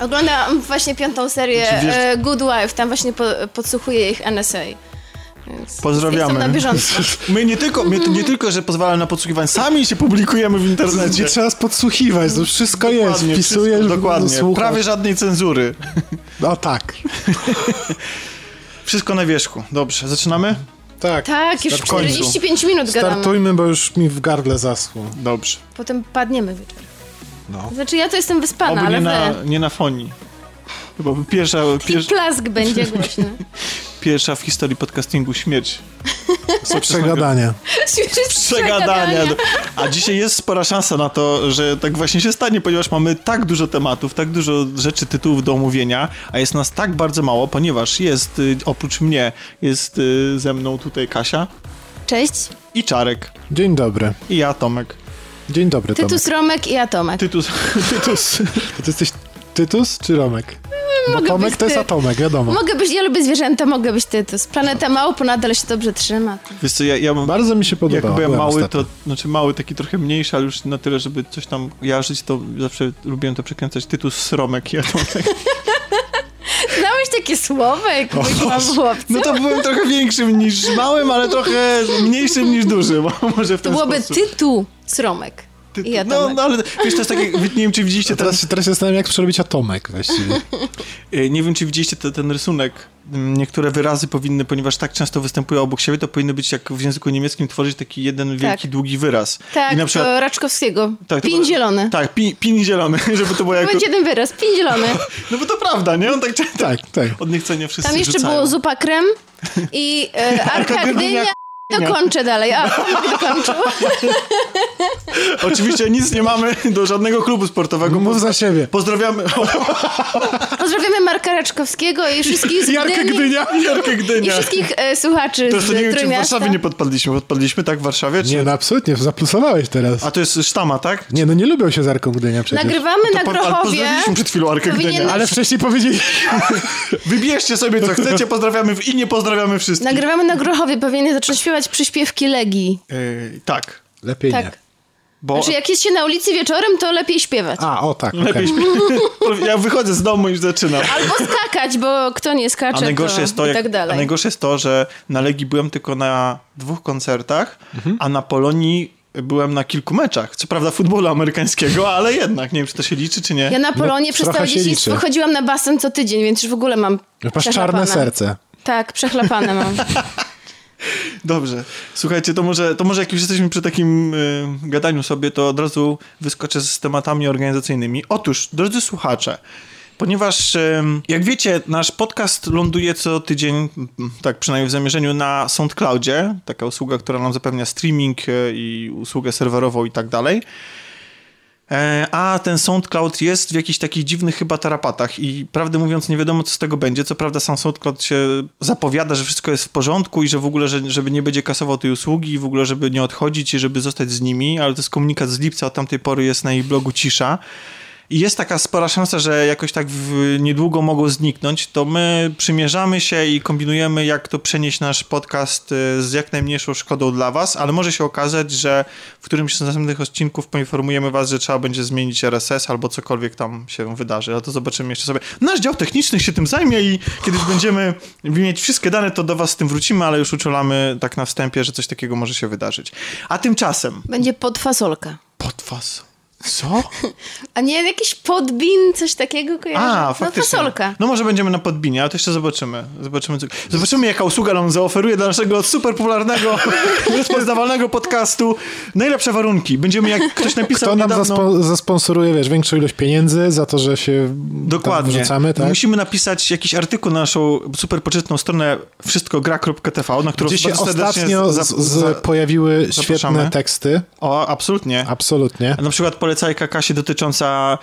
Oglądam właśnie piątą serię wiesz- e, Good Wife, tam właśnie po, podsłuchuję ich NSA. Więc Pozdrawiamy. Na bieżąco. My nie tylko, my nie tylko, że pozwalają na podsłuchiwanie, sami się publikujemy w internecie. Nie trzeba podsłuchiwać, to wszystko jest. Dokładnie, Wpisujesz, wszystko, dokładnie. słuchasz. Prawie żadnej cenzury. No tak. Wszystko na wierzchu. Dobrze, zaczynamy? Tak. Tak, już W końcu. 45 minut gadamy. Startujmy, bo już mi w gardle zaschło. Dobrze. Potem padniemy wieczorem. No. Znaczy ja to jestem wyspana, Oby ale nie wy... na, nie na fonii. Chyba pierwsza, pierwsza, plask będzie głośny. pierwsza w historii podcastingu śmierć. Przegadanie. Przegadania. A dzisiaj jest spora szansa na to, że tak właśnie się stanie, ponieważ mamy tak dużo tematów, tak dużo rzeczy, tytułów do omówienia, a jest nas tak bardzo mało, ponieważ jest, y, oprócz mnie, jest y, ze mną tutaj Kasia Cześć, i Czarek Dzień dobry. i ja, Tomek. Dzień dobry, Tomek. Tytus Romek i Atomek. Tytus, Tytus. Ty jesteś Tytus czy Romek? Bo mogę Tomek to jest ty. Atomek, wiadomo. Mogę być, ja lubię zwierzęta, mogę być Tytus. Planeta Małp nadal się dobrze trzyma. Wiesz co, ja, ja mam... Bardzo mi się Jak podobało. byłem mały, ostatnio. to znaczy mały, taki trochę mniejszy, ale już na tyle, żeby coś tam jarzyć, to zawsze lubiłem to przekręcać. Tytus Sromek, ja Tomek. Znałeś takie słowa, jak? No to byłem trochę większym niż małym, ale trochę mniejszym niż dużym. bo Może w To ten byłoby sposób. Tytu Sromek. I ja no, no, ale wiesz, to jest takie, nie wiem, czy widzieliście ten, teraz, teraz się zastanawiam, jak przerobić Atomek właściwie. e, nie wiem, czy widzieliście te, ten rysunek. Mm, Niektóre wyrazy powinny, ponieważ tak często występują obok siebie, to powinny być jak w języku niemieckim tworzyć taki jeden wielki, długi wyraz. Tak, I na przykład, to Raczkowskiego. tak, to Pin zielony. Tak, pi, pin zielony, żeby to było jako... Będzie jeden wyraz, pin zielony. No bo to prawda, nie? On tak, tak, tak, tak. od niechcenia wszyscy Tam jeszcze rzucają. było zupa krem i e, arka Gdynia. gdynia. Dokończę dalej. A, dokończył. Oczywiście nic nie mamy do żadnego klubu sportowego. Mów za siebie. Pozdrawiamy Pozdrawiamy Marka Raczkowskiego i wszystkich z Jarkę Gdyni. Gdynia. Jarkę I Gdynia. wszystkich e, słuchaczy To, z to nie wiem, czy w. Warszawie nie podpadliśmy. Podpadliśmy, tak, w Warszawie? Czy... Nie, no absolutnie, zaplusowałeś teraz. A to jest sztama, tak? Nie, no nie lubią się z Arką Gdynia przecież. Nagrywamy na po- ale Grochowie. Pozdrawiliśmy przed chwilą Arkę Powinien- Gdynia. Ale wcześniej powiedzieli... Wybierzcie sobie, co chcecie, pozdrawiamy w... i nie pozdrawiamy wszystkich. Nagrywamy na Grochowie, powinien zacząć śpiewać przyśpiewki Legii. Yy, tak, Lepiej nie. Tak. bo... Znaczy, jak jest się na ulicy wieczorem, to lepiej śpiewać. A, o tak. Lepiej śpiewać. Ja wychodzę z domu i już zaczynam. Albo skakać, bo kto nie skacze, A najgorsze, to jest to, i jak, tak a dalej. najgorsze jest to, że na Legii byłem tylko na dwóch koncertach, Mhm. a na Polonii byłem na kilku meczach. Co prawda futbolu amerykańskiego, ale jednak. Nie wiem, czy to się liczy, czy nie. Ja na Polonie przez trochę całe się dzieciństwo liczy. chodziłem na basen co tydzień, więc już w ogóle mam Masz czarne serce. Tak, przechlapane mam. Dobrze. Słuchajcie, to może, to może jak już jesteśmy przy takim y, gadaniu sobie, to od razu wyskoczę z tematami organizacyjnymi. Otóż, drodzy słuchacze, ponieważ ym, jak wiecie, nasz podcast ląduje co tydzień, tak przynajmniej w zamierzeniu, na SoundCloudzie, taka usługa, która nam zapewnia streaming y, i usługę serwerową i tak dalej. E, A ten SoundCloud jest w jakichś takich dziwnych chyba tarapatach i prawdę mówiąc nie wiadomo co z tego będzie. Co prawda sam SoundCloud się zapowiada, że wszystko jest w porządku i że w ogóle, że, żeby nie będzie kasował tej usługi i w ogóle, żeby nie odchodzić i żeby zostać z nimi, ale to jest komunikat z lipca, od tamtej pory jest na ich blogu cisza. I jest taka spora szansa, że jakoś tak niedługo mogą zniknąć, to my przymierzamy się i kombinujemy, jak to przenieść nasz podcast y, z jak najmniejszą szkodą dla was, ale może się okazać, że w którymś z następnych odcinków poinformujemy was, że trzeba będzie zmienić RSS albo cokolwiek tam się wydarzy, ale to zobaczymy jeszcze sobie. Nasz dział techniczny się tym zajmie i kiedy będziemy mieć wszystkie dane, to do was z tym wrócimy, ale już uczulamy tak na wstępie, że coś takiego może się wydarzyć. A tymczasem... Będzie podfasolka. Pod was. Co? A nie jakiś podbin, coś takiego kojarzy? A, No faktycznie. fasolka. No może będziemy na podbinie, ale to jeszcze zobaczymy. Zobaczymy, co... zobaczymy jaka usługa nam zaoferuje dla naszego super popularnego, rozpoznawalnego podcastu. Najlepsze warunki. Będziemy, jak ktoś napisał Kto nam niedawno... zaspo- zasponsoruje, wiesz, większą ilość pieniędzy za to, że się Dokładnie. wrzucamy, tak? Musimy napisać jakiś artykuł na naszą super poczytną stronę wszystkogra.tv, na którą Gdzie się ostatnio z, z pojawiły zapraszamy. świetne teksty. O, absolutnie. Absolutnie. Na przykład polecajka Kasi dotycząca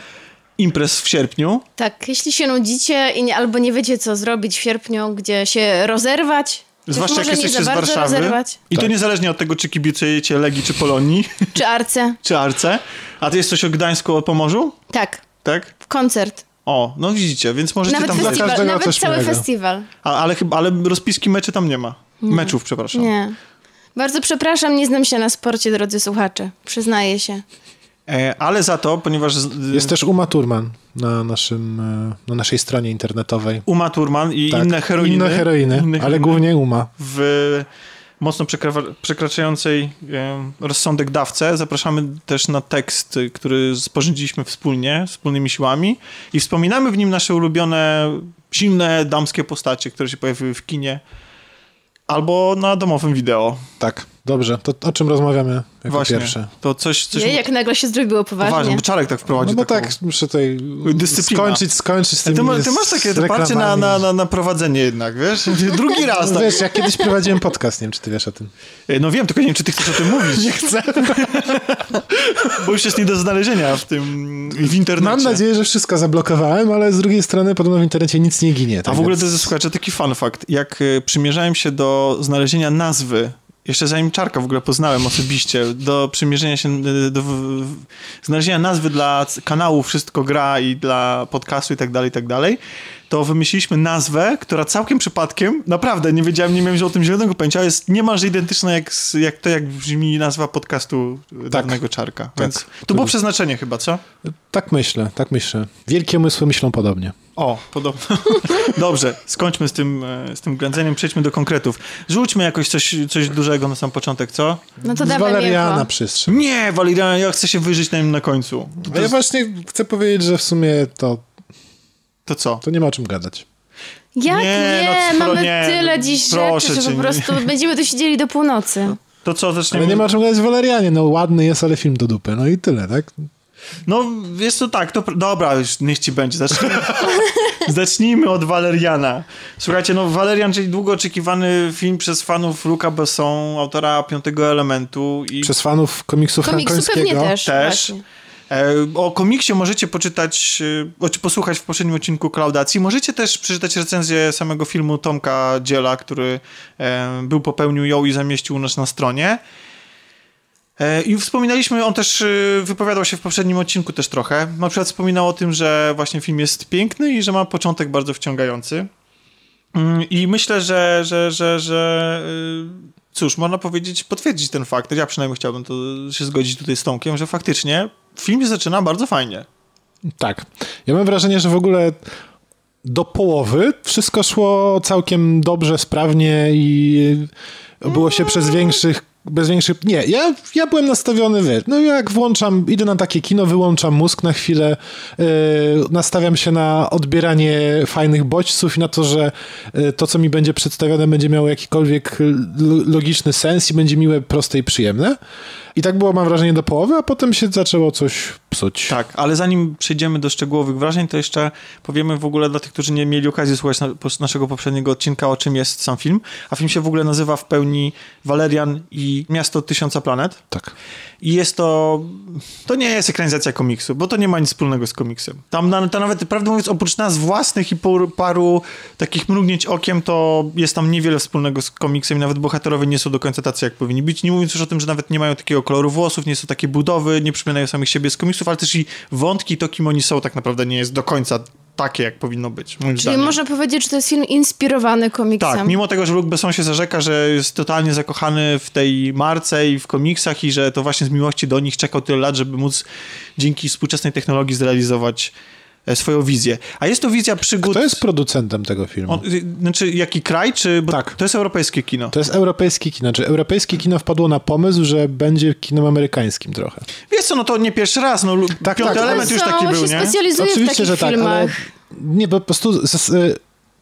imprez w sierpniu. Tak, jeśli się nudzicie i nie, albo nie wiecie, co zrobić w sierpniu, gdzie się rozerwać, Zwłaszcza jak może nie jesteście z Warszawy. rozerwać, I to Tak. niezależnie od tego, czy kibicujecie Legii, czy Polonii, czy arce. czy Arce. A ty jest coś o Gdańsku, o Pomorzu? Tak, Tak? w koncert. O, no widzicie, więc możecie Nawet tam... dla festiwal, każdego nawet cały miłego. festiwal. A, ale, chyba, ale rozpiski meczy tam nie ma. Meczów, przepraszam. Nie. Bardzo przepraszam, nie znam się na sporcie, drodzy słuchacze. Przyznaję się. E, ale za to, ponieważ Jest też Uma Thurman na, naszym, e, na naszej stronie internetowej. Uma Thurman i Tak, inne heroiny, Inne heroiny, inne ale głównie Uma. w mocno przekra- przekraczającej e, rozsądek dawce. Zapraszamy też na tekst, który sporządziliśmy wspólnie, wspólnymi siłami i wspominamy w nim nasze ulubione, silne damskie postacie, które się pojawiły w kinie albo na domowym wideo. Tak, dobrze. To o czym rozmawiamy jako Właśnie. pierwsze? To coś, coś Nie, jak nagle się zrobiło poważnie. poważnie, bo Czarek tak No wprowadził bo taką... tak, muszę tutaj Dyscyplina. skończyć, skończyć z tymi Ty, ma, ty masz takie z doparcie na, na, na, na prowadzenie jednak, wiesz? Drugi raz. Tak. Wiesz, ja kiedyś prowadziłem podcast, nie wiem, czy ty wiesz o tym. No wiem, tylko nie wiem, czy ty chcesz o tym mówić. Nie chcę. Bo już jest nie do znalezienia w tym, w internecie. Mam nadzieję, że wszystko zablokowałem, ale z drugiej strony podobno w internecie nic nie ginie. A tak w ogóle więc- to jest, słuchajcie, taki fun fact. Jak y, przymierzałem się do znalezienia nazwy, jeszcze zanim Czarka w ogóle poznałem osobiście, do przymierzenia się, y, do znalezienia nazwy dla kanału Wszystko Gra i dla podcastu i tak dalej, i tak dalej, to wymyśliliśmy nazwę, która całkiem przypadkiem, naprawdę, nie wiedziałem, nie miałem o tym zielonego pojęcia, ale jest niemalże identyczna jak, jak to, jak brzmi nazwa podcastu tak. dawnego Czarka. Więc to było przeznaczenie chyba, co? Tak myślę, tak myślę. Wielkie umysły myślą podobnie. O, podobno. Dobrze, skończmy z tym, e, z tym ględzeniem, przejdźmy do konkretów. Rzućmy jakoś coś, coś dużego na sam początek, co? No to Z dawaj Waleriana mięcho. przystrzeń. Nie, Walerian, ja chcę się wyżyć na nim na końcu. To, A ja właśnie chcę powiedzieć, że w sumie to, to co? to nie ma o czym gadać. Jak Nie, nie? no, Mamy nie, tyle dziś proszę rzeczy, że cię, po nie. prostu będziemy tu siedzieli do północy. To co, zaczniemy? Ale nie ma o czym gadać w Walerianie. No ładny jest, ale film do dupy. No i tyle, tak? No, jest to tak, to dobra, już niech ci będzie. Zacznijmy, zacznijmy od Waleriana. Słuchajcie, no Walerian, czyli długo oczekiwany film przez fanów Luca Besson, autora Piątego Elementu i Przez fanów komiksów Komiksu frankońskiego. pewnie też. Też. właśnie. E, O komiksie możecie poczytać, e, posłuchać w poprzednim odcinku Klaudacji. Możecie też przeczytać recenzję samego filmu Tomka Dziela, który e, był, popełnił ją i zamieścił u nas na stronie. I wspominaliśmy, on też wypowiadał się w poprzednim odcinku też trochę. Na przykład wspominał o tym, że właśnie film jest piękny i że ma początek bardzo wciągający. Mm, I myślę, że, że, że, że cóż, można powiedzieć, potwierdzić ten fakt. Ja przynajmniej chciałbym to się zgodzić tutaj z Tomkiem, że faktycznie film się zaczyna bardzo fajnie. Tak. Ja mam wrażenie, że w ogóle do połowy wszystko szło całkiem dobrze, sprawnie i było się przez większych, bez większych... Nie, ja, ja byłem nastawiony, wiesz, no jak włączam, idę na takie kino, wyłączam mózg na chwilę, yy, nastawiam się na odbieranie fajnych bodźców i na to, że yy, to, co mi będzie przedstawione, będzie miało jakikolwiek logiczny sens i będzie miłe, proste i przyjemne. I tak było, mam wrażenie, do połowy, a potem się zaczęło coś psuć. Tak, ale zanim przejdziemy do szczegółowych wrażeń, to jeszcze powiemy w ogóle dla tych, którzy nie mieli okazji słuchać na, naszego poprzedniego odcinka, o czym jest sam film. A film się w ogóle nazywa w pełni Valerian i Miasto Tysiąca Planet. Tak. I jest to. To nie jest ekranizacja komiksu, bo to nie ma nic wspólnego z komiksem. Tam na, nawet, prawdę mówiąc, oprócz nas własnych i paru, paru takich mrugnięć okiem, to jest tam niewiele wspólnego z komiksem i nawet bohaterowie nie są do końca tacy, jak powinni być. Nie mówiąc już o tym, że nawet nie mają takiego koloru włosów, nie są takie budowy, nie przypominają samych siebie z komiksów, ale też i wątki, to kim oni są, tak naprawdę nie jest do końca takie, jak powinno być. Czyli zdaniem. można powiedzieć, że to jest film inspirowany komiksem. Tak, mimo tego, że Luc Besson się zarzeka, że jest totalnie zakochany w tej marce i w komiksach i że to właśnie z miłości do nich czekał tyle lat, żeby móc dzięki współczesnej technologii zrealizować swoją wizję. A jest to wizja przygód... Kto jest producentem tego filmu? On, y, znaczy, jaki kraj, czy... Bo Tak. To jest europejskie kino. To jest europejskie kino. Czy europejskie kino wpadło na pomysł, że będzie kinem amerykańskim trochę? Wiesz co, no to nie pierwszy raz, no Tak, piąty tak. element już taki był, nie? Oczywiście, że tak, filmach. ale nie, bo po prostu z, z, y,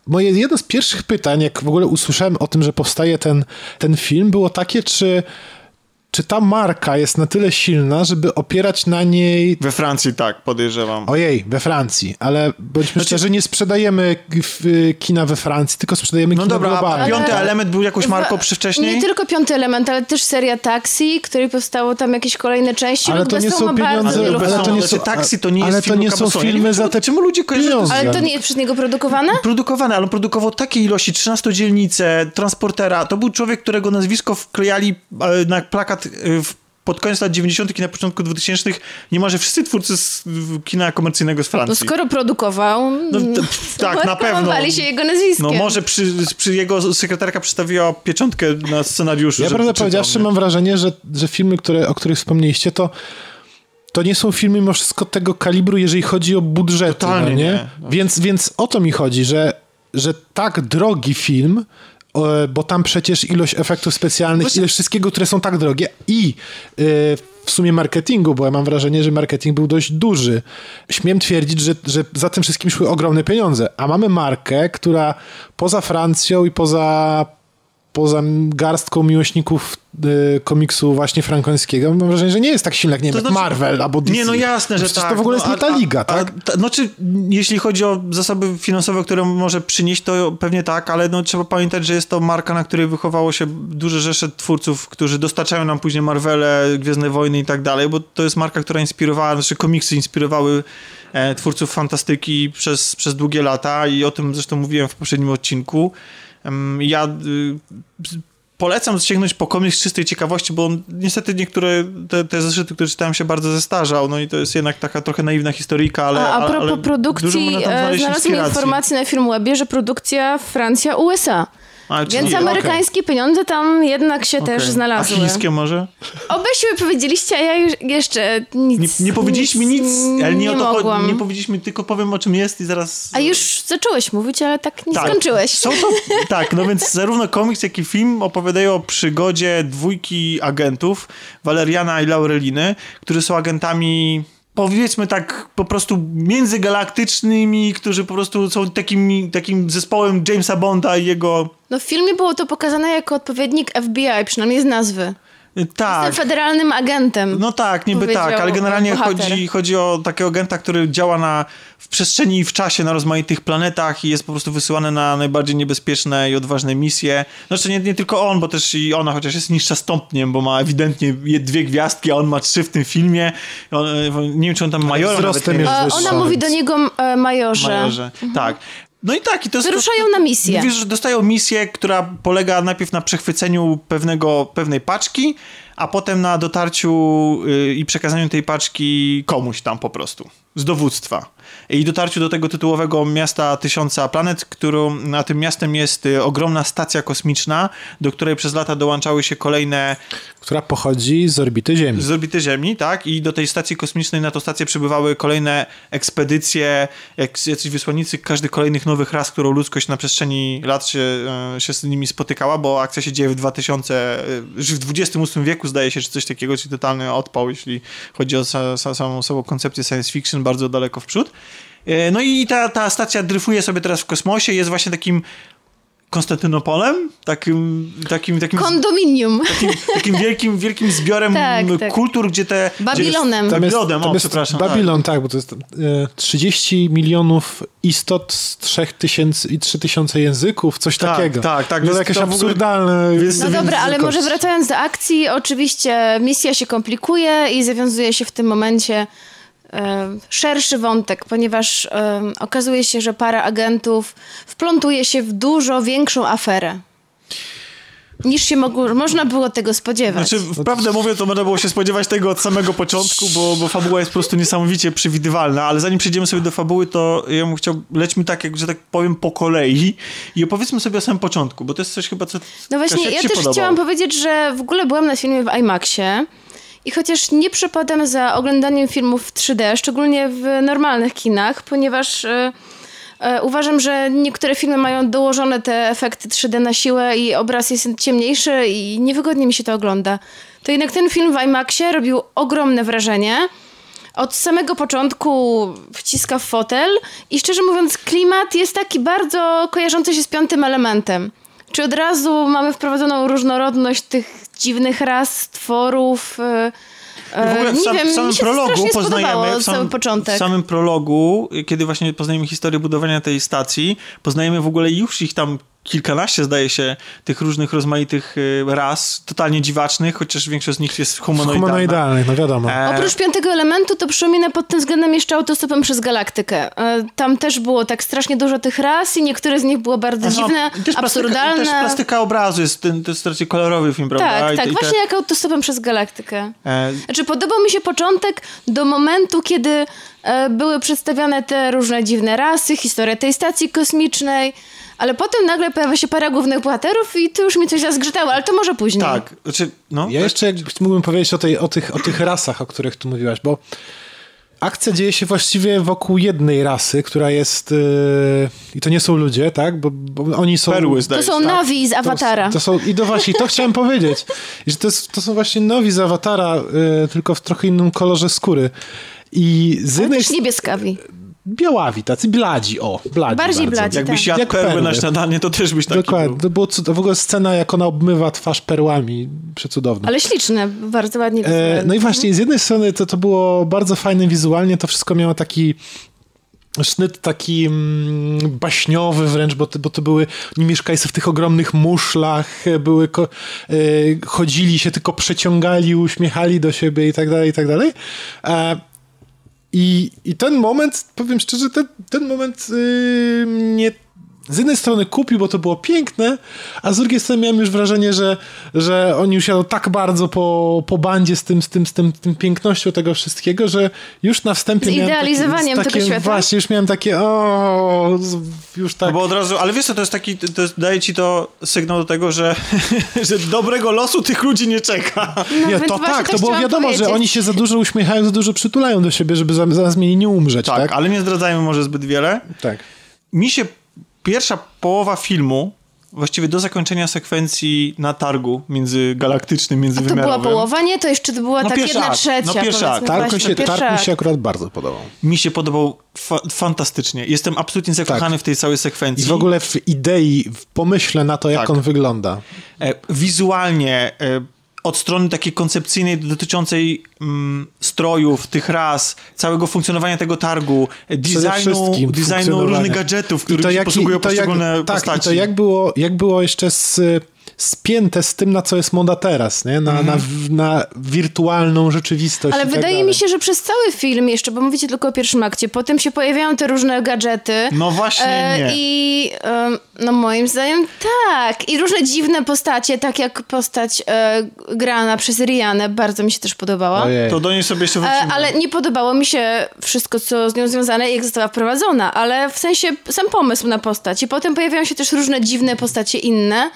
moje jedno z pierwszych pytań, jak w ogóle usłyszałem o tym, że powstaje ten, ten film, było takie, czy, czy ta marka jest na tyle silna, żeby opierać na niej We Francji tak, podejrzewam. Ojej, we Francji, ale bądźmy Znaczy- szczerzy, nie sprzedajemy kina we Francji, tylko sprzedajemy No kino dobra, a globalnie. piąty Ale- element był jakąś marką przy wcześniej? Nie tylko piąty element, ale też seria Taxi, której powstało tam jakieś kolejne części. Ale to nie są pieniądze, wielu ale to nie są- Taxi to nie ale jest to film nie są filmy za czemu- te Czemu ludzie kojarzą to. Ale to nie jest przez niego produkowane? produkowane, ale on produkował takiej ilości 13 dzielnice, transportera. To był człowiek, którego nazwisko wklejali e, na plakat e, w, pod koniec lat 90. i na początku 2000 niemalże wszyscy twórcy z w- kina komercyjnego z Francji. No skoro produkował, No, no, to- tak, na pewno. się jego nazwiskiem. No może przy, przy jego sekretarka przystawiła pieczątkę na scenariuszu. Ja prawdę powiedziawszy mam wrażenie, że, że filmy, które, o których wspomnieliście, to to nie są filmy mimo wszystko tego kalibru, jeżeli chodzi o budżety. Totalnie no, nie? nie. Więc, więc o to mi chodzi, że, że tak drogi film, bo tam przecież ilość efektów specjalnych, Właśnie- ilość wszystkiego, które są tak drogie i e, w sumie marketingu, bo ja mam wrażenie, że marketing był dość duży. Śmiem twierdzić, że, że za tym wszystkim szły ogromne pieniądze, a mamy markę, która poza Francją i poza poza garstką miłośników y, komiksu właśnie frankońskiego, mam wrażenie, że nie jest tak silna jak, nie wiem, To jak znaczy- Marvel albo DC. Nie, no jasne, że Przecież tak. to w ogóle no, jest nie ta liga, a, tak? A, ta, znaczy, jeśli chodzi o zasoby finansowe, które może przynieść, to pewnie tak, ale no, trzeba pamiętać, że jest to marka, na której wychowało się duże rzesze twórców, którzy dostarczają nam później Marvele, Gwiezdne Wojny i tak dalej, bo to jest marka, która inspirowała, znaczy komiksy inspirowały e, twórców fantastyki przez, przez długie lata i o tym zresztą mówiłem w poprzednim odcinku. Ja y, polecam sięgnąć po komiks z czystej ciekawości, bo on, niestety niektóre te, te zeszyty, które czytałem się bardzo zestarzał, no i to jest jednak taka trochę naiwna historyjka, ale A, a propos ale produkcji, e, inspiracji. informację na Filmwebie, że produkcja Francja-USA. A, Więc okej. amerykańskie pieniądze tam jednak się też Okej. znalazły. A chińskie może? Obyście mi powiedzieliście, a ja już jeszcze nic Nie, nie powiedzieliśmy nic, ale nie, o to mogłam. nie powiedzieliśmy, tylko powiem o czym jest i zaraz... A już zacząłeś mówić, ale tak nie Tak. skończyłeś. Są to, tak, no więc zarówno komiks, jak i film opowiadają o przygodzie dwójki agentów, Waleriana i Laureliny, którzy są agentami powiedzmy tak po prostu międzygalaktycznymi, którzy po prostu są takim, takim zespołem Jamesa Bonda i jego... No w filmie było to pokazane jako odpowiednik FBI, przynajmniej z nazwy. Tak. Jestem federalnym agentem. No tak, niby tak, ale generalnie chodzi, chodzi o takiego agenta, który działa na, w przestrzeni i w czasie na rozmaitych planetach i jest po prostu wysyłany na najbardziej niebezpieczne i odważne misje. Znaczy nie, nie tylko on, bo też i ona, chociaż jest niższa stopniem, bo ma ewidentnie dwie gwiazdki, a on ma trzy w tym filmie. On, e, nie wiem, czy on tam majorem wzrostem nawet nie jest Ona mówi do niego e, majorze. majorze. Tak. No i tak, i to jest. Wyruszają na misję. Mówisz, że dostają misję, która polega najpierw na przechwyceniu pewnego, pewnej paczki, a potem na dotarciu y, i przekazaniu tej paczki komuś tam po prostu, z dowództwa. I dotarciu do tego tytułowego miasta Tysiąca Planet, którą, na tym miastem jest y, ogromna stacja kosmiczna, do której przez lata dołączały się kolejne Która pochodzi z orbity Ziemi. z orbity Ziemi, tak? I do tej stacji kosmicznej, na tą stację przybywały kolejne ekspedycje, jak jacyś wysłannicy każdy kolejnych nowych ras, którą ludzkość na przestrzeni lat się, e, się z nimi spotykała, bo akcja się dzieje w 2000, e, że w XXVIII wieku zdaje się, czy coś takiego, czyli totalny odpał, jeśli chodzi o sa, sa, samą, samą koncepcję science fiction, bardzo daleko w przód. E, No i ta, ta stacja dryfuje sobie teraz w kosmosie, jest właśnie takim Konstantynopolem, takim, takim, takim Kondominium. takim, takim wielkim, wielkim zbiorem Tak, tak. kultur, gdzie te... Babilonem. Gdzie jest, Babilonem, o, jest przepraszam. Babylon, tak, bo to jest e, 30 milionów istot z 3000 i 3000 języków, coś Tak, takiego. tak, tak, To więc jakieś to w ogóle- absurdalne. No dobra, ale może wracając do akcji, oczywiście misja się komplikuje i zawiązuje się w tym momencie e, szerszy wątek, ponieważ okazuje się, że para agentów wplątuje się w dużo większą aferę. Niż się mogło, można było tego spodziewać. Znaczy, wprawdę mówię, to można było się spodziewać tego od samego początku, bo, bo fabuła jest po prostu niesamowicie przewidywalna, ale zanim przejdziemy sobie do fabuły, to ja bym chciał, lećmy tak, jak, że tak powiem, po kolei i opowiedzmy sobie o samym początku, bo to jest coś chyba, co No właśnie, ja też podobało. chciałam powiedzieć, że w ogóle byłam na filmie w IMAXie i chociaż nie przepadam za oglądaniem filmów w 3D, szczególnie w normalnych kinach, ponieważ e, e, uważam, że niektóre filmy mają dołożone te efekty 3D na siłę i obraz jest ciemniejszy i niewygodnie mi się to ogląda. To jednak ten film w IMAXie robił ogromne wrażenie. Od samego początku wciska w fotel i szczerze mówiąc klimat jest taki bardzo kojarzący się z piątym elementem. Czy od razu mamy wprowadzoną różnorodność tych dziwnych ras, stworów? e, W ogóle w, nie sam, wiem, w samym prologu poznajemy, w początek. w samym prologu, kiedy właśnie poznajemy historię budowania tej stacji, poznajemy w ogóle już ich tam kilkanaście, zdaje się, tych różnych rozmaitych y, ras, totalnie dziwacznych, chociaż większość z nich jest humanoidalna. Humanoidalnych, no wiadomo. E, Oprócz piątego elementu to przypomina pod tym względem jeszcze autostopem przez galaktykę. E, Tam też było tak strasznie dużo tych ras i niektóre z nich było bardzo no, dziwne, też absurdalne. Plastyka, też plastyka obrazu jest, ten, to jest raczej kolorowy film, prawda? Tak, I- tak, i te- właśnie jak autostopem przez galaktykę. e, Znaczy, podobał mi się początek do momentu, kiedy e, były przedstawiane te różne dziwne rasy, historia tej stacji kosmicznej, ale potem nagle pojawia się para głównych bohaterów i to już mi coś zazgrzytało, ale to może później. Tak, znaczy, no. Ja jeszcze jak mógłbym powiedzieć o, tej, o, tych, o tych rasach, o których tu mówiłaś, bo akcja dzieje się właściwie wokół jednej rasy, która jest... Yy, I to nie są ludzie, tak? Bo, bo oni są... Perły, To zdaje są się. Navi z Awatara. To, to są, I do właśnie, to chciałem powiedzieć, że to, jest, to są właśnie nowi z Awatara, yy, tylko w trochę innym kolorze skóry. I z Ale jednej też niebieskawi. Białawi, tacy bladzi, o, bladzi Bardziej bardzo. bladzi. Jakbyś tak. jadł Jak perły, perły. na śniadanie, to też byś taki Dokładnie, był. to było cud- w ogóle scena, jak ona obmywa twarz perłami, przecudowna. Ale śliczne, bardzo ładnie E, no i właśnie, z jednej strony to, to było bardzo fajne wizualnie, to wszystko miało taki sznyt taki mm, baśniowy wręcz, bo to, bo to były, oni mieszkali w tych ogromnych muszlach, e, były, ko, e, chodzili się, tylko przeciągali, uśmiechali do siebie i tak dalej, i tak dalej. E, i, I ten moment, powiem szczerze, ten, ten moment yy, mnie z jednej strony kupił, bo to było piękne, a z drugiej strony miałem już wrażenie, że, że oni już jadą tak bardzo po, po bandzie z tym, z, tym, z tym, tym pięknością tego wszystkiego, że już na wstępie Z miałem idealizowaniem takie, tego świata? Właśnie, już miałem takie o, już tak... No bo od razu, ale wiesz co, to jest taki, to jest, daje ci to sygnał do tego, że, że dobrego losu tych ludzi nie czeka. No, Nie, więc to właśnie tak, to było wiadomo, że powiedzieć. oni się za dużo uśmiechają, za dużo przytulają do siebie, żeby za- zaraz mieli nie umrzeć, Tak, tak? ale nie zdradzajmy może zbyt wiele. Tak. Mi się pierwsza połowa filmu, właściwie do zakończenia sekwencji na targu międzygalaktycznym, To międzywymiarowym, była połowa? Nie, to jeszcze to była No tak jedna akt, trzecia. no pierwszy akt. Targ się, targ mi się akurat bardzo podobał. mi się podobał fa fantastycznie. Jestem absolutnie zakochany w tej całej I sekwencji. w ogóle w idei, w pomyśle na to, jak Tak. on wygląda. E, wizualnie, e, od strony takiej koncepcyjnej dotyczącej mm, strojów, tych ras, całego funkcjonowania tego targu, designu, designu różnych gadżetów, I których się jak- posługują to jak- poszczególne tak, postaci. to jak było, jak było jeszcze z, spięte z tym, na co jest moda teraz, nie? Na, Mhm. na, na wirtualną rzeczywistość. Ale i tak wydaje dalej. mi się, że przez cały film jeszcze, bo mówicie tylko o pierwszym akcie, potem się pojawiają te różne gadżety. No właśnie nie. I em, no moim zdaniem tak. I różne dziwne postacie, tak jak postać e, grana przez Rianę, bardzo mi się też podobała. Ojej. To do niej sobie jeszcze E, wrócimy. ale nie podobało mi się wszystko, co z nią związane, jak została wprowadzona, ale w sensie sam pomysł na postać. I potem pojawiają się też różne dziwne postacie inne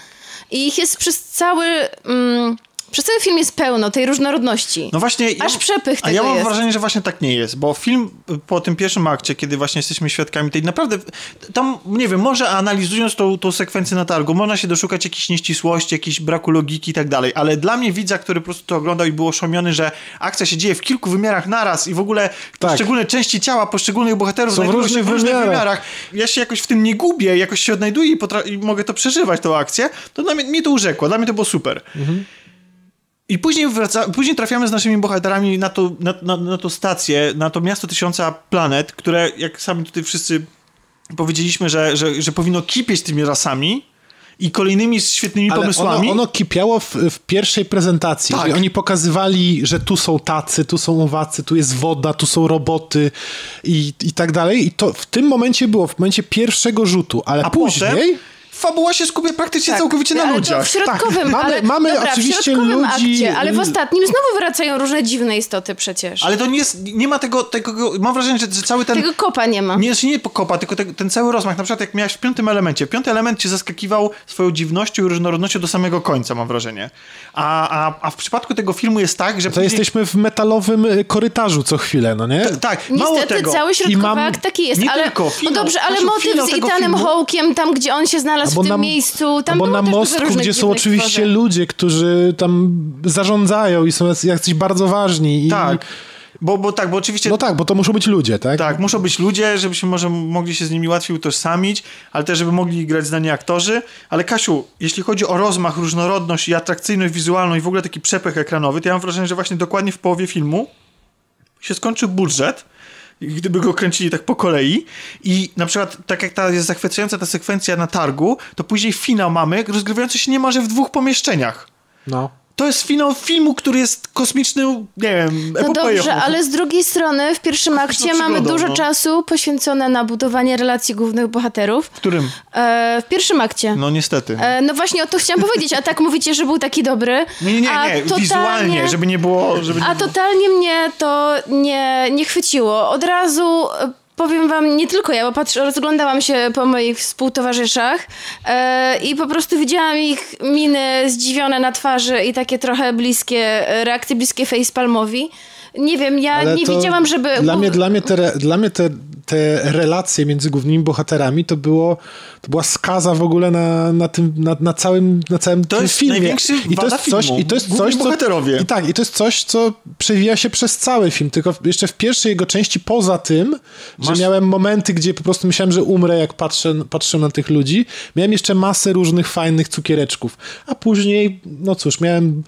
i ich jest przez cały... Mm, przez cały film jest pełno tej różnorodności. No właśnie. Aż przepych A ja tego mam jest. wrażenie, że właśnie tak nie jest, bo film po tym pierwszym akcie, kiedy właśnie jesteśmy świadkami tej naprawdę, tam, nie wiem, może analizując tą, tą sekwencję na targu, można się doszukać jakichś nieścisłości, jakichś braku logiki i tak dalej, ale dla mnie widza, który po prostu to oglądał i był oszomiony, że akcja się dzieje w kilku wymiarach naraz i w ogóle Tak. poszczególne części ciała poszczególnych bohaterów Są w znajdują różnych się w różnych wymiarach. wymiarach. Ja się jakoś w tym nie gubię, jakoś się odnajduję i, potra- i mogę to przeżywać, tą akcję, to dla mnie, mnie to urzekło, dla mnie to było super. I później, wraca, później trafiamy z naszymi bohaterami na, to, na, na, na tą stację, na to miasto tysiąca planet, które, jak sami tutaj wszyscy powiedzieliśmy, że, że, że powinno kipieć tymi rasami i kolejnymi świetnymi Ale pomysłami. ono, ono kipiało w, w pierwszej prezentacji. Tak. Oni pokazywali, że tu są tacy, tu są owacy, tu jest woda, tu są roboty i, i tak dalej. I to w tym momencie było, w momencie pierwszego rzutu, ale A później... potem fabuła się skupia praktycznie Tak, całkowicie na ale ludziach. W środkowym, Tak, mamy- ale, mamy dobra, oczywiście w środkowym ludzi- akcie, ale w ostatnim znowu wracają różne dziwne istoty przecież. Ale to nie jest, nie ma tego, tego mam wrażenie, że, że cały ten... Tego kopa nie ma. Nie, że nie kopa, tylko te, ten cały rozmach. Na przykład jak miałeś w piątym elemencie. Piąty element cię zaskakiwał swoją dziwnością i różnorodnością do samego końca, mam wrażenie. A, a, a w przypadku tego filmu jest tak, że... To jesteśmy w metalowym y, korytarzu co chwilę, no nie? Tak, mało Niestety tego. cały środkowy mam- akt taki jest, nie ale tylko, finał, no dobrze, ale znaczy motyw z Ethanem filmu- Hawkiem, tam gdzie on się znalazł w tym miejscu, tam albo było na mostku, gdzie są oczywiście stworzeń. ludzie, którzy tam zarządzają i są jacy- jacyś bardzo ważni. I, Tak, bo, bo tak, bo oczywiście... No tak, bo to muszą być ludzie, tak? Tak, muszą być ludzie, żebyśmy może mogli się z nimi łatwiej utożsamić, ale też, żeby mogli grać znani aktorzy. Ale Kasiu, jeśli chodzi o rozmach, różnorodność i atrakcyjność wizualną i w ogóle taki przepych ekranowy, to ja mam wrażenie, że właśnie dokładnie w połowie filmu się skończył budżet, gdyby go kręcili tak po kolei i na przykład tak jak ta jest zachwycająca ta sekwencja na targu, to później finał mamy rozgrywający się niemalże w dwóch pomieszczeniach. No. To jest finał filmu, który jest kosmiczny, nie wiem, No epopeją. dobrze, ale z drugiej strony w pierwszym akcie mamy dużo no. czasu poświęcone na budowanie relacji głównych bohaterów. W którym? E, w pierwszym akcie. No niestety. E, no właśnie o to chciałam powiedzieć, a tak mówicie, że był taki dobry. Nie, nie, nie, nie. totalnie- wizualnie, żeby nie było... Żeby nie A było. totalnie mnie to nie, nie chwyciło. Od razu powiem wam, nie tylko ja, bo patrz, rozglądałam się po moich współtowarzyszach e, i po prostu widziałam ich miny zdziwione na twarzy i takie trochę bliskie, e, reakcje bliskie facepalmowi. Nie wiem, ja Ale nie widziałam, żeby... Dla mnie, dla mnie, te, dla mnie te, te relacje między głównymi bohaterami to było to była skaza w ogóle na, na tym, na, na całym, na całym To tym jest filmie. I to jest coś, filmu. i to jest Główni coś, co, bohaterowie. I tak, i to jest coś, co przewija się przez cały film, tylko jeszcze w pierwszej jego części poza tym, Masz- że miałem momenty, gdzie po prostu myślałem, że umrę, jak patrzę, patrzę na tych ludzi, miałem jeszcze masę różnych fajnych cukiereczków, a później, no cóż, miałem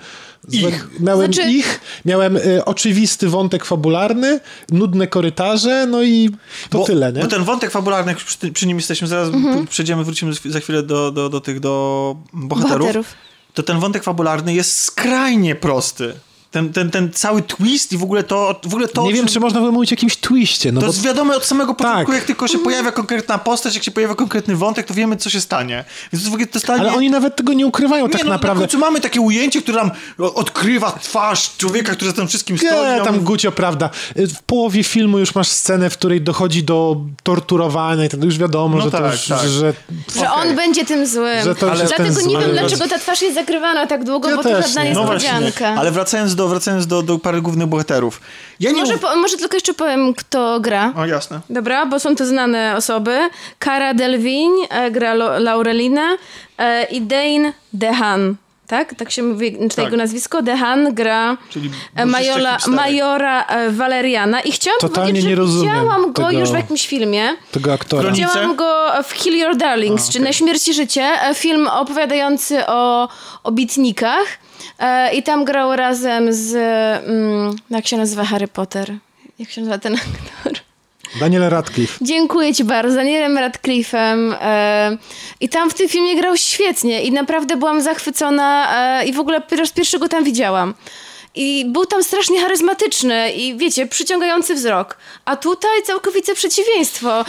Ich. miałem Znaczy- ich, miałem y, oczywisty wątek fabularny, nudne korytarze, no i to bo, tyle, nie? Bo ten wątek fabularny, jak już przy, przy nim jesteśmy, zaraz Mhm. przejdziemy, wrócimy za chwilę do, do, do tych, do bohaterów, Bohaterów. to ten wątek fabularny jest skrajnie prosty. Ten, ten, ten cały twist i w ogóle to, w ogóle to Nie wiem, czy można by mówić o jakimś twiście, no To bo jest wiadome od samego początku, Tak. jak tylko się pojawia konkretna postać, jak się pojawia konkretny wątek, to wiemy, co się stanie. Więc to w ogóle to stanie... Ale oni nawet tego nie ukrywają nie, tak no, naprawdę. Na końcu mamy takie ujęcie, które nam odkrywa twarz człowieka, który za tym wszystkim stoi. Nie, tam my- gucio, prawda. W połowie filmu już masz scenę, w której dochodzi do torturowania i to już wiadomo, No że, tak, to już, tak. że Że Okej. on będzie tym złym. Że to już jest Dlatego nie zły. wiem, Ale- dlaczego ta twarz jest zakrywana tak długo, Ja bo to żadna nie. jest No niespodzianka. ale wracając do, wracając do, do pary głównych bohaterów. Ja nie Może, mów... po, może tylko jeszcze powiem, kto gra. O, jasne. Dobra, bo są to znane osoby. Cara Delvin e, gra Lo- Laurelinę e, i Dane DeHaan. Tak? Tak się mówi, czyta Tak. jego nazwisko. DeHaan gra Czyli e, Majola. Majora e, Waleriana. I chciałam Totalnie powiedzieć, że nie rozumiem widziałam go tego- już w jakimś filmie. tego aktora. Kroni- Widziałam go w Kill Your Darlings, czy Na śmierć i życie. e, Film opowiadający o, o bitnikach. E, I tam grał razem z... Mm, jak się nazywa Harry Potter? Jak się nazywa ten aktor? Daniel Radcliffe. Dziękuję ci bardzo, Danielem Radcliffe'em. E, I tam w tym filmie grał świetnie i naprawdę byłam zachwycona e, i w ogóle po raz pierwszy go tam widziałam. I był tam strasznie charyzmatyczny i wiecie, przyciągający wzrok. A tutaj całkowicie przeciwieństwo.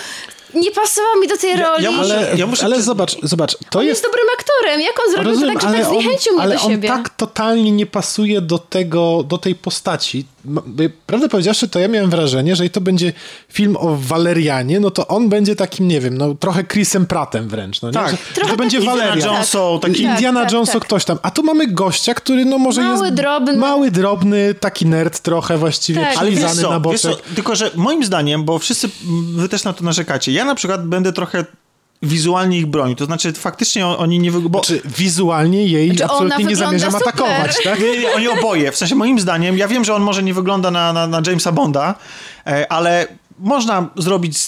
Nie pasował mi do tej Ja- roli. ja muszę- Ale, ja muszę ale te- zobacz, zobacz, to on jest... jest dobrym aktorem. Jak on zrobił Rozumiem, to tak, że tak on, zniechęcił mnie ale do on siebie? tak totalnie nie pasuje do tego, do tej postaci. By- Prawdę powiedziawszy, to ja miałem wrażenie, że i to będzie film o Walerianie, no to on będzie takim, nie wiem, no trochę Chrisem Prattem wręcz, no nie? Tak. Że, Trochę że to będzie Walerian. Indiana Tak. Jones, są taki... Tak, Indiana tak, Jones, tak. ktoś tam. A tu mamy gościa, który no może Mały, jest... drobny. Mały, drobny, taki nerd trochę właściwie, Tak. Ale wiesz przylizany co, na wiesz boczek. co, tylko że moim zdaniem, bo wszyscy, wy też na to narzekacie, ja na przykład będę trochę wizualnie ich bronił, to znaczy faktycznie on- oni nie... Wyg- bo, Czy wizualnie jej Znaczy, absolutnie nie zamierzam super. atakować, tak? Nie, nie, oni oboje. W sensie moim zdaniem, ja wiem, że on może nie wygląda na, na, na Jamesa Bonda, e, ale można zrobić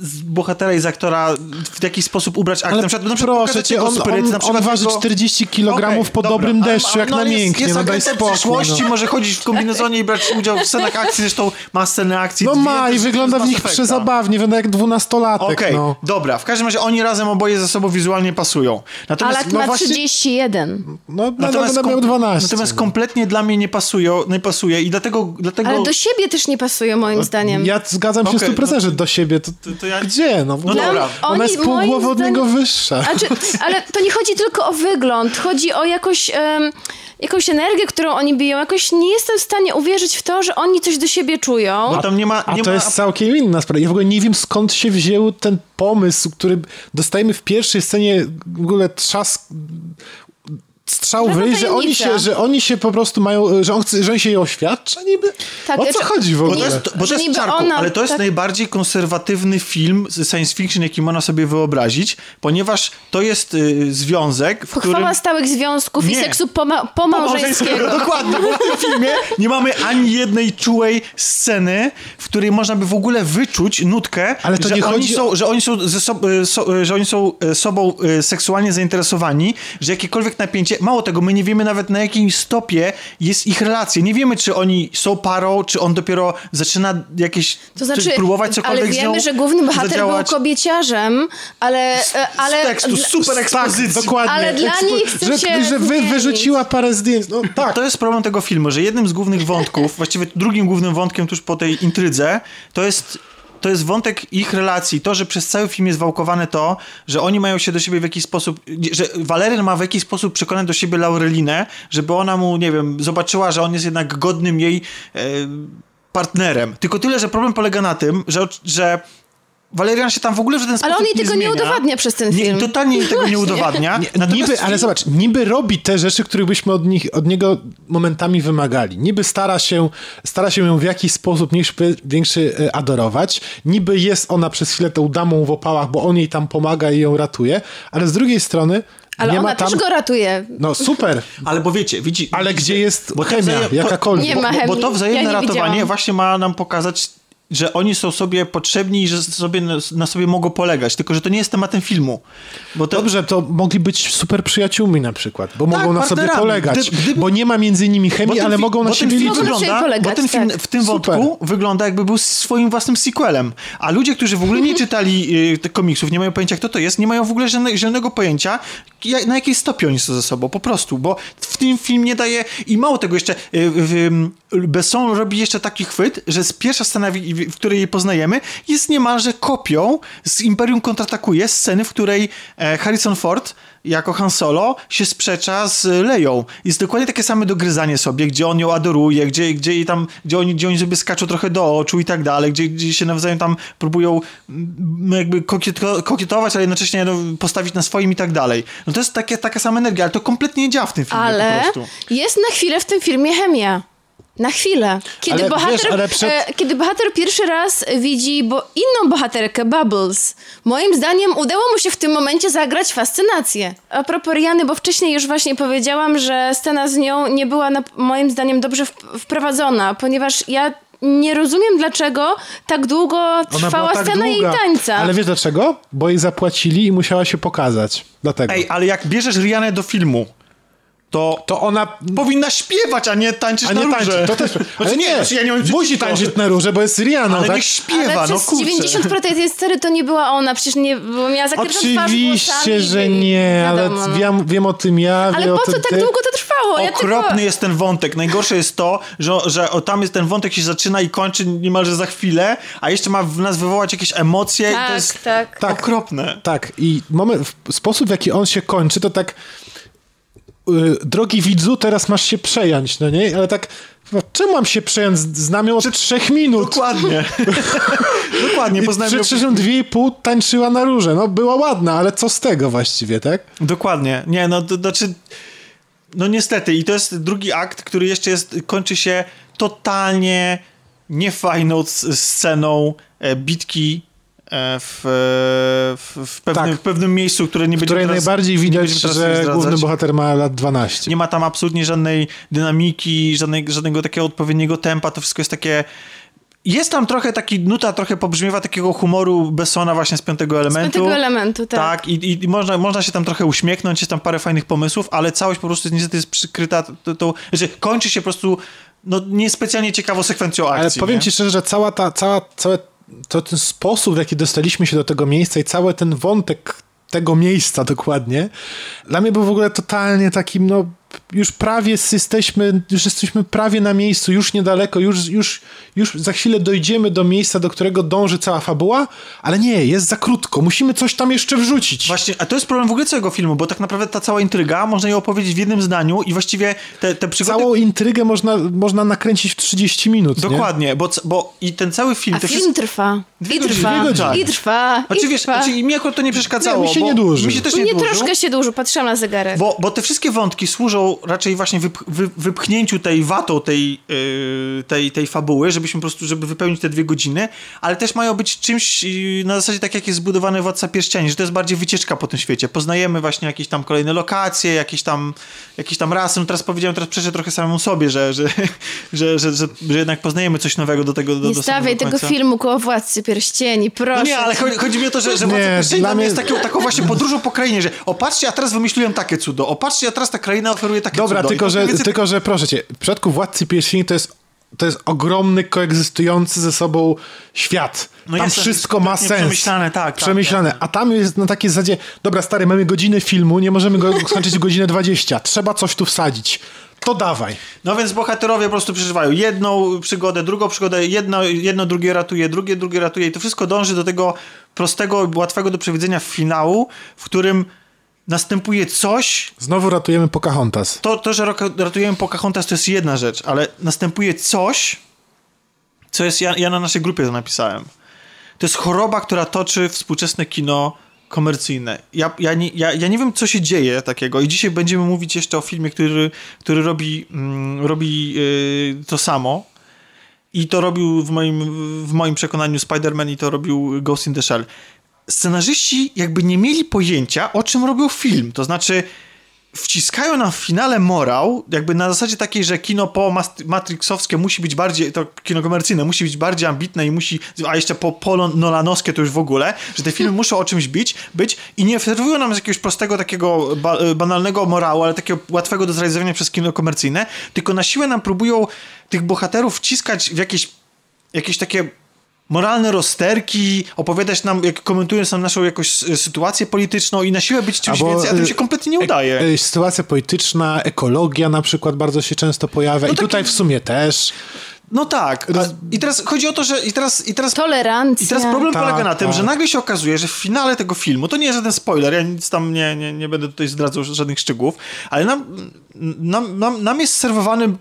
z, bohatera i z aktora w jakiś sposób ubrać aktor. Ale na przykład, na przykład proszę cię, on, spryt, on, na przykład on waży jego- 40 kg Okej, po dobra, dobrym ale- deszczu, ale- jak no, na ale jest- mięknie, jest no daj spokój. przyszłości, No. może chodzić w kombinezonie i brać udział w scenach akcji, zresztą ma sceny akcji. No dwie ma i wygląda w nich przezabawnie, wygląda jak dwunastolatek, Okej, no. dobra. W każdym razie oni razem oboje ze sobą wizualnie pasują. Natomiast, Alat no ma właśnie- 31. No, no, Natomiast, no, kom- miał 12. natomiast kompletnie dla mnie nie pasują, nie pasuje i dlatego... dlatego... Ale do siebie też nie pasują, moim zdaniem. Ja zgadzam się z 100% no że do siebie. To, to- to ja- Gdzie? No, No dobra. Ona Oni, jest pół głowy od niego wyższa. Znaczy, ale to nie chodzi tylko o wygląd, chodzi o jakoś, em, jakąś energię, którą oni biją. Jakoś nie jestem w stanie uwierzyć w to, że oni coś do siebie czują. Bo tam nie ma... A nie to ma... jest całkiem inna sprawa. Ja w ogóle nie wiem skąd się wziął ten pomysł, który dostajemy w pierwszej scenie w ogóle trzask strzał Trochę wyjść, że oni, się, że oni się po prostu mają, że on, chce, że on się jej oświadcza niby? Tak, o co chodzi w Bo ogóle? to jest, bo to jest czarku, ona- ale to jest tak- najbardziej konserwatywny film z science fiction, jaki można sobie wyobrazić, ponieważ to jest y, związek, w Pochwała którym... stałych związków i Nie. seksu poma- pomałżeńskiego. Dokładnie, bo w tym filmie nie mamy ani jednej czułej sceny, w której można by w ogóle wyczuć nutkę, Ale to że, nie oni chodzi- są, że oni są, ze sob- y, so, y, że oni są y, sobą seksualnie zainteresowani, że jakiekolwiek napięcie, mało tego, my nie wiemy nawet na jakim stopie jest ich relacja. Nie wiemy, czy oni są parą, czy on dopiero zaczyna jakieś To znaczy, czy próbować cokolwiek ale z nią wiemy, że główny bohater zadziałać. był kobieciarzem, ale... ale z tekstu, super ekspozycji. Tak, dokładnie. Ale dla Ekspo- nich chce że, się że wy, wyrzuciła parę zdjęć. No tak. To jest problem tego filmu, że jednym z głównych wątków, właściwie drugim głównym wątkiem tuż po tej intrydze, to jest to jest wątek ich relacji. To, że przez cały film jest wałkowane to, że oni mają się do siebie w jakiś sposób, że Waleryn ma w jakiś sposób przekonać do siebie Laurelinę, żeby ona mu, nie wiem, zobaczyła, że on jest jednak godnym jej e, partnerem. Tylko tyle, że problem polega na tym, że, że Valerian się tam w ogóle w ten sposób Ale on jej nie tego nie udowadnia przez ten Nie, film. totalnie jej tego nie udowadnia. Nie, Natomiast niby, ale zobacz, niby robi te rzeczy, których byśmy od, nich, od niego momentami wymagali. Niby stara się, stara się ją w jakiś sposób mniejszy, większy e, adorować. Niby jest ona przez chwilę tą damą w opałach, bo on jej tam pomaga i ją ratuje, ale z drugiej strony Ale nie ona tam... też go ratuje. No super, Ale bo wiecie, widzi, ale gdzie jest Bo chemia, to- jakakolwiek? Nie ma bo, bo chemii. to wzajemne Ja nie ratowanie widziałam. właśnie ma nam pokazać, że oni są sobie potrzebni i że sobie na sobie mogą polegać. Tylko, że to nie jest tematem filmu. Bo to, Dobrze, to mogli być super przyjaciółmi na przykład, bo Tak, mogą na sobie polegać, Gdy- gdyby- bo nie ma między nimi chemii, ten ale fi- mogą na siebie liczyć. Wygląda, polegać, Bo ten film tak. w tym Super. wątku wygląda jakby był swoim własnym sequelem. A ludzie, którzy w ogóle nie czytali y, tych komiksów, nie mają pojęcia kto to jest, nie mają w ogóle żadne, żadnego pojęcia na jakiej stopie oni są ze sobą, po prostu. Bo w tym film nie daje i mało tego jeszcze, y, Besson robi jeszcze taki chwyt, że z pierwsza scena, w, w której jej poznajemy, jest niemalże kopią z Imperium kontratakuje sceny, w której e, Harrison Ford jako Han Solo się sprzecza z Leją. Jest dokładnie takie same dogryzanie sobie, gdzie on ją adoruje, gdzie, gdzie, jej tam, gdzie, oni, gdzie oni sobie skaczą trochę do oczu i tak dalej, gdzie, gdzie się nawzajem tam próbują mm, jakby kokieto, kokietować, ale jednocześnie no, postawić na swoim i tak dalej. No to jest takie, taka sama energia, ale to kompletnie nie działa w tym filmie Ale po prostu. jest na chwilę w tym filmie chemia. Na chwilę. Kiedy, Ale bohater, wiesz, przed- e, kiedy bohater pierwszy raz widzi bo inną bohaterkę, Bubbles, moim zdaniem udało mu się w tym momencie zagrać fascynację. A propos Riany, bo wcześniej już właśnie powiedziałam, że scena z nią nie była na, moim zdaniem dobrze wp- wprowadzona, ponieważ ja nie rozumiem, dlaczego tak długo trwała tak scena jej długa. tańca. Ale wiesz dlaczego? Bo jej zapłacili i musiała się pokazać. Dlatego. Ej, ale jak bierzesz Rianę do filmu, to, to ona... powinna śpiewać, a nie tańczyć A nie na róże. To też... Znaczy nie, znaczy ja nie mam musi tańczyć na róże, bo jest Rihanna, Ale tak? niech śpiewa, Ale no przez kurczę. 90% tej sceny to nie była ona, przecież nie, bo miała zakrytą twarz Oczywiście, włosami, że i- nie, ale wiadomo, no. wiem, wiem o tym ja, Ale po co tak ty. długo to trwało? Ja Okropny tylko... jest ten wątek. Najgorsze jest to, że, że o, tam jest ten wątek się zaczyna i kończy niemalże za chwilę, a jeszcze ma w nas wywołać jakieś emocje i to Tak, jest tak. Tak. okropne. Tak, i moment, w sposób w jaki on się kończy, to tak drogi widzu, teraz masz się przejąć, no nie? Ale tak, no, czemu mam się przejąć? Znam ją od trzech minut. Dokładnie. Dokładnie, poznałem ją- przecież dwie i pół tańczyła na róże. No, była ładna, ale co z tego właściwie, tak? Dokładnie. Nie, no to znaczy... No niestety. I to jest drugi akt, który jeszcze jest, kończy się totalnie niefajną sceną e, bitki w, w, w, pewnym, Tak. w pewnym miejscu, które nie będzie której teraz, najbardziej widać, że główny bohater ma lat 12. Nie ma tam absolutnie żadnej dynamiki, żadnej, żadnego takiego odpowiedniego tempa, to wszystko jest takie... Jest tam trochę taki, nuta trochę pobrzmiewa takiego humoru Bessona właśnie z piątego elementu. piątego elementu, tak. Tak, i, i, można, można się tam trochę uśmiechnąć, jest tam parę fajnych pomysłów, ale całość po prostu niestety jest przykryta tą, tą że kończy się po prostu no, niespecjalnie ciekawą sekwencją akcji. Ale powiem nie? ci szczerze, że cała ta, cała, cały to ten sposób, w jaki dostaliśmy się do tego miejsca i cały ten wątek tego miejsca dokładnie, dla mnie był w ogóle totalnie takim, no już prawie jesteśmy, już jesteśmy prawie na miejscu, już niedaleko, już, już, już za chwilę dojdziemy do miejsca, do którego dąży cała fabuła, ale nie, jest za krótko, musimy coś tam jeszcze wrzucić. Właśnie, a to jest problem w ogóle całego filmu, bo tak naprawdę ta cała intryga, można ją opowiedzieć w jednym zdaniu i właściwie te, te przygody... Całą intrygę można, można nakręcić w 30 minut, nie? Dokładnie, bo, c- bo i ten cały film... A film trwa. Dwie I trwa. dwie godziny. I trwa. Znaczy, I wiesz, trwa. znaczy, mi akurat to nie przeszkadzało. Nie, mi się bo, nie dłuży. Mi się też nie, Nie dłużył. troszkę się dużo, patrzyłam na zegarek. Bo, bo te wszystkie wątki służą raczej właśnie wyp, wy, wypchnięciu tej watą tej, yy, tej, tej fabuły, żebyśmy po prostu, żeby wypełnić te dwie godziny, ale też mają być czymś yy, na zasadzie tak jak jest zbudowany Władca Pierścieni, że to jest bardziej wycieczka po tym świecie. Poznajemy właśnie jakieś tam kolejne lokacje, jakieś tam, jakieś tam rasy. No teraz powiedziałem, teraz przeszę trochę samemu sobie, że, że, że, że, że, że jednak poznajemy coś nowego do tego do, nie do stawiaj tego końca. filmu koło Władcy Pierścieni, proszę. No nie, ale chodzi, chodzi mi o to, że, że Władca Pierścieni dla mnie- jest taką, taką właśnie podróżą po krainie, że opatrzcie, a teraz wymyśliłem takie cudo, opatrzcie, a teraz ta kraina oferuje takie Dobra, cudo. I tylko że, więcej tylko że proszę cię, w przypadku Władcy Pierścieni to jest, to jest ogromny, koegzystujący ze sobą świat. No tam jest wszystko ma sens. przemyślane, tak, tak, Przemyślane. A tam jest na takiej zasadzie, dobra stary, mamy godzinę filmu, nie możemy go skończyć w godzinę 20. Trzeba coś tu wsadzić. To dawaj. No więc bohaterowie po prostu przeżywają jedną przygodę, drugą przygodę, jedno, jedno drugie ratuje, drugie, drugie ratuje i to wszystko dąży do tego prostego, łatwego do przewidzenia finału, w którym następuje coś, Znowu ratujemy Pocahontas. to, to że ratujemy Pocahontas to jest jedna rzecz, ale następuje coś, co jest, ja, ja na naszej grupie to napisałem. to jest choroba, która toczy współczesne kino komercyjne. Ja, ja, nie, ja, ja nie wiem, co się dzieje takiego i dzisiaj będziemy mówić jeszcze o filmie, który, który robi, mm, robi yy, to samo. I to robił w moim, w moim przekonaniu Spider-Man i to robił Ghost in the Shell. Scenarzyści jakby nie mieli pojęcia, o czym robił film. To znaczy, wciskają nam w finale morał, jakby na zasadzie takiej, że kino po Matrixowskie musi być bardziej, to kino komercyjne musi być bardziej ambitne i musi, a jeszcze po, po Nolanowskie to już w ogóle, że te filmy muszą o czymś być, być i nie serwują nam jakiegoś prostego takiego ba, banalnego morału, ale takiego łatwego do zrealizowania przez kino komercyjne, tylko na siłę nam próbują tych bohaterów wciskać w jakieś jakieś takie moralne rozterki, opowiadać nam, jak komentując nam naszą jakąś sytuację polityczną i na siłę być czymś Albo, więcej, a tym się kompletnie nie udaje. E, sytuacja polityczna, ekologia na przykład bardzo się często pojawia no i taki... tutaj w sumie też. No tak. I teraz chodzi o to, że i teraz... I teraz Tolerancja. I teraz problem tak, polega na tym, tak. że nagle się okazuje, że w finale tego filmu, to nie jest żaden spoiler, ja nic tam nie, nie, nie będę tutaj zdradzał żadnych szczegółów, ale nam, nam, nam, nam jest serwowany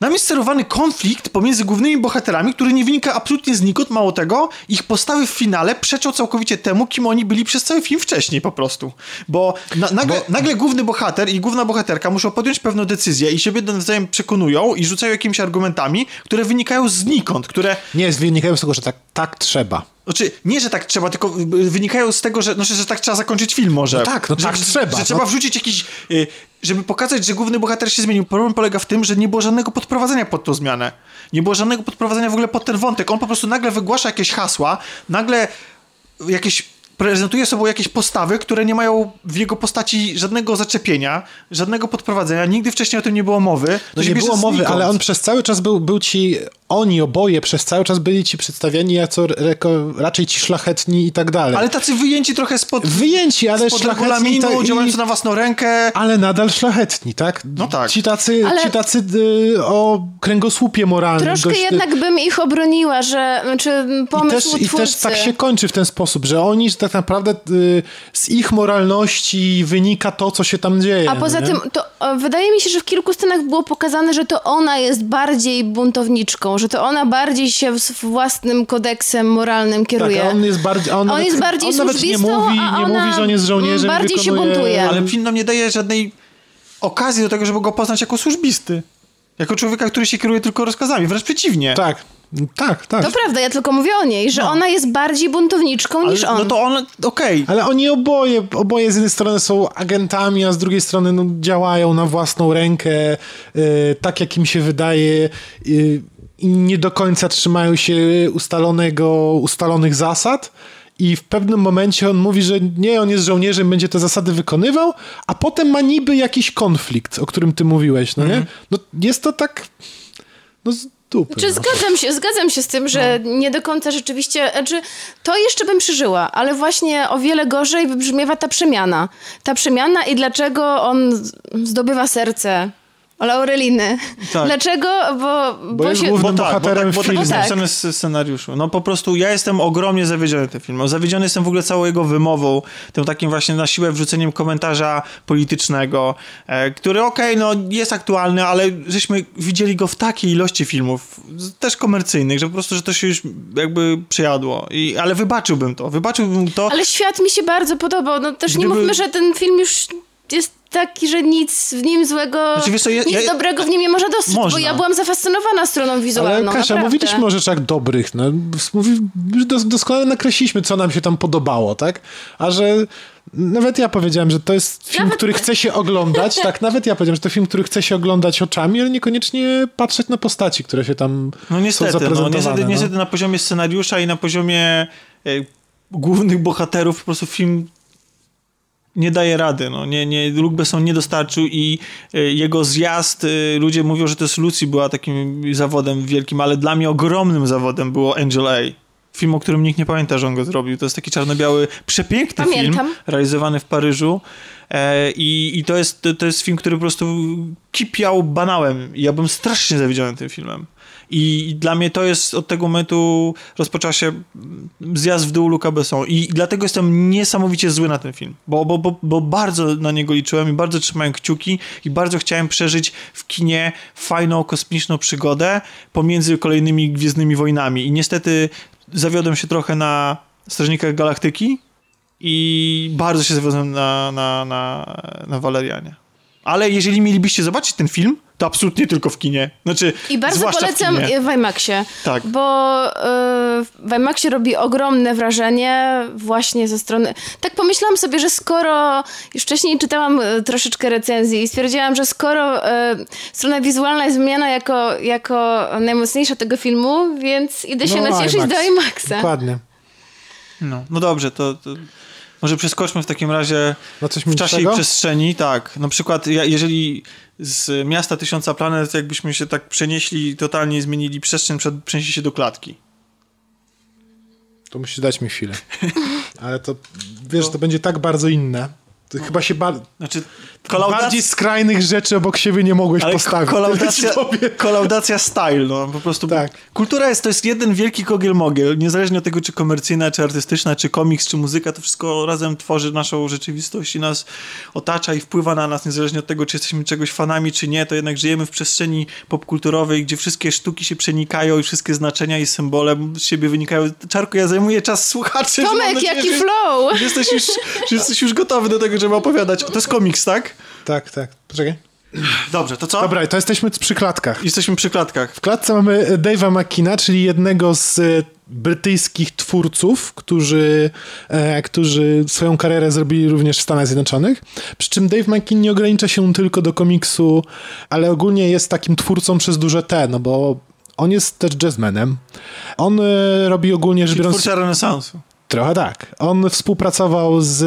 nam jest sterowany konflikt pomiędzy głównymi bohaterami, który nie wynika absolutnie znikąd, mało tego, ich postawy w finale przeczą całkowicie temu, kim oni byli przez cały film wcześniej po prostu. Bo, na, nagle, Bo... nagle główny bohater i główna bohaterka muszą podjąć pewną decyzję i siebie nawzajem przekonują i rzucają jakimiś argumentami, które wynikają znikąd, które... Nie, wynikają z tego, że tak, tak trzeba. Znaczy, nie, że tak trzeba, tylko wynikają z tego, że, znaczy, że tak trzeba zakończyć film może. No tak, no że, tak trzeba. Że no. trzeba wrzucić jakiś, y, żeby pokazać, że główny bohater się zmienił. Problem polega w tym, że nie było żadnego podprowadzenia pod tą zmianę. Nie było żadnego podprowadzenia w ogóle pod ten wątek. On po prostu nagle wygłasza jakieś hasła, nagle jakieś prezentuje sobą jakieś postawy, które nie mają w jego postaci żadnego zaczepienia, żadnego podprowadzenia. Nigdy wcześniej o tym nie było mowy. No nie było mowy, znikąd. ale on przez cały czas był, był ci, oni oboje przez cały czas byli ci przedstawiani jako raczej ci szlachetni i tak dalej. Ale tacy wyjęci trochę spod Wyjęci, ale spod szlachetni. i... działający na własną rękę. Ale nadal szlachetni, tak? No tak. Ci tacy, ale... ci tacy y, o kręgosłupie moralnym. Troszkę dość... jednak bym ich obroniła, że czy pomysł I też, I też tak się kończy w ten sposób, że oni tak naprawdę y, z ich moralności wynika to, co się tam dzieje. A poza nie? tym, to wydaje mi się, że w kilku scenach było pokazane, że to ona jest bardziej buntowniczką, że to ona bardziej się własnym kodeksem moralnym kieruje. Tak, on jest bardziej, on, on nawet, jest bardziej on nawet nie mówi, nie mówi, że on jest żołnierzem. Bardziej wykonuje... się buntuje. Ale film nam nie daje żadnej okazji do tego, żeby go poznać jako służbisty. Jako człowieka, który się kieruje tylko rozkazami, wręcz przeciwnie. Tak. Tak, tak. To prawda, ja tylko mówię o niej, że no. ona jest bardziej buntowniczką Ale, niż on. No to on, okej. Okay. Ale oni oboje, oboje z jednej strony są agentami, a z drugiej strony no, działają na własną rękę, yy, tak jak im się wydaje yy, i nie do końca trzymają się ustalonego, ustalonych zasad. I w pewnym momencie on mówi, że nie, on jest żołnierzem, będzie te zasady wykonywał, a potem ma niby jakiś konflikt, o którym ty mówiłeś, no nie? Mhm. No jest to tak... No, Stupy, Czy no. zgadzam się, zgadzam się z tym, że no. nie do końca rzeczywiście, znaczy to jeszcze bym przeżyła, ale właśnie o wiele gorzej wybrzmiewa ta przemiana. Ta przemiana i dlaczego on zdobywa serce Laureliny. Tak. Dlaczego? Bo, bo, bo jest się... głównym bo tak, bohaterem bo tak, bo tak jest napisane w scenariuszu. No po prostu ja jestem ogromnie zawiedziony tym filmem. Zawiedziony jestem w ogóle całą jego wymową, tym takim właśnie na siłę wrzuceniem komentarza politycznego, e, który okej, okay, no jest aktualny, ale żeśmy widzieli go w takiej ilości filmów, też komercyjnych, że po prostu, że to się już jakby przejadło. I, ale wybaczyłbym to, wybaczyłbym to. Ale świat mi się bardzo podobał. No też Gdyby... nie mówmy, że ten film już jest taki, że nic w nim złego, znaczy, co, ja, nic ja, dobrego w nim nie może dostrzec, można. bo ja byłam zafascynowana stroną wizualną. Ale Kasia, mówiliśmy o rzeczach dobrych, no, mówi, doskonale nakreśliliśmy, co nam się tam podobało, tak? A że nawet ja powiedziałem, że to jest film, nawet... który chce się oglądać, tak, nawet ja powiedziałem, że to film, który chce się oglądać oczami, ale niekoniecznie patrzeć na postaci, które się tam no niestety, są zaprezentowane. No, niestety, no. niestety na poziomie scenariusza i na poziomie e, głównych bohaterów po prostu film nie daje rady. No. Nie, nie, Luke Besson nie dostarczył i y, jego zjazd, y, ludzie mówią, że to jest Lucy była takim zawodem wielkim, ale dla mnie ogromnym zawodem było Angel A. Film, o którym nikt nie pamięta, że on go zrobił. To jest taki czarno-biały, przepiękny Pamiętam. film, realizowany w Paryżu. E, i, I to jest, to jest film, który po prostu kipiał banałem. Ja bym strasznie zawiedziony tym filmem. I dla mnie to jest od tego momentu rozpoczęła się zjazd w dół Luca Besson. I dlatego jestem niesamowicie zły na ten film, bo, bo, bo, bo bardzo na niego liczyłem i bardzo trzymałem kciuki i bardzo chciałem przeżyć w kinie fajną, kosmiczną przygodę pomiędzy kolejnymi Gwiezdnymi Wojnami. I niestety zawiodłem się trochę na Strażnikach Galaktyki i bardzo się zawiodłem na, na, na, na Walerianie. Ale jeżeli mielibyście zobaczyć ten film, to absolutnie tylko w kinie. Znaczy, I bardzo polecam w, w IMAXie. Tak. Bo yy, w IMAXie robi ogromne wrażenie właśnie ze strony... Tak pomyślałam sobie, że skoro... Już wcześniej czytałam y, troszeczkę recenzji i stwierdziłam, że skoro yy, strona wizualna jest wymiana jako, jako najmocniejsza tego filmu, więc idę się no, nacieszyć IMAX. do IMAXa. Dokładnie. No, no dobrze, to, to może przeskoczmy w takim razie w czasie i przestrzeni. Tak, na przykład jeżeli z miasta Tysiąca Planet jakbyśmy się tak przenieśli, totalnie zmienili przestrzeń, przed, przenieśli się do klatki. To musisz dać mi chwilę. Ale to, wiesz, to będzie tak bardzo inne. To chyba się ba... Znaczy, kolaudac... bardziej skrajnych rzeczy obok siebie nie mogłeś Ale postawić. Kolaudacja, kolaudacja style, no po prostu. Tak. Kultura jest, to jest jeden wielki kogiel-mogiel, niezależnie od tego, czy komercyjna, czy artystyczna, czy komiks, czy muzyka, to wszystko razem tworzy naszą rzeczywistość i nas otacza i wpływa na nas, niezależnie od tego, czy jesteśmy czegoś fanami, czy nie, to jednak żyjemy w przestrzeni popkulturowej, gdzie wszystkie sztuki się przenikają i wszystkie znaczenia i symbole z siebie wynikają. Czarko, ja zajmuję czas słuchaczy. Tomek, nadzieję, jaki flow! Że jesteś, już, że jesteś już gotowy do tego, żeby opowiadać. To jest komiks, tak? Tak, tak. Poczekaj. Dobrze, to co? Dobra, to jesteśmy przy klatkach. Jesteśmy przy klatkach. W klatce mamy Dave'a McKina, czyli jednego z e, brytyjskich twórców, którzy, e, którzy swoją karierę zrobili również w Stanach Zjednoczonych. Przy czym Dave McKin nie ogranicza się tylko do komiksu, ale ogólnie jest takim twórcą przez duże T, no bo on jest też jazzmenem. On e, robi ogólnie rzecz biorąc... Twórca renesansu. Trochę tak. On współpracował z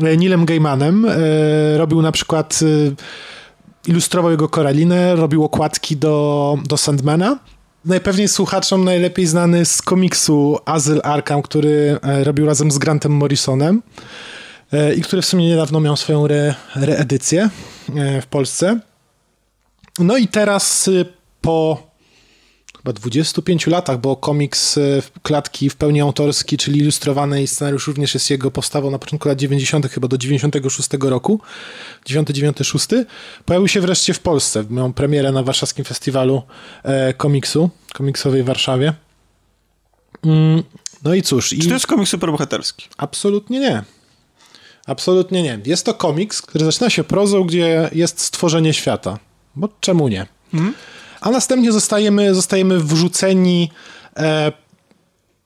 e, Nilem Gaimanem. E, robił na przykład, e, ilustrował jego Koralinę, robił okładki do, do Sandmana. Najpewniej słuchaczom najlepiej znany z komiksu Azyl Arkham, który robił razem z Grantem Morrisonem i który w sumie niedawno miał swoją re, reedycję w Polsce. No i teraz po chyba 25 latach, bo komiks e, klatki w pełni autorski, czyli ilustrowany i scenariusz również jest jego postawą na początku lat 90., chyba do 96 roku, 9-9-6, pojawił się wreszcie w Polsce. Miał premierę na warszawskim festiwalu e, komiksu, komiksowej w Warszawie. Mm, no i cóż. Czy to jest komiks superbohaterski? Absolutnie nie. Absolutnie nie. Jest to komiks, który zaczyna się prozą, gdzie jest stworzenie świata. Bo czemu nie? Mhm a następnie zostajemy, zostajemy wrzuceni e,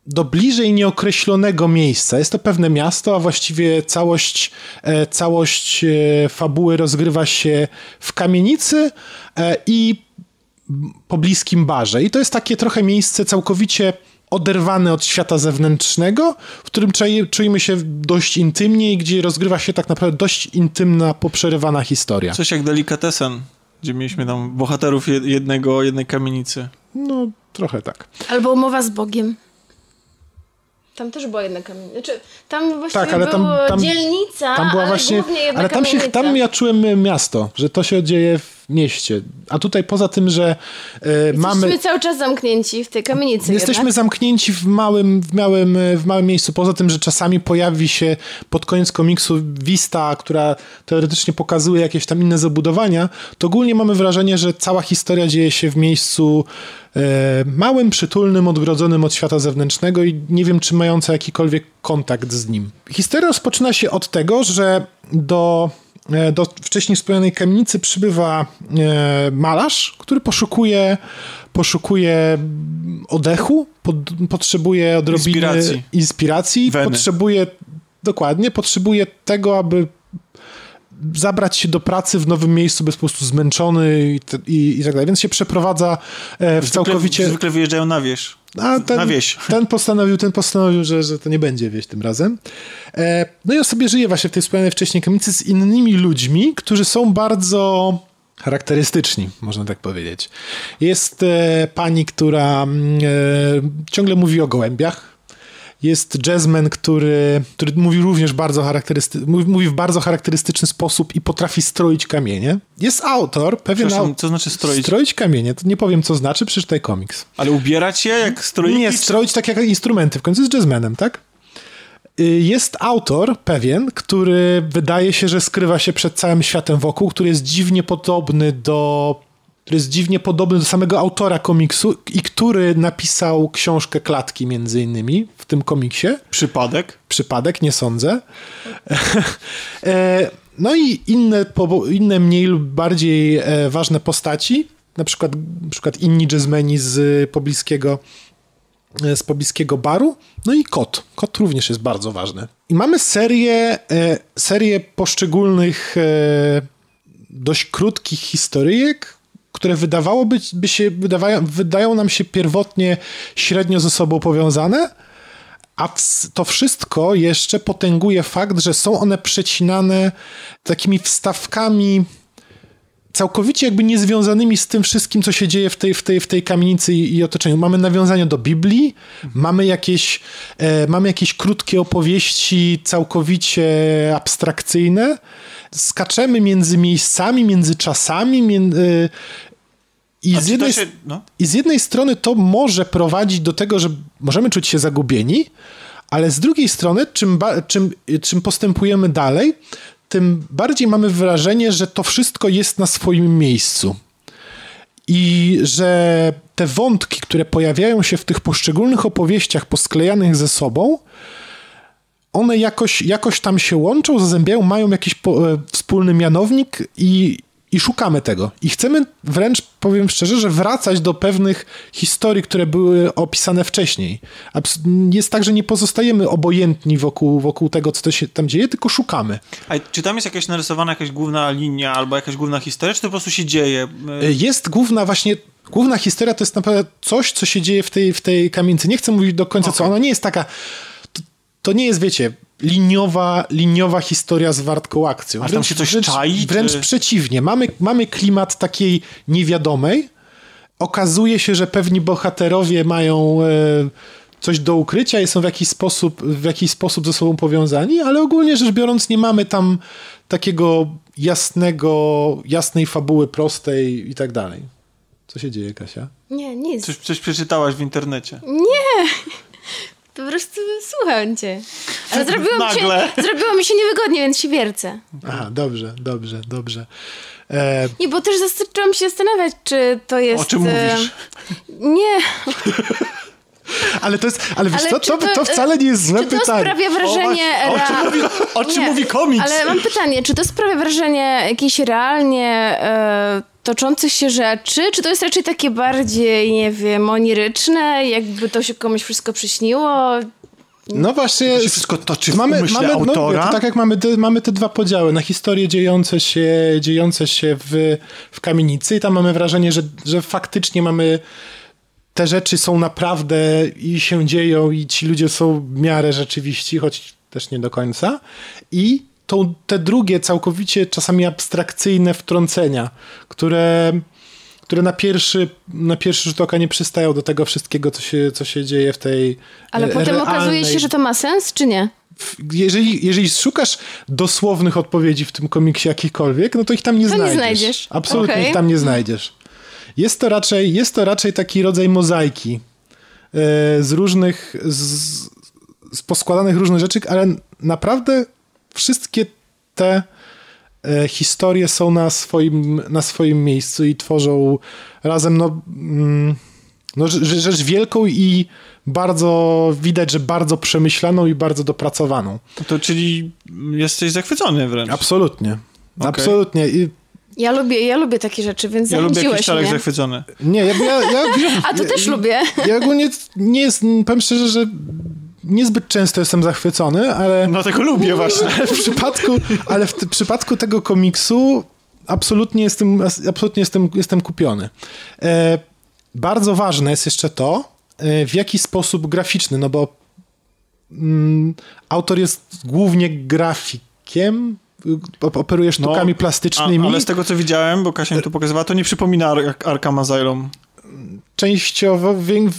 do bliżej nieokreślonego miejsca. Jest to pewne miasto, a właściwie całość, e, całość e, fabuły rozgrywa się w kamienicy e, i po bliskim barze. I to jest takie trochę miejsce całkowicie oderwane od świata zewnętrznego, w którym czujemy się dość intymnie i gdzie rozgrywa się tak naprawdę dość intymna, poprzerywana historia. Coś jak delikatesen gdzie mieliśmy tam bohaterów jednego, jednej kamienicy. No, trochę tak. Albo umowa z Bogiem. Tam też była jedna kamienica. Znaczy, tam właściwie tak, ale tam, tam, dzielnica, tam była ale właśnie, Ale tam, się, tam ja czułem miasto, że to się dzieje w mieście. A tutaj poza tym, że e, Jesteśmy mamy... Jesteśmy cały czas zamknięci w tej kamienicy. Jesteśmy jednak. zamknięci w małym, w, małym, w małym miejscu. Poza tym, że czasami pojawi się pod koniec komiksu wista, która teoretycznie pokazuje jakieś tam inne zabudowania, to ogólnie mamy wrażenie, że cała historia dzieje się w miejscu e, małym, przytulnym, odgrodzonym od świata zewnętrznego i nie wiem, czy mające jakikolwiek kontakt z nim. Historia rozpoczyna się od tego, że do do wcześniej wspomnianej kamienicy przybywa e, malarz, który poszukuje, poszukuje oddechu, pod, potrzebuje odrobiny inspiracji, inspiracji potrzebuje dokładnie, potrzebuje tego, aby zabrać się do pracy w nowym miejscu, bez po prostu zmęczony i, i, i tak dalej. Więc się przeprowadza e, w zwykle, całkowicie... Zwykle wyjeżdżają na wieś. A ten, na wieś. Ten postanowił, ten postanowił że, że to nie będzie wieś tym razem. E, no i on sobie żyje właśnie w tej wspomnianej wcześniej kamienicy z innymi ludźmi, którzy są bardzo charakterystyczni, można tak powiedzieć. Jest e, pani, która mm, e, ciągle mówi o gołębiach. Jest jazzman, który, który mówi również bardzo charakterysty, mówi, mówi w bardzo charakterystyczny sposób i potrafi stroić kamienie. Jest autor, pewien Przepraszam, au- co znaczy stroić? Stroić kamienie, to nie powiem co znaczy, przeczytaj komiks. Ale ubierać je jak stroiki? Nie, stroić tak jak instrumenty, w końcu jest jazzmanem, tak? Y, Jest autor pewien, który wydaje się, że skrywa się przed całym światem wokół, który jest dziwnie podobny do. Który jest dziwnie podobny do samego autora komiksu i który napisał książkę Klatki między innymi w tym komiksie. Przypadek? Przypadek, nie sądzę. E, No i inne, inne mniej lub bardziej e, ważne postaci, na przykład, na przykład inni jazzmeni z pobliskiego, e, z pobliskiego baru, no i kot. Kot również jest bardzo ważny. I mamy serię, serię poszczególnych dość krótkich historyjek, które wydawałoby by się, wydawają, wydają nam się pierwotnie średnio ze sobą powiązane, a to wszystko jeszcze potęguje fakt, że są one przecinane takimi wstawkami całkowicie jakby niezwiązanymi z tym wszystkim, co się dzieje w tej, w tej, w tej kamienicy i, i otoczeniu. Mamy nawiązania do Biblii, mamy jakieś, e, mamy jakieś krótkie opowieści całkowicie abstrakcyjne, skaczemy między miejscami, między czasami, między, i z jednej się... No? i z jednej strony to może prowadzić do tego, że możemy czuć się zagubieni, ale z drugiej strony, czym, czym, czym postępujemy dalej, tym bardziej mamy wrażenie, że to wszystko jest na swoim miejscu. I że te wątki, które pojawiają się w tych poszczególnych opowieściach posklejanych ze sobą, one jakoś, jakoś tam się łączą, zazębiają, mają jakiś po, e, wspólny mianownik i, i szukamy tego. I chcemy wręcz, powiem szczerze, że wracać do pewnych historii, które były opisane wcześniej. Jest tak, że nie pozostajemy obojętni wokół, wokół tego, co się tam dzieje, tylko szukamy. A czy tam jest jakaś narysowana jakaś główna linia albo jakaś główna historia, czy to po prostu się dzieje? E, Jest główna właśnie, główna historia to jest naprawdę coś, co się dzieje w tej, w tej kamienicy. Nie chcę mówić do końca, co ona nie jest taka, to, nie jest, wiecie, liniowa, liniowa historia z wartką akcją. A tam się coś wręcz, czai, Wręcz czy- przeciwnie. Mamy, mamy klimat takiej niewiadomej. Okazuje się, że pewni bohaterowie mają e, coś do ukrycia i są w jakiś, sposób, w jakiś sposób ze sobą powiązani, ale ogólnie rzecz biorąc nie mamy tam takiego jasnego, jasnej fabuły prostej i tak dalej. Co się dzieje, Kasia? Nie, nic. Coś, coś przeczytałaś w internecie. Po prostu słucham cię. Ale zrobiło mi, się, zrobiło mi się niewygodnie, więc się wiercę. Aha, dobrze, dobrze, dobrze. E, Nie, bo też zaczęłam się zastanawiać, czy to jest... O czym e, mówisz? Nie, ale to jest, ale wiesz Ale co, to, to- to wcale nie jest złe czy to pytanie. sprawia wrażenie... O, o czym mówi, o czym Nie, mówi komiks? Ale mam pytanie, czy to sprawia wrażenie jakiejś realnie e, toczących się rzeczy, czy to jest raczej takie bardziej, nie wiem, oniryczne, jakby to się komuś wszystko przyśniło? No właśnie, To wszystko toczy w mamy, mamy, no, autora? to tak jak mamy te, mamy te dwa podziały na historie dziejące się, dziejące się w, w kamienicy i tam mamy wrażenie, że, że faktycznie mamy te rzeczy są naprawdę i się dzieją i ci ludzie są w miarę rzeczywiści, choć też nie do końca. I tą, te drugie całkowicie czasami abstrakcyjne wtrącenia, które, które na, pierwszy, na pierwszy rzut oka nie przystają do tego wszystkiego, co się, co się dzieje w tej Ale e, potem okazuje realnej- się, że to ma sens, czy nie? jeżeli, jeżeli szukasz dosłownych odpowiedzi w tym komiksie jakichkolwiek, no to ich tam nie To nie znajdziesz. znajdziesz. Absolutnie Okej. ich tam nie znajdziesz. Jest to raczej, jest to raczej taki rodzaj mozaiki e, z różnych, z, z poskładanych różnych rzeczy, ale naprawdę wszystkie te e, historie są na swoim, na swoim miejscu i tworzą razem no, mm, no, rze- rze- rzecz wielką i bardzo widać, że bardzo przemyślaną i bardzo dopracowaną. To czyli jesteś zachwycony wręcz. Absolutnie. Okej. Absolutnie. I, Ja lubię, ja lubię takie rzeczy, więc Ja lubię jakiś zachwycony. nie, ja, ja, ja, A to też lubię. Ja ogólnie nie jest, powiem szczerze, że niezbyt często jestem zachwycony, ale, No tego lubię właśnie. ale w przypadku, ale w przypadku tego komiksu absolutnie jestem, absolutnie jestem, jestem kupiony. E, bardzo ważne jest jeszcze to, e, w jaki sposób graficzny, no bo mm, autor jest głównie grafikiem, operuje sztukami No, plastycznymi. A, ale z tego co widziałem, bo Kasia mi to pokazywała, to nie przypomina Ar Arkham Asylum. Częściowo,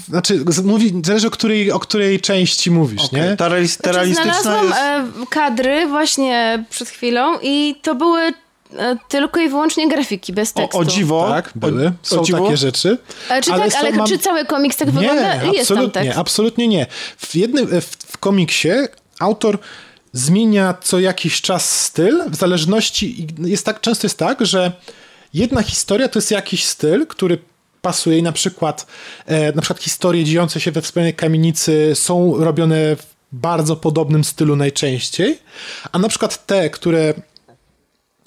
znaczy mówi, zależy o której, o której części mówisz, Okej, nie? Ta, realis- ta Znaczy, realistyczna znalazłam jest... e, kadry właśnie przed chwilą i to były e, tylko i wyłącznie grafiki, bez tekstu. O, o dziwo. Tak, były, o, są o dziwo. takie rzeczy. Ale czy tak, są- ale mam- czy cały komiks tak nie, wygląda? Tam absolutnie, absolutnie nie. W jednym, w, w komiksie autor zmienia co jakiś czas styl, w zależności, i jest tak, często jest tak, że jedna historia to jest jakiś styl, który pasuje i na przykład, e, na przykład historie dziejące się we wspomnianej kamienicy są robione w bardzo podobnym stylu najczęściej, a na przykład te, które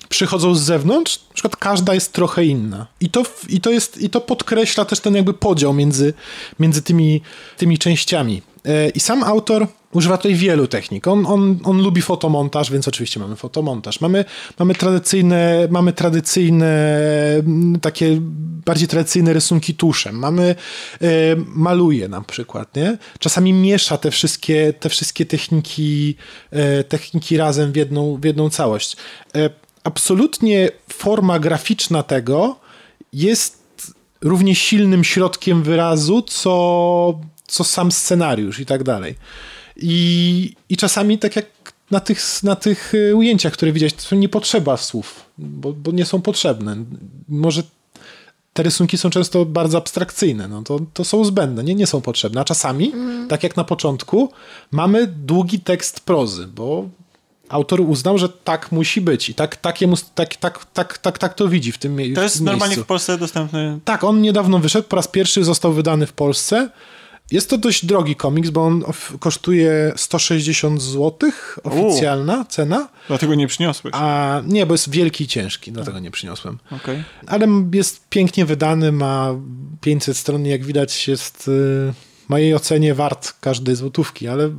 przychodzą z zewnątrz, na przykład każda jest trochę inna. I to, i to, jest, i to podkreśla też ten jakby podział między, między tymi, tymi częściami. E, I sam autor używa tutaj wielu technik. On, on, on lubi fotomontaż, więc oczywiście mamy fotomontaż. Mamy, mamy tradycyjne, mamy tradycyjne, mm, takie bardziej tradycyjne rysunki tuszem. Mamy, e, maluje na przykład, nie? Czasami miesza te wszystkie, te wszystkie techniki, e, techniki razem w jedną, w jedną całość. Absolutnie forma graficzna tego jest równie silnym środkiem wyrazu, co, co sam scenariusz i tak dalej. I, I czasami tak jak na tych, na tych y, ujęciach, które widziałeś, to nie potrzeba słów, bo, bo nie są potrzebne. Może te rysunki są często bardzo abstrakcyjne, no to, to są zbędne, nie, nie są potrzebne. A czasami, tak jak na początku, mamy długi tekst prozy, bo autor uznał, że tak musi być i tak, tak, jemu, tak, tak, tak, tak, tak to widzi w tym mie- To jest w tym normalnie miejscu. w Polsce dostępny. Tak, on niedawno wyszedł, po raz pierwszy został wydany w Polsce. Jest to dość drogi komiks, bo on kosztuje 160 zł, oficjalna cena, Dlatego nie przyniosłeś. a nie, bo jest wielki i ciężki, dlatego nie przyniosłem. Okej. Ale jest pięknie wydany, ma 500 stron, jak widać jest y, w mojej ocenie wart każdej złotówki, ale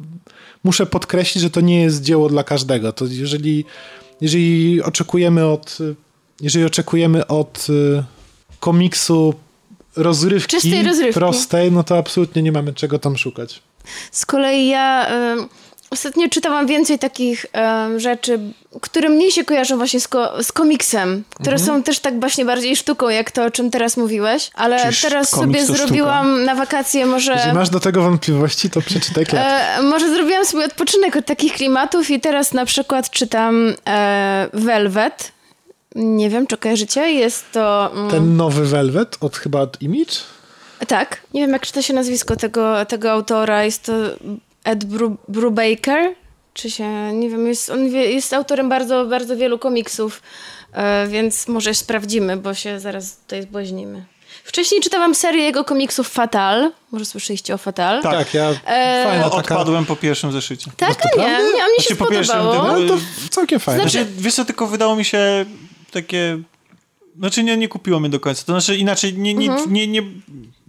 muszę podkreślić, że to nie jest dzieło dla każdego. To jeżeli, jeżeli oczekujemy od y, jeżeli oczekujemy od y, komiksu rozrywki, Czystej rozrywki. prostej, no to absolutnie nie mamy czego tam szukać. Z kolei ja em, ostatnio czytałam więcej takich em, rzeczy, które mniej się kojarzą właśnie z, ko- z komiksem, które Mhm. są też tak właśnie bardziej sztuką, jak to, o czym teraz mówiłeś, ale Czyż teraz sobie zrobiłam na wakacje może... Jeżeli masz do tego wątpliwości, to przeczytaj. E, może zrobiłam sobie odpoczynek od takich klimatów i teraz na przykład czytam e, Velvet. Nie wiem, czy kojarzycie. Jest to... Mm, Ten nowy Velvet od chyba od Image? Tak. Nie wiem, jak czyta się nazwisko tego, tego autora. Jest to Ed Bru- Brubaker. Czy się... Nie wiem, jest, on wie, jest autorem bardzo, bardzo wielu komiksów, e, więc może sprawdzimy, bo się zaraz tutaj zbłaźnimy. Wcześniej czytałam serię jego komiksów Fatal. Może słyszeliście o Fatal? Tak. Tak, ja E, fajna taka... Odpadłem po pierwszym zeszycie. Tak, to a nie, prawda? nie, a mnie się Znaczy, po pierwsze, spodobało. ten- No to całkiem fajne. Znaczy- Znaczy, wiesz co, tylko wydało mi się takie... Znaczy nie, nie kupiło mnie do końca. To znaczy inaczej nie, nie, Mhm. nie, nie,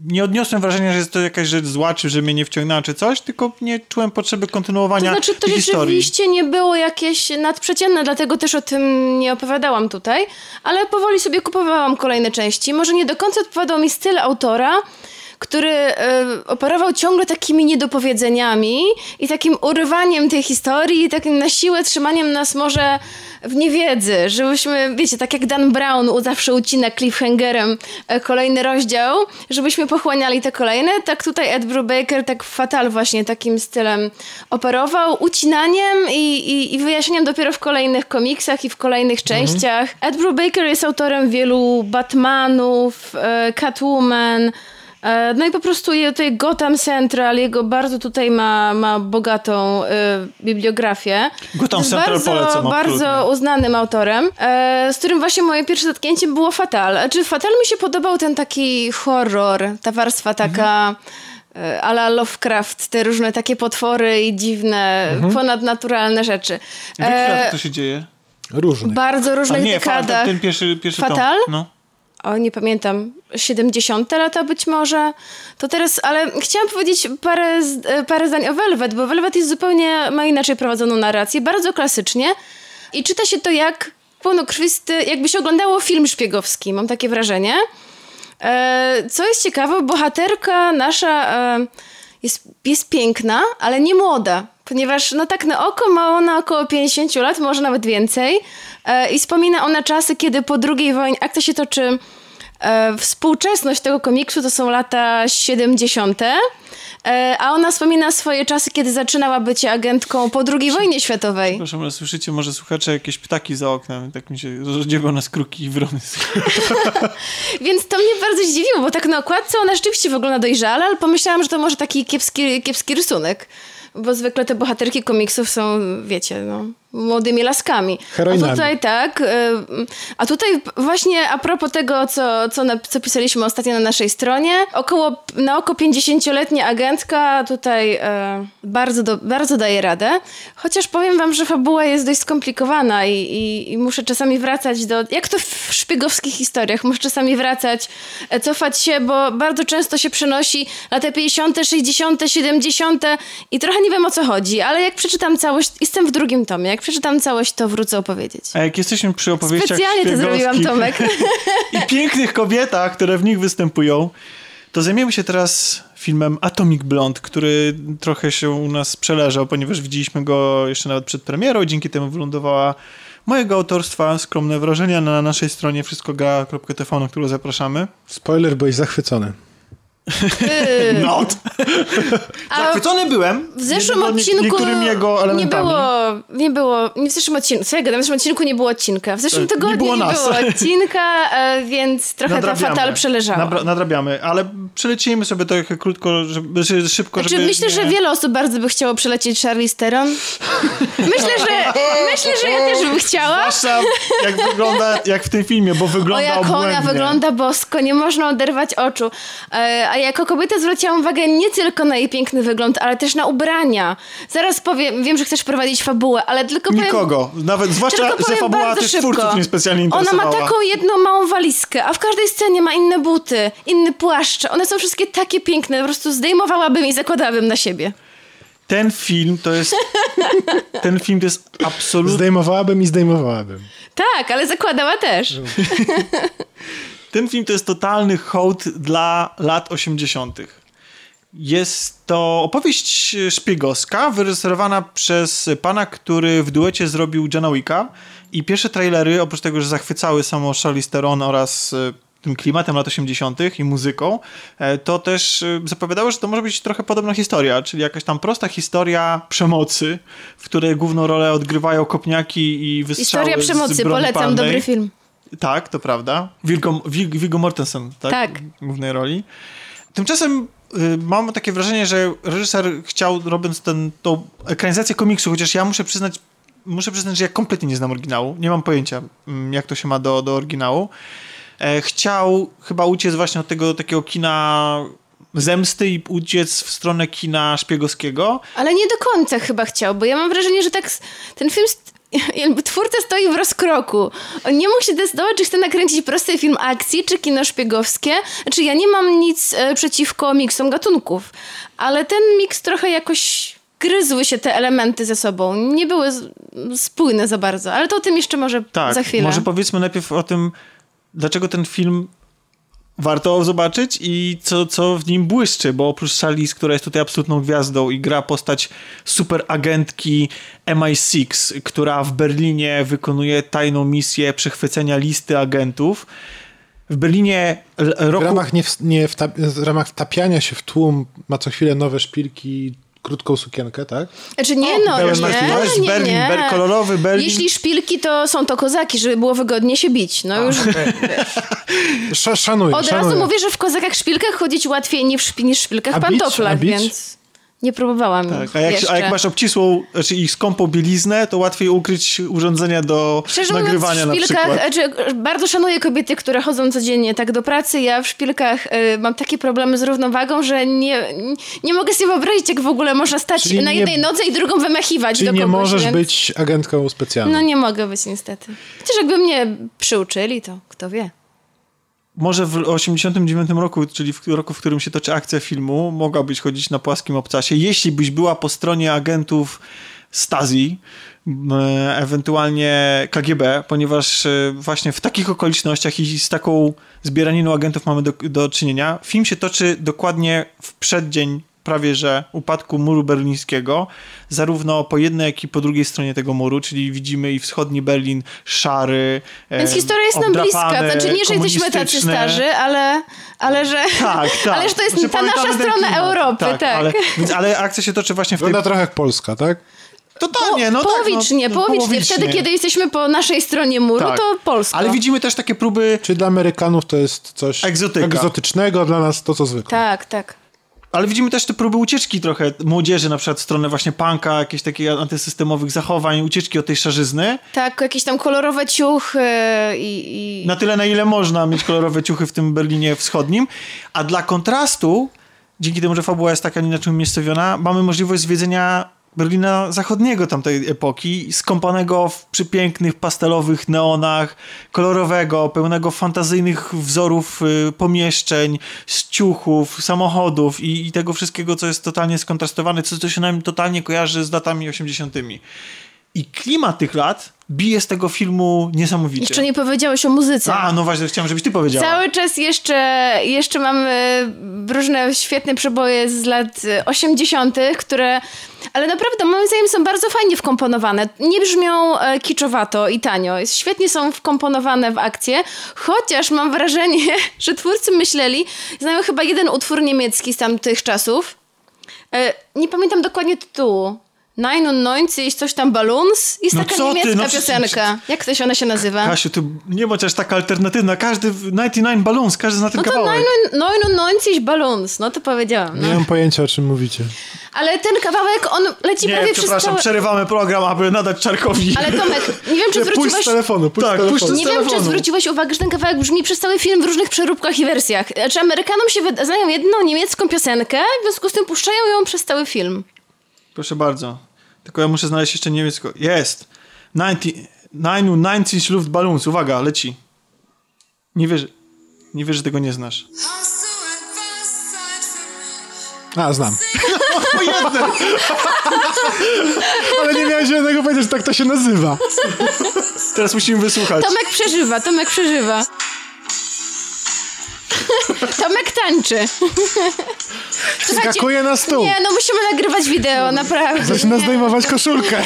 nie odniosłem wrażenia, że jest to jakaś rzecz zła, czy że mnie nie wciągnęła, czy coś, tylko nie czułem potrzeby To kontynuowania znaczy, to tej historii. rzeczywiście nie było jakieś nadprzeciętne, dlatego też o tym nie opowiadałam tutaj, ale powoli sobie kupowałam kolejne części. Może nie do końca odpowiadał mi styl autora, który e, operował ciągle takimi niedopowiedzeniami i takim urywaniem tej historii, i takim na siłę trzymaniem nas może w niewiedzy, żebyśmy, wiecie, tak jak Dan Brown u- zawsze ucina cliffhangerem e, kolejny rozdział, żebyśmy pochłaniali te kolejne, tak tutaj Ed Brubaker tak fatal właśnie takim stylem operował, ucinaniem i, i, i wyjaśnieniem dopiero w kolejnych komiksach i w kolejnych częściach. Ed Brubaker jest autorem wielu Batmanów, e, Catwoman, No i po prostu je- tutaj Gotham Central, jego bardzo tutaj ma, ma bogatą y, bibliografię. Gotham Jest Central bardzo, polecam, bardzo uznanym autorem, e, z którym właśnie moje pierwsze zetknięcie było Fatal. Znaczy Fatal mi się podobał ten taki horror, ta warstwa taka Mhm. e, ala Lovecraft, te różne takie potwory i dziwne, Mhm. ponadnaturalne rzeczy. W E, to się dzieje? Różnych. w bardzo A różnych nie, dekadach. ten pierwszy, pierwszy Fatal? tom. No. o nie pamiętam, 70 lata być może. To teraz, ale chciałam powiedzieć parę, e, parę zdań o Velvet, bo Velvet jest zupełnie, ma inaczej prowadzoną narrację, bardzo klasycznie i czyta się to jak pełnokrwisty, jakby się oglądało film szpiegowski, mam takie wrażenie. E, co jest ciekawe, bohaterka nasza e, jest, jest piękna, ale nie młoda, ponieważ no tak na oko ma ona około 50 lat, może nawet więcej i wspomina ona czasy, kiedy po II wojnie, akcja się toczy współczesność tego komiksu to są lata 70. E, a ona wspomina swoje czasy, kiedy zaczynała bycie agentką po II wojnie światowej. Przepraszam, ale słyszycie może słuchacze jakieś ptaki za oknem. Tak mi się rozdziewa nas kruki i wrony. Więc to mnie bardzo zdziwiło, bo tak na okładce ona rzeczywiście wygląda dojrzale, ale pomyślałam, że to może taki kiepski, kiepski rysunek. Bo zwykle te bohaterki komiksów są, wiecie, no, młodymi laskami. Heroinami. A tutaj tak. y, A tutaj właśnie a propos tego, co, co, na, co pisaliśmy ostatnio na naszej stronie, około, na oko 50-letnia agentka tutaj e, bardzo, do, bardzo daje radę. Chociaż powiem wam, że fabuła jest dość skomplikowana i, i, i muszę czasami wracać do... Jak to w szpiegowskich historiach, muszę czasami wracać, e, cofać się, bo bardzo często się przenosi lata 50., 60., 70. i trochę nie wiem o co chodzi, ale jak przeczytam całość, jestem w drugim tomie, jak przeczytam całość, to wrócę opowiedzieć. A jak jesteśmy przy opowieściach Specjalnie to zrobiłam, Tomek. i pięknych kobietach, które w nich występują, to zajmiemy się teraz filmem Atomic Blonde, który trochę się u nas przeleżał, ponieważ widzieliśmy go jeszcze nawet przed premierą i dzięki temu wylądowała mojego autorstwa skromne wrażenia na naszej stronie wszystkogra.tv, na którą zapraszamy. Spoiler, byłeś zachwycony. Yy, Not! Zachwycony byłem. w zeszłym nie- nie- odcinku nie było, nie było, nie w zeszłym odcinku, co ja gadam, w zeszłym odcinku nie było odcinka. W zeszłym nie tygodniu było nie było odcinka, e, więc trochę ta fatal przeleżała. Nabra- nadrabiamy, ale przelecimy sobie trochę krótko, żeby, szybko, Znaczy, żeby myślę, nie... że wiele osób bardzo by chciało przelecieć Charlize Theron. Myślę, że, myślę, że ja też bym chciała. Zwłaszcza jak wygląda, jak w tym filmie, bo O, wygląda jak ona obłędnie. wygląda bosko, nie można oderwać oczu. E, A jako kobieta zwróciłam uwagę nie tylko na jej piękny wygląd, ale też na ubrania. Zaraz powiem, wiem, że chcesz prowadzić fabułę, ale tylko powiem... Nikogo. Nawet, zwłaszcza, że fabuła bardzo też szybko. twórców niespecjalnie Ona interesowała. ma taką jedną małą walizkę, a w każdej scenie ma inne buty, inny płaszcz. One są wszystkie takie piękne, po prostu zdejmowałabym i zakładałabym na siebie. Ten film to jest... ten film to jest absolutnie... Zdejmowałabym i zdejmowałabym. Tak, ale zakładała też. Ten film to jest totalny hołd dla lat 80. Jest to opowieść szpiegowska, wyreżyserowana przez pana, który w duecie zrobił Johna Wicka i pierwsze trailery, oprócz tego, że zachwycały samo Charlize Theron oraz e, tym klimatem lat 80. i muzyką, e, to też e, zapowiadało, że to może być trochę podobna historia, czyli jakaś tam prosta historia przemocy, w której główną rolę odgrywają kopniaki i wystrzały Historia przemocy, polecam, palnej. dobry film. Tak, to prawda. Viggo, Vig, Viggo Mortensen, tak? Tak. W głównej roli. Tymczasem y, mam takie wrażenie, że reżyser chciał, robiąc ten, tą ekranizację komiksu, chociaż ja muszę przyznać, muszę przyznać, że ja kompletnie nie znam oryginału. Nie mam pojęcia, mm, jak to się ma do, do oryginału. E, chciał chyba uciec właśnie od tego takiego kina zemsty i uciec w stronę kina szpiegowskiego. Ale nie do końca chyba chciał, bo ja mam wrażenie, że tak ten film... Jakby twórca stoi w rozkroku. On nie mógł się decydować, czy chce nakręcić prosty film akcji, czy kino szpiegowskie. Znaczy, ja nie mam nic e, przeciwko miksom gatunków, ale ten miks trochę jakoś gryzły się te elementy ze sobą. Nie były spójne za bardzo, ale to o tym jeszcze może Tak, za chwilę. może powiedzmy najpierw o tym, dlaczego ten film warto zobaczyć i co, co w nim błyszczy, bo oprócz Charlize, która jest tutaj absolutną gwiazdą i gra postać super agentki MI6, która w Berlinie wykonuje tajną misję przechwycenia listy agentów. W Berlinie l- W roku... ramach, nie w, nie wta, w ramach wtapiania się w tłum ma co chwilę nowe szpilki, krótką sukienkę, tak? Znaczy nie, no, pełen nie, jest nie, Berlin, nie. ber- kolorowy Berlin. Jeśli szpilki, to są to kozaki, żeby było wygodnie się bić. No już Sz, szanuję, od szanuję. razu mówię, że w kozakach szpilkach chodzić łatwiej niż w, szpilkach A bić? pantoflach, A bić? więc nie próbowałam Tak, a, jak, jeszcze. a jak masz obcisłą, znaczy ich skąpą bieliznę, to łatwiej ukryć urządzenia do Szczerze nagrywania mówiąc, w na szpilkach, przykład. znaczy, bardzo szanuję kobiety, które chodzą codziennie tak do pracy. Ja w szpilkach y, mam takie problemy z równowagą, że nie, nie mogę sobie wyobrazić, jak w ogóle można stać Czyli na nie- jednej nodze i drugą wymachiwać Czyli do nie kogoś. możesz więc... być agentką specjalną. No nie mogę być niestety. Chociaż jakby mnie przyuczyli, to kto wie. Może w 89 roku, czyli w roku, w którym się toczy akcja filmu, mogłabyś chodzić na płaskim obcasie, jeśli byś była po stronie agentów Stasi, ewentualnie KGB, ponieważ e, właśnie w takich okolicznościach i z taką zbieraniną agentów mamy do, do czynienia. Film się toczy dokładnie w przeddzień prawie że upadku muru berlińskiego, zarówno po jednej, jak i po drugiej stronie tego muru, czyli widzimy i wschodni Berlin szary. Więc historia jest nam bliska. Znaczy nie, że jesteśmy tacy starzy, ale, ale że, tak, tak. ale że to jest znaczy, ta nasza strona Europy. Tak, tak. Ale, więc, ale akcja się toczy właśnie w tej... Wygląda trochę jak Polska, tak? Totalnie, no połowicznie, tak, no, połowicznie. połowicznie. Wtedy, kiedy jesteśmy po naszej stronie muru, tak. to Polska. Ale widzimy też takie próby... Czy dla Amerykanów to jest coś Egzotyka. egzotycznego, dla nas to co zwykle. Tak, tak. Ale widzimy też te próby ucieczki trochę młodzieży, na przykład w stronę właśnie punka, jakichś takich antysystemowych zachowań, ucieczki od tej szarzyzny. Tak, jakieś tam kolorowe ciuchy i, i... Na tyle, na ile można mieć kolorowe ciuchy w tym Berlinie wschodnim. A dla kontrastu, dzięki temu, że fabuła jest taka inaczej umiejscowiona, mamy możliwość zwiedzenia Berlina zachodniego tamtej epoki, skąpanego w przypięknych, pastelowych neonach, kolorowego, pełnego fantazyjnych wzorów y, pomieszczeń, ciuchów, samochodów i, i, tego wszystkiego, co jest totalnie skontrastowane, co, co się nam totalnie kojarzy z latami 80. I klimat tych lat bije z tego filmu niesamowicie. Jeszcze nie powiedziałeś o muzyce. A, no właśnie, chciałem, żebyś ty powiedziała. Cały czas jeszcze, jeszcze mamy różne świetne przeboje z lat 80., które, ale naprawdę moim zdaniem są bardzo fajnie wkomponowane. Nie brzmią e, kiczowato i tanio. Świetnie są wkomponowane w akcję, chociaż mam wrażenie, że twórcy myśleli, znają chyba jeden utwór niemiecki z tamtych czasów. E, nie pamiętam dokładnie tytułu 99 coś tam Balloons jest no taka niemiecka ty, no, piosenka. Jak to się ona się nazywa? Kasiu, to nie ma też taka alternatywna. Każdy 99 Balloons, każdy zna ten no to kawałek. 99 Balloons, no to powiedziałam. No. Nie mam pojęcia o czym mówicie. Ale ten kawałek, on leci nie, prawie przez przepraszam, przerywamy program, aby nadać Czarkowi. Ale Tomek, nie wiem, czy zwróciłeś... Puść z telefonu, puść tak, z telefonu. Nie wiem, czy zwróciłeś uwagę, że ten kawałek brzmi przez cały film w różnych przeróbkach i wersjach. Znaczy Amerykanom się znają jedną niemiecką piosenkę, w związku z tym puszczają ją przez cały film. Proszę bardzo. Tylko ja muszę znaleźć jeszcze niemiecko. Jest! 99 Luftballons. Uwaga, leci. Nie wierzę, nie wierzę, że tego nie znasz. A, znam. No, Ale nie miałem żadnego powiedzieć, że tak to się nazywa. Teraz musimy wysłuchać. Tomek przeżywa, Tomek przeżywa. Tomek tańczy. Skakuje na stół. Nie, no musimy nagrywać wideo, naprawdę. Zaczyna zdejmować koszulkę.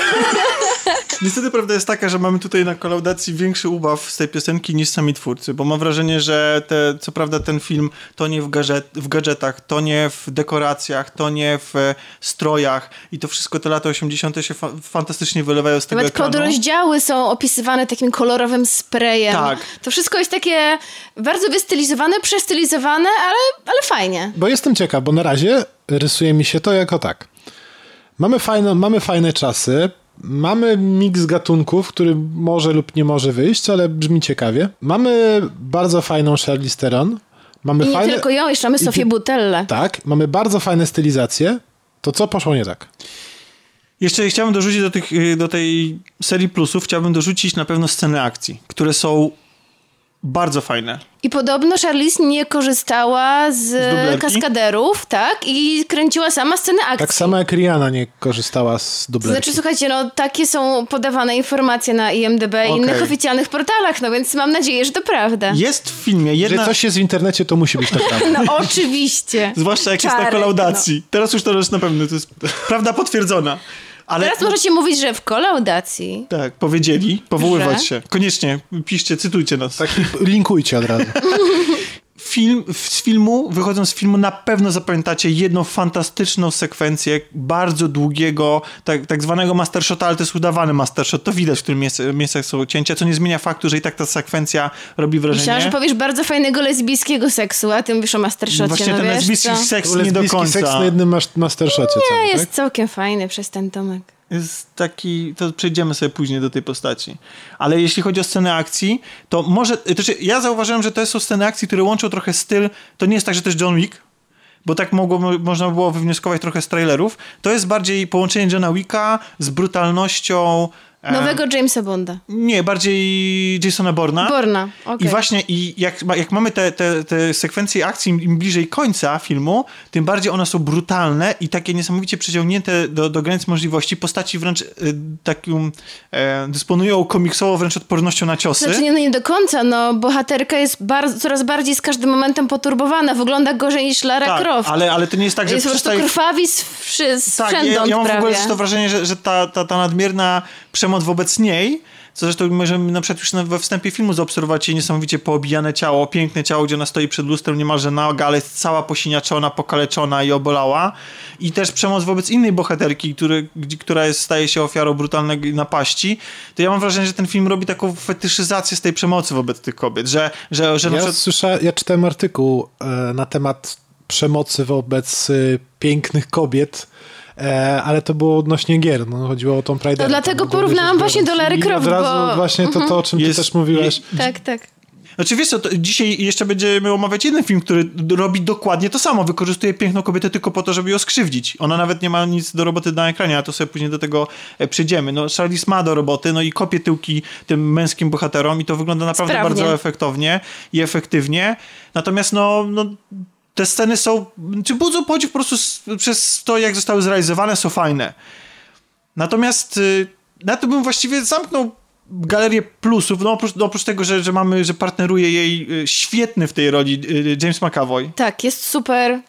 Niestety prawda jest taka, że mamy tutaj na kolaudacji większy ubaw z tej piosenki niż sami twórcy, bo mam wrażenie, że te, co prawda ten film to nie w, gadżet, w gadżetach, to nie w dekoracjach, to nie w e, strojach i to wszystko te lata 80. się fa fantastycznie wylewają z tego Nawet ekranu. podrozdziały są opisywane takim kolorowym sprayem. Tak. To wszystko jest takie bardzo wystylizowane, przestylizowane, ale, ale fajnie. Bo jestem ciekaw, bo na razie rysuje mi się to jako tak. Mamy fajne, mamy fajne czasy, Mamy miks gatunków, który może lub nie może wyjść, ale brzmi ciekawie. Mamy bardzo fajną Charlize Theron. Mamy I nie fajne... tylko ją, jeszcze mamy Sofię Butelle. Tak, mamy bardzo fajne stylizacje. To co poszło nie tak? Jeszcze chciałbym dorzucić do, tych, do tej serii plusów, chciałbym dorzucić na pewno sceny akcji, które są bardzo fajne. I podobno Charlize nie korzystała z, z kaskaderów, tak? I kręciła sama sceny akcji. Tak samo jak Rihanna nie korzystała z dublerki. Znaczy, słuchajcie, no takie są podawane informacje na IMDb okay. i innych oficjalnych portalach, no więc mam nadzieję, że to prawda. Jest w filmie jedna... Że coś jest w internecie, to musi być to prawda. no oczywiście. Zwłaszcza jak Czarek, jest na kolaudacji. No. Teraz już to jest na pewno, to jest prawda potwierdzona. Ale... Teraz możecie mówić, że w kolaudacji. Tak, powiedzieli, powoływać że? się. Koniecznie, piszcie, cytujcie nas. Tak, linkujcie od razu. Film, z filmu, wychodząc z filmu, na pewno zapamiętacie jedną fantastyczną sekwencję bardzo długiego, tak, tak zwanego mastershota, ale to jest udawany mastershot. To widać, w którym miejscach są cięcia, co nie zmienia faktu, że i tak ta sekwencja robi wrażenie. Myślałam, że powiesz bardzo fajnego lesbijskiego seksu, a tym wiesz o mastershocie. Właśnie no ten wiesz, lesbijski co? seks nie do końca. seks na jednym mastershocie. Nie, cały, jest tak? całkiem fajny przez ten Tomek jest taki, to przejdziemy sobie później do tej postaci. Ale jeśli chodzi o sceny akcji, to może, to znaczy ja zauważyłem, że to są sceny akcji, które łączą trochę styl, to nie jest tak, że to jest John Wick, bo tak mogło, można było wywnioskować trochę z trailerów. To jest bardziej połączenie Johna Wicka z brutalnością Nowego Jamesa Bonda. Nie, bardziej Jasona Borna. Borna, okej. I właśnie, i jak, jak mamy te, te, te sekwencje akcji, im, bliżej końca filmu, tym bardziej one są brutalne i takie niesamowicie przeciągnięte do, do granic możliwości. Postaci wręcz y, taką e, dysponują komiksowo wręcz odpornością na ciosy. Znaczy nie, no nie do końca, no bohaterka jest bardzo, coraz bardziej z każdym momentem poturbowana, wygląda gorzej niż Lara tak, Croft. ale, ale to nie jest tak, że jest po prostu przestaje... krwawi z, z Tak, ja, ja mam w prawie. ogóle też to wrażenie, że, że ta, ta, ta nadmierna przemoc wobec niej, co zresztą możemy na przykład już na- we wstępie filmu zaobserwować jej niesamowicie poobijane ciało, piękne ciało, gdzie ona stoi przed lustrem niemalże naga, ale jest cała posiniaczona, pokaleczona i obolała. I też przemoc wobec innej bohaterki, który, która jest, staje się ofiarą brutalnej napaści. To ja mam wrażenie, że ten film robi taką fetyszyzację z tej przemocy wobec tych kobiet, że, że, że Ja, przykład... słysza, ja czytałem artykuł e, na temat przemocy wobec e, pięknych kobiet, e, ale to było odnośnie gier. No, chodziło o tą Pride. To dlatego porównałam właśnie do Lara Croft, Od razu bo- właśnie to, to o czym Jest- ty też mówiłeś. Tak, tak. Znaczy wiesz co, to dzisiaj jeszcze będziemy omawiać jeden film, który robi dokładnie to samo. Wykorzystuje piękną kobietę tylko po to, żeby ją skrzywdzić. Ona nawet nie ma nic do roboty na ekranie, a to sobie później do tego e, przyjdziemy. No Charlize ma do roboty, no i kopie tyłki tym męskim bohaterom i to wygląda naprawdę Sprawnie. bardzo efektownie i efektywnie. Natomiast no... no te sceny są, czy budzą podziw po prostu s- przez to, jak zostały zrealizowane, są fajne. Natomiast y, na to bym właściwie zamknął galerię plusów, no oprócz, no oprócz tego, że, że mamy, że partneruje jej y, świetny w tej roli y, James McAvoy. Tak, jest super.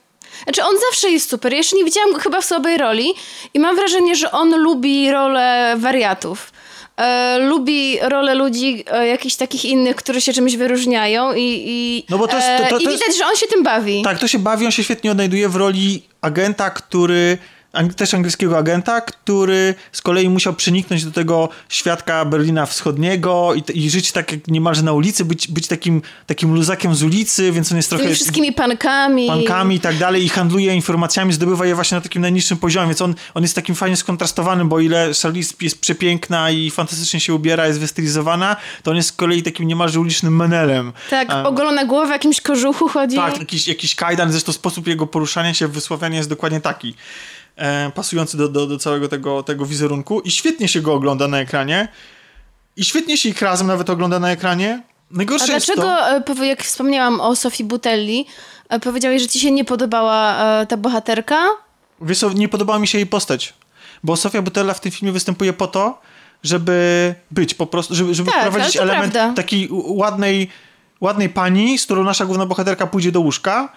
Znaczy on zawsze jest super. Jeszcze nie widziałam go chyba w słabej roli i mam wrażenie, że on lubi rolę wariatów. E, lubi rolę ludzi e, jakichś takich innych, które się czymś wyróżniają i, i, No bo to jest- e, to- to i widać, że on się tym bawi. Tak, to się bawi, on się świetnie odnajduje w roli agenta, który też angielskiego agenta, który z kolei musiał przeniknąć do tego świadka Berlina Wschodniego i, i żyć tak jak niemalże na ulicy, być, być takim, takim luzakiem z ulicy, więc on jest Z trochę... tymi wszystkimi pankami. pankami i tak dalej i handluje informacjami, zdobywa je właśnie na takim najniższym poziomie, więc on, on jest takim fajnie skontrastowanym, bo ile Charlize jest przepiękna i fantastycznie się ubiera, jest wystylizowana, to on jest z kolei takim niemalże ulicznym menelem. Tak, A- ogolona głowa w jakimś kożuchu chodzi. tak, jakiś, jakiś kajdan, zresztą sposób jego poruszania się, wysławiania jest dokładnie taki. E, pasujący do, do, do całego tego, tego wizerunku i świetnie się go ogląda na ekranie i świetnie się ich razem nawet ogląda na ekranie. Najgorsze A dlaczego, to... e, jak wspomniałam o Sofii Butelli, e, powiedziałeś, że ci się nie podobała e, ta bohaterka? Wiesz co, nie podobała mi się jej postać, bo Sofia Butella w tym filmie występuje po to, żeby być po prostu, żeby, żeby Tak, wprowadzić element prawda. takiej ładnej, ładnej pani, z którą nasza główna bohaterka pójdzie do łóżka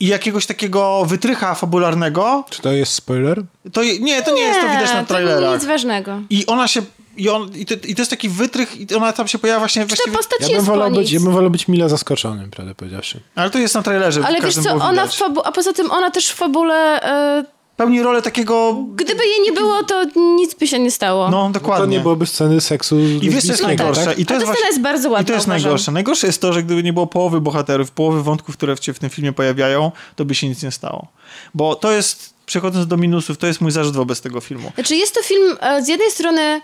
i jakiegoś takiego wytrycha fabularnego, Czy to jest spoiler? to je- nie, to nie, jest to widać na to trailerach. nic ważnego. I ona się, i, on, i, to, i to jest taki wytrych i ona tam się pojawia właśnie właściwie, postać Ja bym, wolał być, ja bym wolał być mile zaskoczonym, prawdę powiedziawszy. ale to jest na trailerze. Ale w wiesz co, ona fabu- a poza tym ona też w fabule, e, Pełni rolę takiego, gdyby jej nie było, to nic by się nie stało. no dokładnie. To nie byłoby sceny seksu I wiesz, co jest lesbijskiego, najgorsze? tak? I to jest ta właśnie... scena jest bardzo ładna, I to jest uważam. najgorsze. Najgorsze jest to, że gdyby nie było połowy bohaterów, połowy wątków, które się w tym filmie pojawiają, to by się nic nie stało. Bo to jest, przechodząc do minusów, to jest mój zarzut wobec tego filmu. Znaczy jest to film e, z jednej strony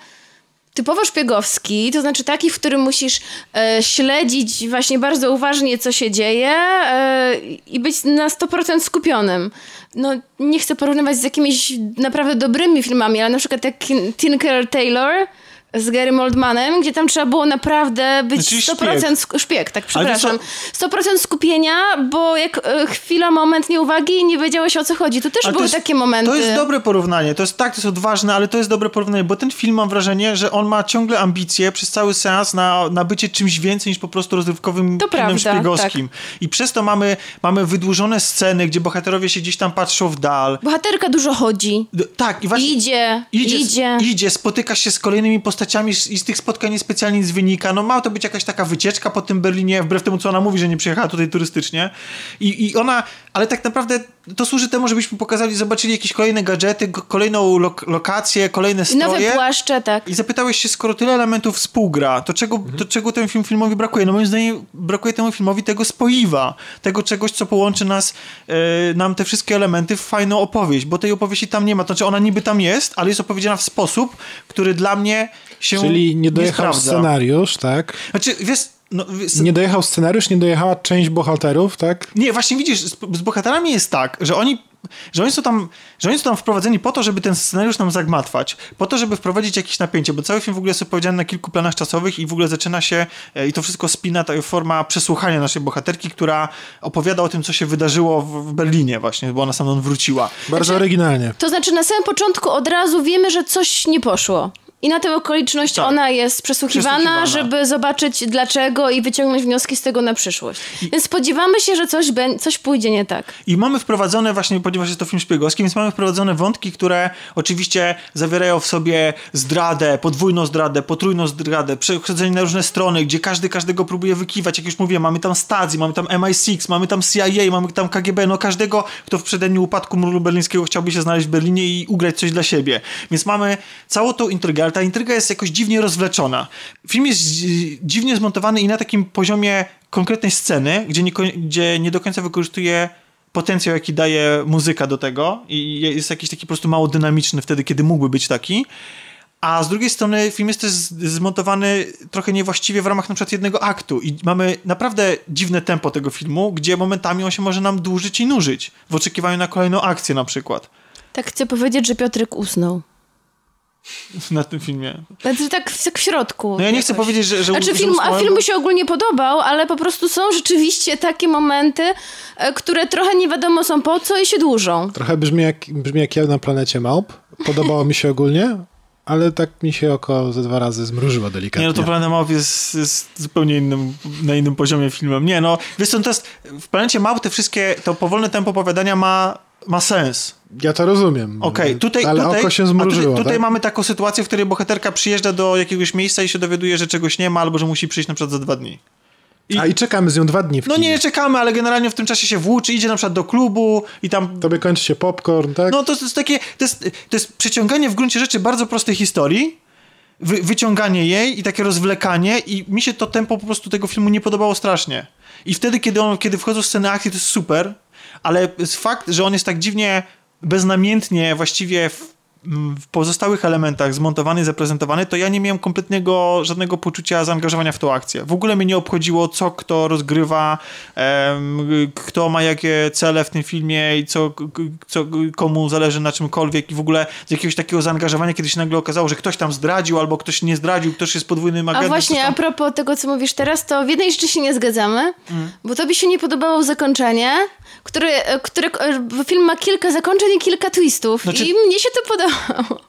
typowo szpiegowski, to znaczy taki, w którym musisz e, śledzić właśnie bardzo uważnie, co się dzieje e, i być na 100% skupionym. No, nie chcę porównywać z jakimiś naprawdę dobrymi filmami, ale na przykład jak Tinker Taylor z Gary Oldmanem, gdzie tam trzeba było naprawdę być Znaczy 100% szpieg. sk- szpieg, tak, przepraszam. 100% skupienia, bo jak e, chwila, moment nieuwagi i nie wiedziałeś o co chodzi. Tu też Ale to były jest- takie momenty. To jest dobre porównanie. To jest tak, to jest odważne, ale to jest dobre porównanie, bo ten film mam wrażenie, że on ma ciągle ambicje przez cały seans na, na bycie czymś więcej niż po prostu rozrywkowym To filmem prawda, szpiegowskim. I przez to mamy, mamy wydłużone sceny, gdzie bohaterowie się gdzieś tam patrzą w dal. Bohaterka dużo chodzi. D- Tak, i właśnie Idzie, idzie, idzie. idzie, spotyka się z kolejnymi postaciami i z tych spotkań niespecjalnie nic wynika. No ma to być jakaś taka wycieczka po tym Berlinie, wbrew temu, co ona mówi, że nie przyjechała tutaj turystycznie. I, i ona, ale tak naprawdę to służy temu, żebyśmy pokazali, zobaczyli jakieś kolejne gadżety, kolejną lok lokację, kolejne I nowe stroje. płaszcze, tak. I zapytałeś się, skoro tyle elementów współgra, to czego, to czego temu film, filmowi brakuje? No moim zdaniem brakuje temu filmowi tego spoiwa, tego czegoś, co połączy nas, e, nam te wszystkie elementy w fajną opowieść, bo tej opowieści tam nie ma. To znaczy ona niby tam jest, ale jest opowiedziana w sposób, który dla mnie się Czyli nie dojechał sprawdza. scenariusz, tak? Znaczy, wiesz, no, Nie dojechał scenariusz, nie dojechała część bohaterów, tak? Nie, właśnie widzisz, z, z bohaterami jest tak, że oni że oni są tam, że oni są tam wprowadzeni po to, żeby ten scenariusz nam zagmatwać, po to, żeby wprowadzić jakieś napięcie, bo cały film w ogóle jest opowiedziany na kilku planach czasowych i w ogóle zaczyna się e, i to wszystko spina ta forma przesłuchania naszej bohaterki, która opowiada o tym, co się wydarzyło w, w Berlinie właśnie, bo ona stamtąd wróciła. Bardzo Znaczy- oryginalnie. To znaczy na samym początku od razu wiemy, że coś nie poszło. I na tę okoliczność Tak. ona jest przesłuchiwana, Przesłuchiwana. żeby zobaczyć dlaczego i wyciągnąć wnioski z tego na przyszłość. Więc spodziewamy się, że coś, bę- coś pójdzie nie tak. I mamy wprowadzone właśnie, ponieważ jest to film szpiegowski, więc mamy wprowadzone wątki, które oczywiście zawierają w sobie zdradę, podwójną zdradę, potrójną zdradę, przechodzenie na różne strony, gdzie każdy każdego próbuje wykiwać. Jak już mówiłem, mamy tam Stasi, mamy tam MI6, mamy tam CIA, mamy tam KGB, no każdego, kto w przededniu upadku muru berlińskiego chciałby się znaleźć w Berlinie i ugrać coś dla siebie. Więc mamy całą tą intrygę, ta intryga jest jakoś dziwnie rozwleczona. Film jest dzi- dziwnie zmontowany i na takim poziomie konkretnej sceny, gdzie nie, gdzie nie do końca wykorzystuje potencjał, jaki daje muzyka do tego i jest jakiś taki po prostu mało dynamiczny wtedy, kiedy mógłby być taki. A z drugiej strony film jest też zmontowany trochę niewłaściwie w ramach na przykład jednego aktu i mamy naprawdę dziwne tempo tego filmu, gdzie momentami on się może nam dłużyć i nużyć w oczekiwaniu na kolejną akcję na przykład Tak chcę powiedzieć, że Piotrek usnął. na tym filmie. Znaczy tak, w- tak w środku. No ja nie chcę jakoś. powiedzieć, że... że Znaczy że film, a usnąłem, film mu się ogólnie podobał, ale po prostu są rzeczywiście takie momenty, e, które trochę nie wiadomo są po co i się dłużą. Trochę brzmi jak, brzmi jak ja na planecie małp. Podobało mi się ogólnie, ale tak mi się oko ze dwa razy zmrużyło delikatnie. Nie, no to Planet Małp jest, jest zupełnie innym, na innym poziomie filmem. Nie, no, wiesz co, to jest, w Planecie Małp te wszystkie, to powolne tempo opowiadania ma, ma sens. Ja to rozumiem. Okej, tutaj, Ale tutaj, oko się zmrużyło, tutaj, tutaj tak? mamy taką sytuację, w której bohaterka przyjeżdża do jakiegoś miejsca i się dowiaduje, że czegoś nie ma, albo że musi przyjść na przykład za dwa dni. I, A i czekamy z nią dwa dni no nie czekamy, ale generalnie w tym czasie się włóczy, idzie na przykład do klubu i tam Tobie kończy się popcorn, tak? no to, jest takie, to jest, to jest przeciąganie w gruncie rzeczy bardzo prostej historii, wy, wyciąganie jej i takie rozwlekanie i mi się to tempo po prostu tego filmu nie podobało strasznie. I wtedy, kiedy, on, kiedy wchodzą sceny akcji, to jest super, ale fakt, że on jest tak dziwnie beznamiętnie właściwie w, w pozostałych elementach zmontowany, zaprezentowany, to ja nie miałem kompletnego, żadnego poczucia zaangażowania w tą akcję. W ogóle mnie nie obchodziło, co kto rozgrywa, em, kto ma jakie cele w tym filmie i co, co komu zależy na czymkolwiek i w ogóle z jakiegoś takiego zaangażowania, kiedy się nagle okazało, że ktoś tam zdradził albo ktoś nie zdradził, ktoś jest podwójnym agentem. A właśnie, coś a tam... propos tego, co mówisz teraz, to w jednej rzeczy się nie zgadzamy, Mm. bo tobie się nie podobało zakończenie, które, które, bo film ma kilka zakończeń i kilka twistów Znaczy- i mnie się to podobało.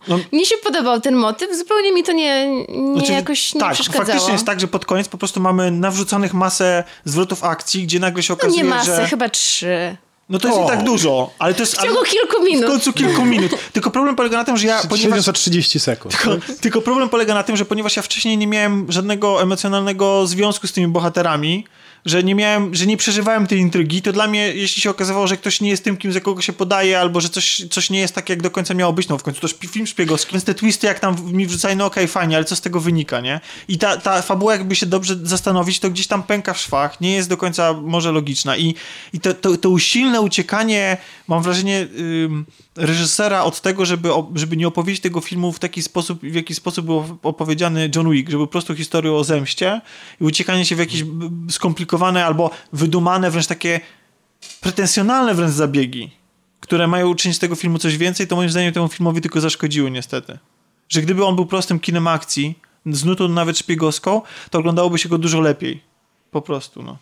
No- Mnie się podobał ten motyw, zupełnie mi to nie, nie Znaczy, jakoś nie tak, przeszkadzało. faktycznie jest tak, że pod koniec po prostu mamy nawrzuconych masę zwrotów akcji, gdzie nagle się No okazuje, nie masę, że... chyba trzy. No to jest O. i tak dużo, ale to jest... W ciągu ale... kilku W minut. końcu kilku minut. Tylko problem polega na tym, że ja... Ponieważ... za 30 sekund. Tylko, tylko problem polega na tym, że ponieważ ja wcześniej nie miałem żadnego emocjonalnego związku z tymi bohaterami, że nie miałem, że nie przeżywałem tej intrygi, to dla mnie, jeśli się okazywało, że ktoś nie jest tym, kim za kogo się podaje, albo że coś, coś nie jest tak, jak do końca miało być, no w końcu to film szpiegowski, więc te twisty jak tam mi wrzucają, no okej, fajnie, ale co z tego wynika, nie? I ta, ta fabuła, jakby się dobrze zastanowić, to gdzieś tam pęka w szwach, nie jest do końca może logiczna i, i to, to, to usilne uciekanie, mam wrażenie, reżysera od tego, żeby, żeby nie opowiedzieć tego filmu w taki sposób, w jaki sposób był opowiedziany John Wick, żeby po prostu historię o zemście i uciekanie się w jakieś b- skomplikowane albo wydumane, wręcz takie pretensjonalne wręcz zabiegi, które mają uczynić z tego filmu coś więcej, to moim zdaniem temu filmowi tylko zaszkodziły niestety. Że gdyby on był prostym kinem akcji, z nutą nawet szpiegowską, to oglądałoby się go dużo lepiej. Po prostu, no.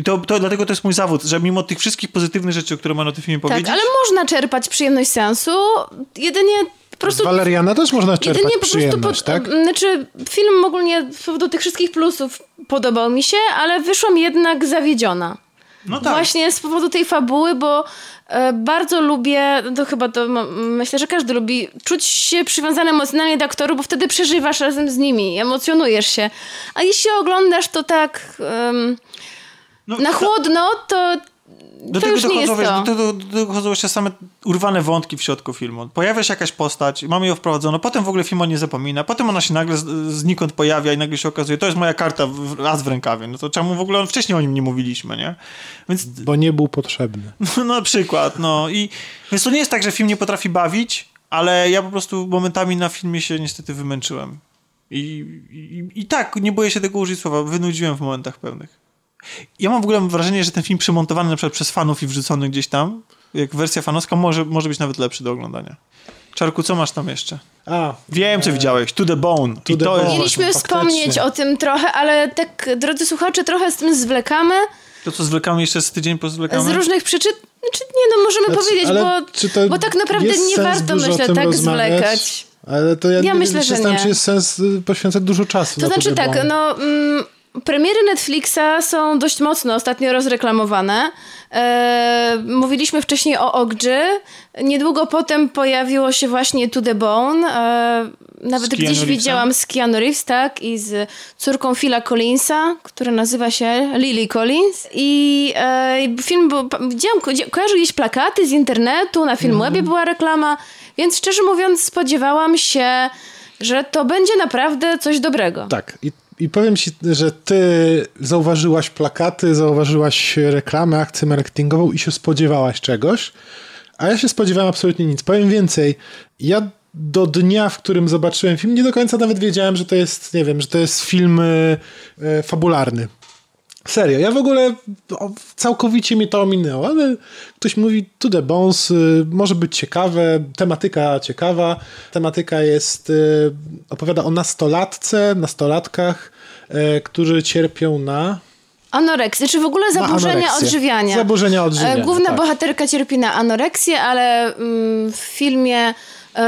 I to, to dlatego to jest mój zawód, że mimo tych wszystkich pozytywnych rzeczy, które można o tym filmie powiedzieć... Tak, ale można czerpać przyjemność seansu, jedynie po Z prostu... Waleriana też można czerpać Jedynie po prostu, przyjemność, pod, tak? znaczy film ogólnie z powodu tych wszystkich plusów podobał mi się, ale wyszłam jednak zawiedziona. No tak. Właśnie z powodu tej fabuły, bo e, bardzo lubię, to chyba to myślę, że każdy lubi, czuć się przywiązany emocjonalnie do aktorów, bo wtedy przeżywasz razem z nimi, emocjonujesz się. A jeśli oglądasz to tak No, na chłodno, to, Do to tego już nie jest dochodzą, wiesz, to. do, do, do, dochodzą jeszcze same urwane wątki w środku filmu. Pojawia się jakaś postać, mamy ją wprowadzoną, potem w ogóle film o nie zapomina, potem ona się nagle z, znikąd pojawia i nagle się okazuje, to jest moja karta, w, raz w rękawie. No to czemu w ogóle wcześniej o nim nie mówiliśmy, nie? Więc Bo nie był potrzebny. no, na przykład, no i więc to nie jest tak, że film nie potrafi bawić, ale ja po prostu momentami na filmie się niestety wymęczyłem. I, i, i tak, nie boję się tego użyć słowa, wynudziłem w momentach pewnych. Ja mam w ogóle wrażenie, że ten film przemontowany na przykład przez fanów i wrzucony gdzieś tam, jak wersja fanowska może, może być nawet lepszy do oglądania. Czarku, co masz tam jeszcze? A, Wiem, co widziałeś. To the bone. To I the to bone. jest Mieliśmy faktycznie. wspomnieć o tym trochę, ale tak, drodzy słuchacze, trochę z tym zwlekamy. to, co zwlekamy jeszcze z tydzień po zwlekamy. Z różnych przyczyn. Znaczy, nie no, możemy Znaczy, powiedzieć, bo, bo tak naprawdę nie warto, myślę, tak rozmawiać? zwlekać. Ale to ja, Ja nie myślę, że nie. czy jest sens y, poświęcać dużo czasu To na znaczy to, tak, no... Mm, Premiery Netflixa są dość mocno ostatnio rozreklamowane. E, mówiliśmy wcześniej o Ogdży. Niedługo potem pojawiło się właśnie To The Bone. E, nawet gdzieś Reevesem? widziałam z Keanu Reeves, tak? I z córką Phila Collinsa, która nazywa się Lily Collins. I e, film, był, widziałam, ko- kojarzę gdzieś plakaty z internetu, na Filmwebie była reklama, więc szczerze mówiąc spodziewałam się, że to będzie naprawdę coś dobrego. Tak. I, I powiem ci, że ty zauważyłaś plakaty, zauważyłaś reklamę, akcję marketingową i się spodziewałaś czegoś, a ja się spodziewałem absolutnie nic. Powiem więcej, ja do dnia, w którym zobaczyłem film, nie do końca nawet wiedziałem, że to jest, nie wiem, że to jest film e, fabularny. Serio, ja w ogóle całkowicie mi to ominęło, ale ktoś mówi to the bones, y, może być ciekawe, tematyka ciekawa. Tematyka jest, y, opowiada o nastolatce, nastolatkach, y, którzy cierpią na... Anoreksję, czy w ogóle zaburzenia odżywiania. Zaburzenia odżywiania, E, Główna tak. bohaterka cierpi na anoreksję, ale mm, w filmie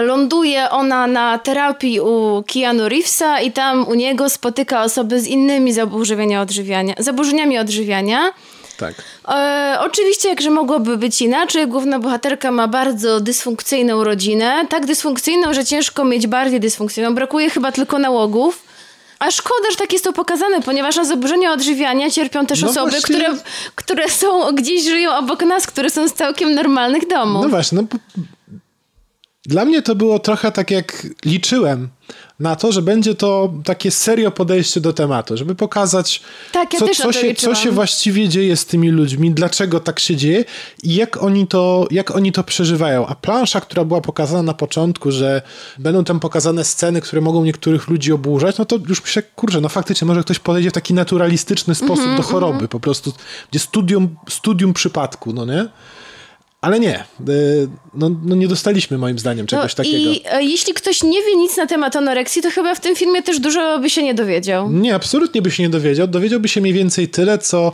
ląduje ona na terapii u Keanu Reevesa i tam u niego spotyka osoby z innymi zaburzeniami odżywiania. Zaburzeniami odżywiania. Tak. E, oczywiście, jakże mogłoby być inaczej, główna bohaterka ma bardzo dysfunkcyjną rodzinę. Tak dysfunkcyjną, że ciężko mieć bardziej dysfunkcyjną. Brakuje chyba tylko nałogów. A szkoda, że tak jest to pokazane, ponieważ na zaburzenia odżywiania cierpią też No osoby, właśnie. które, które są gdzieś żyją obok nas, które są z całkiem normalnych domów. No właśnie, no, dla mnie to było trochę tak jak liczyłem na to, że będzie to takie serio podejście do tematu, żeby pokazać, Tak, ja co, co, się, co się właściwie dzieje z tymi ludźmi, dlaczego tak się dzieje i jak oni, to, jak oni to przeżywają. A plansza, która była pokazana na początku, że będą tam pokazane sceny, które mogą niektórych ludzi oburzać, no to już myślę, kurczę, no faktycznie może ktoś podejdzie w taki naturalistyczny sposób Mhm, do choroby, po prostu, gdzie studium, studium przypadku, no nie? Ale nie, y, no, no nie dostaliśmy moim zdaniem czegoś no, takiego. I e, jeśli ktoś nie wie nic na temat anoreksji, to chyba w tym filmie też dużo by się nie dowiedział. Nie, absolutnie by się nie dowiedział. Dowiedziałby się mniej więcej tyle, co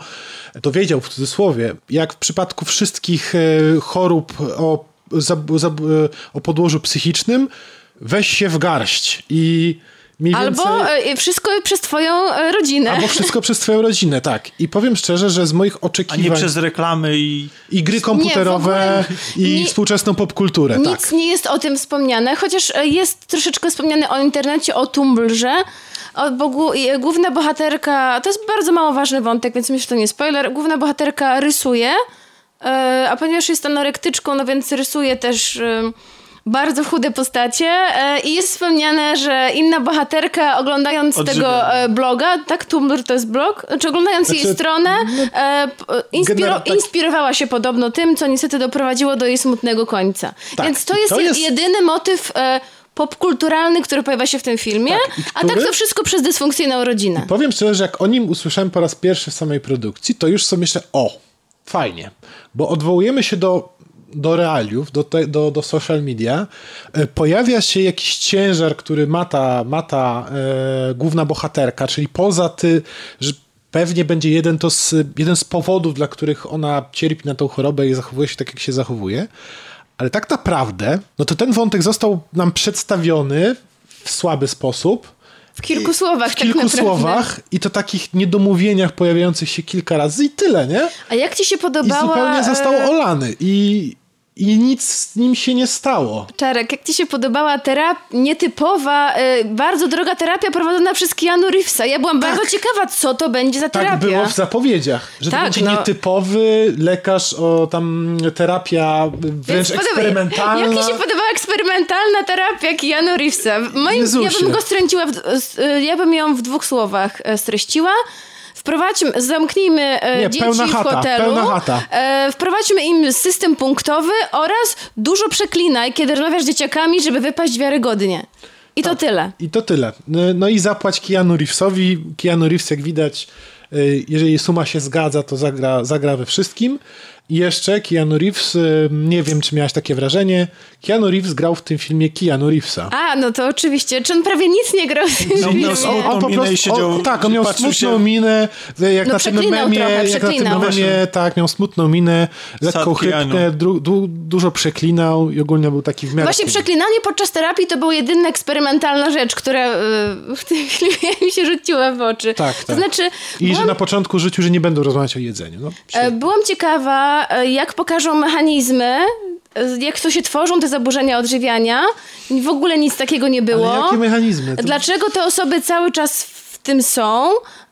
dowiedział w cudzysłowie, jak w przypadku wszystkich e, chorób o, zab- zab- e, o podłożu psychicznym, weź się w garść i mniej Albo więcej... e, wszystko przez twoją e, rodzinę. Albo wszystko przez twoją rodzinę, tak. I powiem szczerze, że z moich A oczekiwań... nie przez reklamy i... I gry komputerowe, ogóle i nie- współczesną popkulturę, Nic tak. nie jest o tym wspomniane, chociaż e, jest troszeczkę wspomniane o internecie, o Tumblrze. O, bo główna bohaterka, to jest bardzo mało ważny wątek, więc myślę, że to nie spoiler. Główna bohaterka rysuje, a ponieważ jest anorektyczką, no więc rysuje też bardzo chude postacie e, i jest wspomniane, że inna bohaterka oglądając Odżywia. tego e, bloga, tak, Tumblr to jest blog, czy oglądając jej Znaczy, stronę, e, p- inspiro- tak. inspirowała się podobno tym, co niestety doprowadziło do jej smutnego końca. Tak, Więc to i jest, to je- jest- jedyny motyw e, popkulturalny, który pojawia się w tym filmie, Tak, i a tak to wszystko przez dysfunkcyjną rodzinę. Powiem szczerze, że jak o nim usłyszałem po raz pierwszy w samej produkcji, to już sobie myślę, o, fajnie, bo odwołujemy się do, do realiów, do, te, do, do social media, e, pojawia się jakiś ciężar, który ma ta, ma ta e, główna bohaterka, czyli poza ty, że pewnie będzie jeden, to z, jeden z powodów, dla których ona cierpi na tą chorobę i zachowuje się tak, jak się zachowuje, ale tak naprawdę, no to ten wątek został nam przedstawiony w słaby sposób, W kilku słowach w tak kilku naprawdę. słowach i to takich niedomówieniach pojawiających się kilka razy i tyle, nie? A jak ci się I podobała... zupełnie został e, olany i, i nic z nim się nie stało. Czarek, jak ci się podobała terapia, nietypowa, e, bardzo droga terapia prowadzona przez Keanu Reevesa. Ja byłam bardzo ciekawa, co to będzie za Tak terapia. było w zapowiedziach, że Tak, to będzie no. nietypowy lekarz, o tam terapia wręcz Więc eksperymentalna. Jak ci się podobała eksperymentalna terapia Keanu Reevesa? Moim, ja Jezusie. bym go stręciła, w, e, ja bym ją w dwóch słowach e, streściła. Wprowadźmy, zamknijmy e, Nie, dzieci pełna w chata, hotelu. pełna chata. E, wprowadźmy im system punktowy oraz dużo przeklinaj, kiedy rozmawiasz z dzieciakami, żeby wypaść wiarygodnie. I Tak. to tyle. I to tyle. No, no i zapłać Keanu Reevesowi. Keanu Reeves, jak widać, y, jeżeli suma się zgadza, to zagra, zagra we wszystkim. I jeszcze Keanu Reeves, y, nie wiem, czy miałaś takie wrażenie, Keanu Reeves grał w tym filmie Keanu Reevesa. A, no to oczywiście. Czy on prawie nic nie grał w tym No, filmie? miał smutną minę i siedział- on, tak, on miał smutną się- minę, jak No, na tym memie, trochę, jak na tym memie, tak, miał smutną minę, lekką chrypkę, du, du, dużo przeklinał i ogólnie był taki w miarę... Właśnie przeklinanie podczas terapii to była jedyna eksperymentalna rzecz, która y, w tym filmie mi się rzuciła w oczy. Tak, To tak. znaczy, I że byłam, na początku życiu, że nie będą rozmawiać o jedzeniu. No, e, byłam ciekawa, e, jak pokażą mechanizmy, e, jak to się tworzą te zaburzenia odżywiania. W ogóle nic takiego nie było. Ale jakie mechanizmy? To- Dlaczego te osoby cały czas w tym są?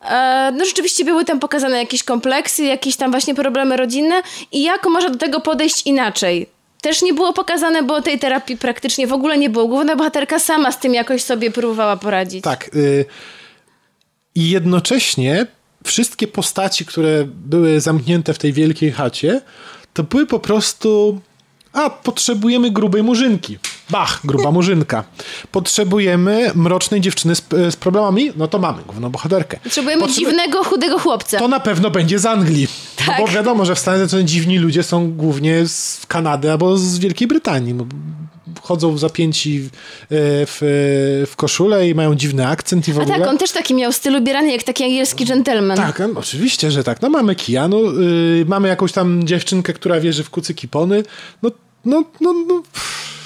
E, No rzeczywiście były tam pokazane jakieś kompleksy, jakieś tam właśnie problemy rodzinne i jak można do tego podejść inaczej. Też nie było pokazane, bo tej terapii praktycznie w ogóle nie było. Główna bohaterka sama z tym jakoś sobie próbowała poradzić. Tak. Y, I jednocześnie wszystkie postaci, które były zamknięte w tej wielkiej chacie, to były po prostu. A, potrzebujemy grubej murzynki. Bach, gruba murzynka. Potrzebujemy mrocznej dziewczyny z, z problemami? No to mamy główną bohaterkę. Potrzebujemy Potrzeby- dziwnego, chudego chłopca. To na pewno będzie z Anglii. Tak. No bo wiadomo, że w Stanach Zjednoczonych dziwni ludzie są głównie z Kanady albo z Wielkiej Brytanii. No, chodzą zapięci w, w, w koszulę i mają dziwny akcent i w A ogóle. tak, on też taki miał styl ubierania jak taki angielski gentleman. Tak, no, oczywiście, że tak. No mamy Kianu, y, mamy jakąś tam dziewczynkę, która wierzy w kucyki pony. No, no, no, no pff,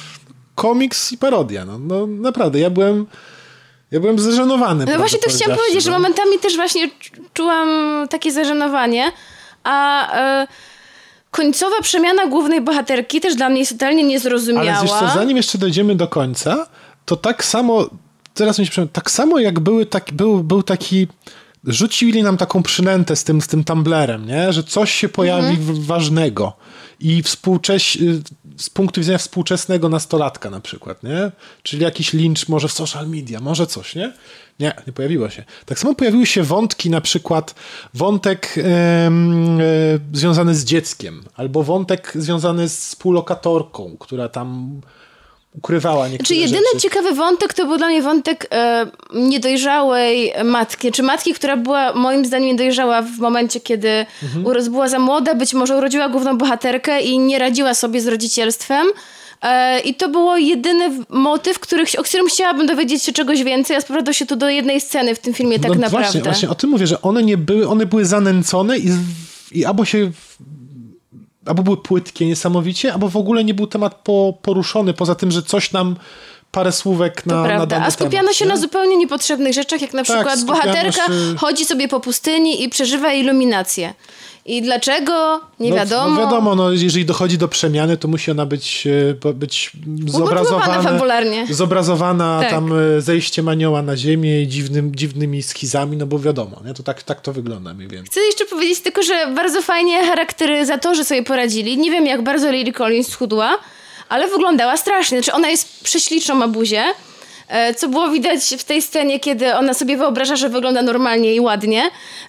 komiks i parodia. No, no naprawdę, ja byłem ja byłem zażenowany. No właśnie to chciałam powiedzieć, że no. momentami też właśnie czu- czułam takie zażenowanie, a e, końcowa przemiana głównej bohaterki też dla mnie jest totalnie niezrozumiała. Ale co, zanim jeszcze dojdziemy do końca, to tak samo, teraz mi się przypomina, tak samo jak były tak, był, był taki, rzucili nam taką przynętę z tym, z tym tumblerem, nie? że coś się pojawi Mhm. ważnego i współcześ, z punktu widzenia współczesnego nastolatka na przykład, nie? Czyli jakiś lincz może w social media, może coś, nie? Nie, nie pojawiło się. Tak samo pojawiły się wątki, na przykład wątek e, związany z dzieckiem, albo wątek związany z współlokatorką, która tam ukrywała niektóre Czy jedyny rzeczy. ciekawy wątek to był dla mnie wątek e, niedojrzałej matki, czy matki, która była moim zdaniem niedojrzała w momencie, kiedy Mhm. była za młoda, być może urodziła główną bohaterkę i nie radziła sobie z rodzicielstwem. E, I to było jedyny motyw, których, o którym chciałabym dowiedzieć się czegoś więcej, a sprowadzał się tu do jednej sceny w tym filmie tak no naprawdę. Właśnie, właśnie o tym mówię, że one nie były, one były zanęcone i, i albo się albo były płytkie niesamowicie, albo w ogóle nie był temat po, poruszony, poza tym, że coś nam parę słówek na, To na prawda. dany A skupiano temat, się nie? na zupełnie niepotrzebnych rzeczach, jak na Tak, przykład bohaterka się- chodzi sobie po pustyni i przeżywa iluminację. I dlaczego? Nie no, wiadomo. No wiadomo, no, jeżeli dochodzi do przemiany, to musi ona być, e, być zobrazowana, fabularnie. zobrazowana Tak. tam e, zejściem anioła na ziemię i dziwnym, dziwnymi schizami, no bo wiadomo, nie? to tak, tak to wygląda mniej więcej. Chcę jeszcze powiedzieć tylko, że bardzo fajnie charakteryzatorzy sobie poradzili. Nie wiem, jak bardzo Lily Collins schudła, ale wyglądała strasznie. Znaczy, ona jest prześliczną ma buzię, co było widać w tej scenie, kiedy ona sobie wyobraża, że wygląda normalnie i ładnie.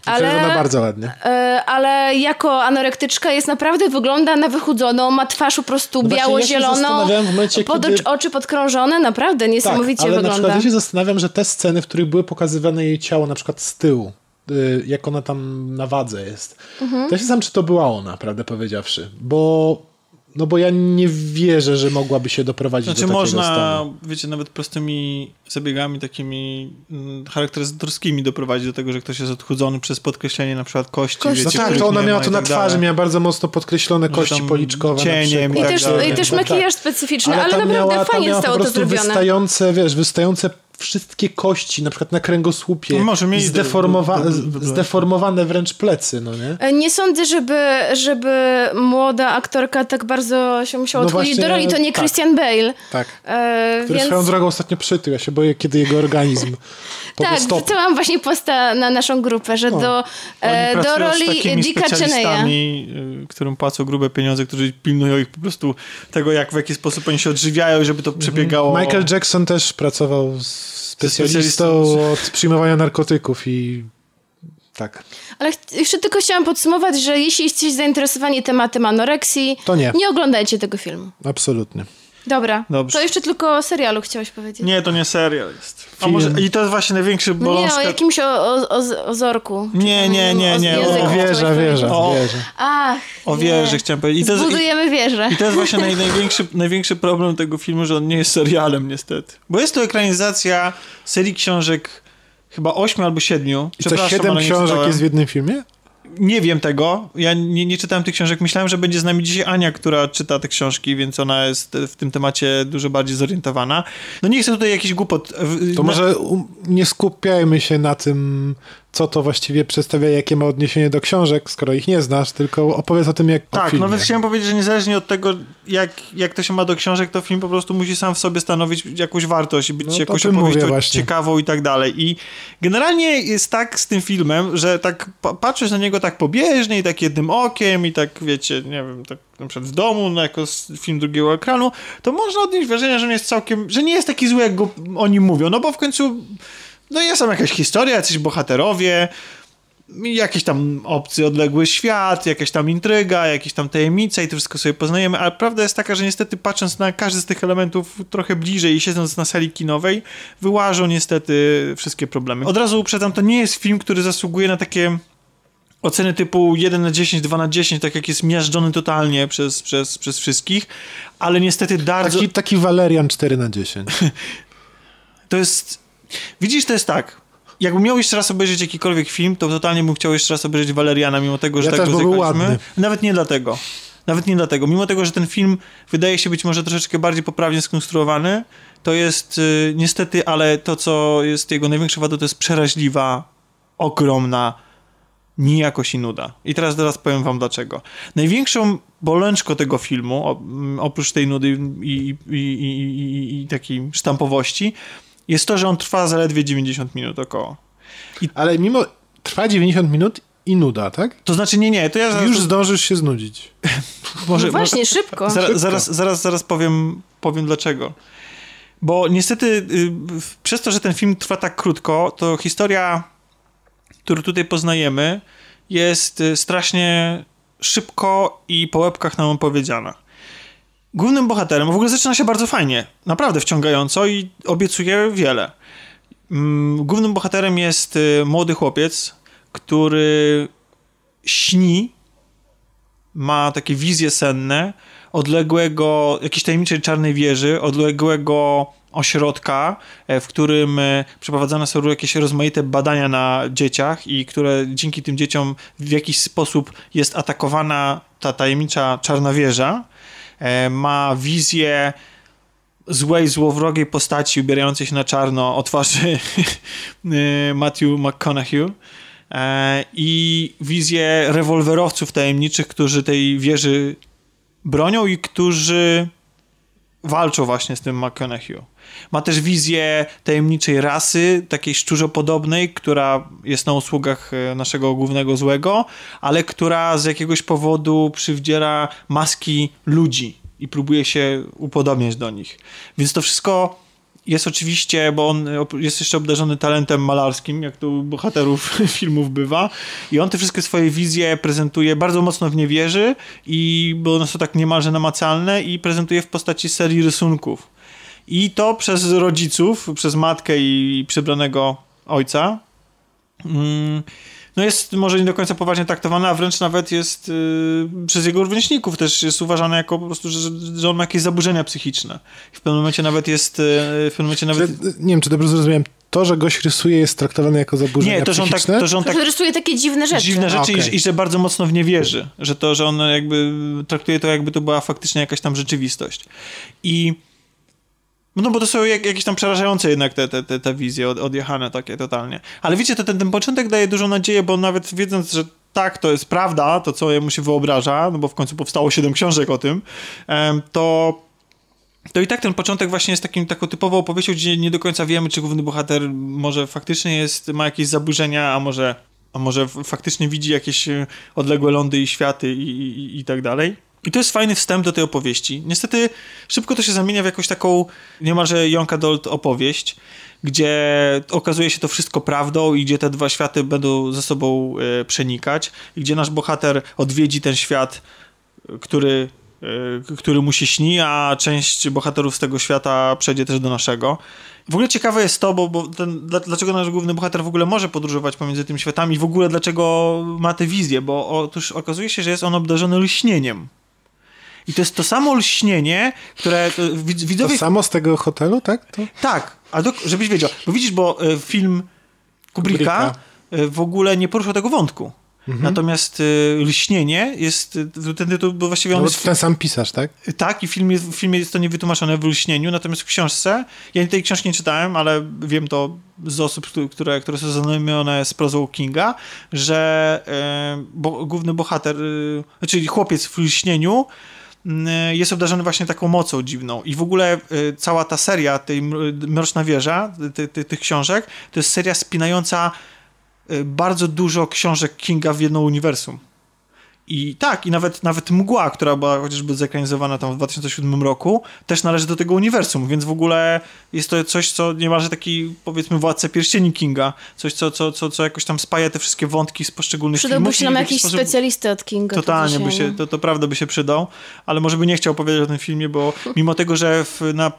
Ale, Wygląda bardzo ładnie. e, ale jako anorektyczka jest naprawdę, wygląda na wychudzoną, ma twarz po prostu No ja biało-zieloną, momencie, pod kiedy- oczy podkrążone, naprawdę niesamowicie tak, ale na wygląda. przykład ja się zastanawiam, że te sceny, w których były pokazywane jej ciało na przykład z tyłu, y, jak ona tam na wadze jest, Mhm. to ja się zastanawiam, czy to była ona, prawdę powiedziawszy, bo no bo ja nie wierzę, że mogłaby się doprowadzić Znaczy do takiego można, stanu. wiecie, nawet prostymi zabiegami takimi mm, charakteryzatorskimi doprowadzić do tego, że ktoś jest odchudzony przez podkreślenie na przykład kości, Kości. No wiecie, tak, to ona miała to i na tak twarzy, miała bardzo mocno podkreślone Że kości policzkowe. cieniem I przykład. też, tak i też dalej. makijaż specyficzny, ale, tam naprawdę miała, fajnie zostało to zrobione. wystające, wiesz, wystające wszystkie kości, na przykład na kręgosłupie. No może mieli zdeformowa- do- do- do- do- zdeformowane wręcz plecy, no nie? E, Nie sądzę, żeby, żeby młoda aktorka tak bardzo się musiała No odchudzić do roli. To nie tak. Christian Bale. Tak. E, Który więc swoją drogą ostatnio przytył. Ja się boję, kiedy jego organizm tak, stop. wrzucałam właśnie posta na naszą grupę, że do, Oni e, do roli Dicka Cheneya. y, którym płacą grube pieniądze, którzy pilnują ich po prostu tego, jak w jaki sposób oni się odżywiają, żeby to przebiegało. Michael Jackson też pracował z specjalistą specjalistą. od przyjmowania narkotyków i tak. Ale jeszcze tylko chciałam podsumować, że jeśli jesteście zainteresowani tematem anoreksji, To nie. nie oglądajcie tego filmu. Absolutnie. Dobra. Dobrze. To jeszcze tylko o serialu chciałeś powiedzieć. Nie, to nie serial jest. A Film. może, I to jest właśnie największy No nie, bolączka. o jakimś o, o, o, o zorku. Nie, nie, nie, O nie, o języku Wieża, wieża, O. wieża. Ach, O nie. wieży chciałem powiedzieć. I to, i, Zbudujemy wieżę. I to jest właśnie naj, największy, największy problem tego filmu, że on nie jest serialem niestety. Bo jest to ekranizacja serii książek chyba ośmiu albo siedmiu. I co, siedem nie książek jest w jednym filmie? Nie wiem tego. Ja nie, nie czytałem tych książek. Myślałem, że będzie z nami dzisiaj Ania, która czyta te książki, więc ona jest w tym temacie dużo bardziej zorientowana. No nie chcę tutaj jakiś głupot... To może nie skupiajmy się na tym, co to właściwie przedstawia, jakie ma odniesienie do książek, skoro ich nie znasz, tylko opowiedz o tym, jak Tak, no więc chciałem powiedzieć, że niezależnie od tego, jak, jak to się ma do książek, to film po prostu musi sam w sobie stanowić jakąś wartość i być No jakąś opowieścią ciekawą i tak dalej. I generalnie jest tak z tym filmem, że tak pa- patrzysz na niego tak pobieżnie i tak jednym okiem i tak, wiecie, nie wiem, tak na przykład w domu, no jako film drugiego ekranu, to można odnieść wrażenie, że on jest całkiem, że nie jest taki zły, jak go o nim mówią, no bo w końcu no jest tam jakaś historia, jacyś bohaterowie, jakiś tam obcy, odległy świat, jakaś tam intryga, jakieś tam tajemnice i to wszystko sobie poznajemy, ale prawda jest taka, że niestety patrząc na każdy z tych elementów trochę bliżej i siedząc na sali kinowej, wyłażą niestety wszystkie problemy. Od razu uprzedzam, to nie jest film, który zasługuje na takie oceny typu 1 na 10, 2 na 10, tak jak jest miażdżony totalnie przez, przez, przez wszystkich, ale niestety bardzo... Taki, taki Valerian 4 na 10. To jest. Widzisz, to jest tak. Jakbym miał jeszcze raz obejrzeć jakikolwiek film, to totalnie bym chciał jeszcze raz obejrzeć Waleriana, mimo tego, że Ja tak go był. Nawet nie dlatego. Nawet nie dlatego. Mimo tego, że ten film wydaje się być może troszeczkę bardziej poprawnie skonstruowany, to jest y, niestety, ale to, co jest jego największą wadą, to jest przeraźliwa, ogromna nijakość i nuda. I teraz teraz powiem wam dlaczego. Największą bolączką tego filmu, oprócz tej nudy i, i, i, i takiej sztampowości, jest to, że on trwa zaledwie 90 minut około. Ale mimo... Trwa 90 minut i nuda, tak? To znaczy, nie, nie, to ja zaraz... Już zdążysz się znudzić. może, no właśnie, szybko. Zaraz, Szybko. zaraz, zaraz, zaraz powiem, powiem dlaczego. Bo niestety y, przez to, że ten film trwa tak krótko, to historia, którą tutaj poznajemy, jest y, strasznie szybko i po łebkach nam opowiedziana. Głównym bohaterem, w ogóle zaczyna się bardzo fajnie, naprawdę wciągająco i obiecuje wiele. Mm, Głównym bohaterem jest y, młody chłopiec, który śni ma takie wizje senne odległego, jakiejś tajemniczej czarnej wieży, odległego ośrodka, e, w którym e, przeprowadzane są jakieś rozmaite badania na dzieciach i które dzięki tym dzieciom w jakiś sposób jest atakowana ta tajemnicza czarna wieża. E, Ma wizję złej, złowrogiej postaci ubierającej się na czarno o twarzy e, Matthew McConaughey e, i wizję rewolwerowców tajemniczych, którzy tej wieży bronią i którzy walczą właśnie z tym McConaughey. Ma też wizję tajemniczej rasy, takiej szczurzopodobnej, która jest na usługach e, naszego głównego złego, ale która z jakiegoś powodu przywdziera maski ludzi i próbuje się upodobniać do nich. Więc to wszystko jest oczywiście, bo on op- jest jeszcze obdarzony talentem malarskim, jak to u bohaterów filmów bywa. I on te wszystkie swoje wizje prezentuje bardzo mocno w nie wierzy, i, bo one są tak niemalże namacalne i prezentuje w postaci serii rysunków. I to przez rodziców, przez matkę i przybranego ojca. Mm, no jest może nie do końca poważnie traktowana, a wręcz nawet jest y, przez jego rówieśników też jest uważane jako po prostu, że, że on ma jakieś zaburzenia psychiczne. W pewnym momencie nawet jest, y, w pewnym momencie nawet... Że, nie wiem, czy dobrze zrozumiałem. To, że gość rysuje, jest traktowane jako zaburzenia Nie, to, że on tak, psychiczne? to, że on tak To rysuje takie dziwne rzeczy. dziwne rzeczy A, okej. i, i że bardzo mocno w nie wierzy. Że to, że on jakby traktuje to, jakby to była faktycznie jakaś tam rzeczywistość. I no bo to są jak, jakieś tam przerażające jednak te, te, te, te wizje od, odjechane takie totalnie. Ale wiecie, to ten, ten początek daje dużą nadzieję, bo nawet wiedząc, że tak, to jest prawda, to co mu się wyobraża, no bo w końcu powstało siedem książek o tym, to to i tak ten początek właśnie jest takim, taką typową opowieścią, gdzie nie do końca wiemy, czy główny bohater może faktycznie jest, ma jakieś zaburzenia, a może, a może faktycznie widzi jakieś e, odległe lądy i światy i, i, i tak dalej. I to jest fajny wstęp do tej opowieści. Niestety szybko to się zamienia w jakąś taką niemalże young adult opowieść, gdzie okazuje się to wszystko prawdą i gdzie te dwa światy będą ze sobą e, przenikać i gdzie nasz bohater odwiedzi ten świat, który y, który mu się śni, a część bohaterów z tego świata przejdzie też do naszego. W ogóle ciekawe jest to, bo, bo ten, dlaczego nasz główny bohater w ogóle może podróżować pomiędzy tymi światami, w ogóle dlaczego ma tę wizję, bo otóż okazuje się, że jest on obdarzony lśnieniem. I to jest to samo lśnienie, które to, widzowie... To samo z tego hotelu, tak? To... Tak, a do, żebyś wiedział, bo widzisz, bo e, film Kubricka, Kubricka. w ogóle nie poruszył tego wątku. Mhm. Natomiast y, Lśnienie jest, ten tytuł, bo właściwie on no, jest... ten sam pisarz, tak? Tak, i w filmie, w filmie jest to niewytłumaczone w Lśnieniu, natomiast w książce, ja tej książki nie czytałem, ale wiem to z osób, które, które są zaznajomione z prozą Kinga, że y, bo, główny bohater, y, znaczy chłopiec w Lśnieniu jest obdarzony właśnie taką mocą dziwną. I w ogóle y, cała ta seria, tej Mroczna Wieża, ty, ty, tych książek, to jest seria spinająca Y, bardzo dużo książek Kinga w jedno uniwersum. I tak, i nawet, nawet Mgła, która była chociażby zekranizowana tam w 2007 roku, też należy do tego uniwersum, więc w ogóle jest to coś, co niemalże taki, powiedzmy, władcę pierścieni Kinga, coś, co, co, co, co jakoś tam spaja te wszystkie wątki z poszczególnych Przydałby filmów. się nam jakiś sposób... specjalista od Kinga. Totalnie, by się, to, to prawda by się przydał, ale może by nie chciał powiedzieć o tym filmie, bo mimo tego, że w, na,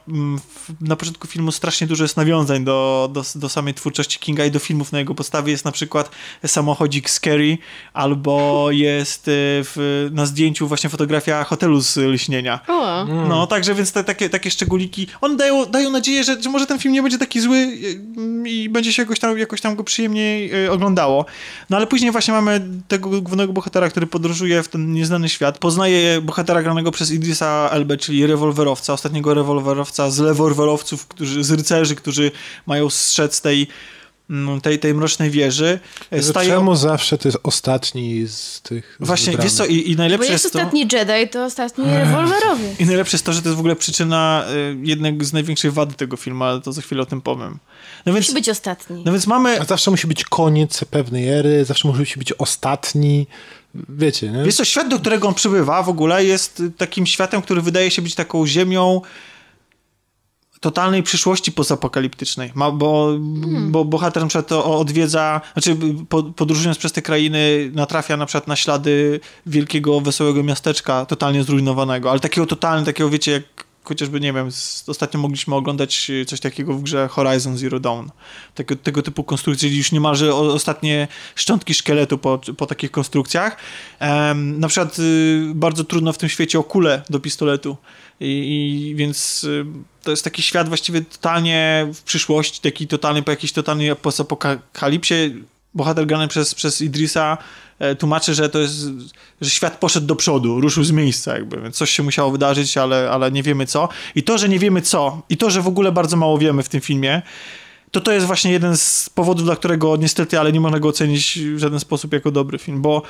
w, na początku filmu strasznie dużo jest nawiązań do, do, do samej twórczości Kinga i do filmów na jego podstawie, jest na przykład samochodzik Scary, albo jest w, na zdjęciu właśnie fotografia hotelu z lśnienia. O. No, także więc te, takie, takie szczególiki, one dają, dają nadzieję, że, że może ten film nie będzie taki zły y, i będzie się jakoś tam, jakoś tam go przyjemniej y, oglądało. No ale później właśnie mamy tego głównego bohatera, który podróżuje w ten nieznany świat. Poznaje bohatera granego przez Idrisa Elbe, czyli rewolwerowca, ostatniego rewolwerowca z rewolwerowców, którzy, z rycerzy, którzy mają strzec tej Mm, tej, tej mrocznej wieży. E, staje... Czemu zawsze to jest ostatni z tych Właśnie, wiesz co, i, i najlepsze Bo jest, jest to... ostatni Jedi, to ostatni rewolwerowy. I najlepsze jest to, że to jest w ogóle przyczyna y, jednego z największych wad tego filmu, ale to za chwilę o tym powiem. No więc, musi być ostatni. No więc mamy... A zawsze musi być koniec pewnej ery, zawsze musi być ostatni. Wiecie, nie? Wiesz co, świat, do którego on przybywa w ogóle jest takim światem, który wydaje się być taką ziemią totalnej przyszłości pozapokaliptycznej, Ma, bo, hmm. bo bohater na przykład to odwiedza, znaczy podróżując przez te krainy natrafia na przykład na ślady wielkiego, wesołego miasteczka totalnie zrujnowanego, ale takiego totalnie, takiego wiecie, jak chociażby, nie wiem, ostatnio mogliśmy oglądać coś takiego w grze Horizon Zero Dawn. Tego, tego typu konstrukcje, już niemalże ostatnie szczątki szkieletu po, po takich konstrukcjach. Um, na przykład y, bardzo trudno w tym świecie o kulę do pistoletu. I, i więc y, to jest taki świat właściwie totalnie w przyszłości, taki totalny po jakiejś totalnej postapokalipsie. Bohater grany przez, przez Idrisa e, tłumaczy, że to jest, że świat poszedł do przodu, ruszył z miejsca jakby, więc coś się musiało wydarzyć, ale, ale nie wiemy co. I to, że nie wiemy co i to, że w ogóle bardzo mało wiemy w tym filmie, to to jest właśnie jeden z powodów, dla którego niestety, ale nie można go ocenić w żaden sposób jako dobry film, bo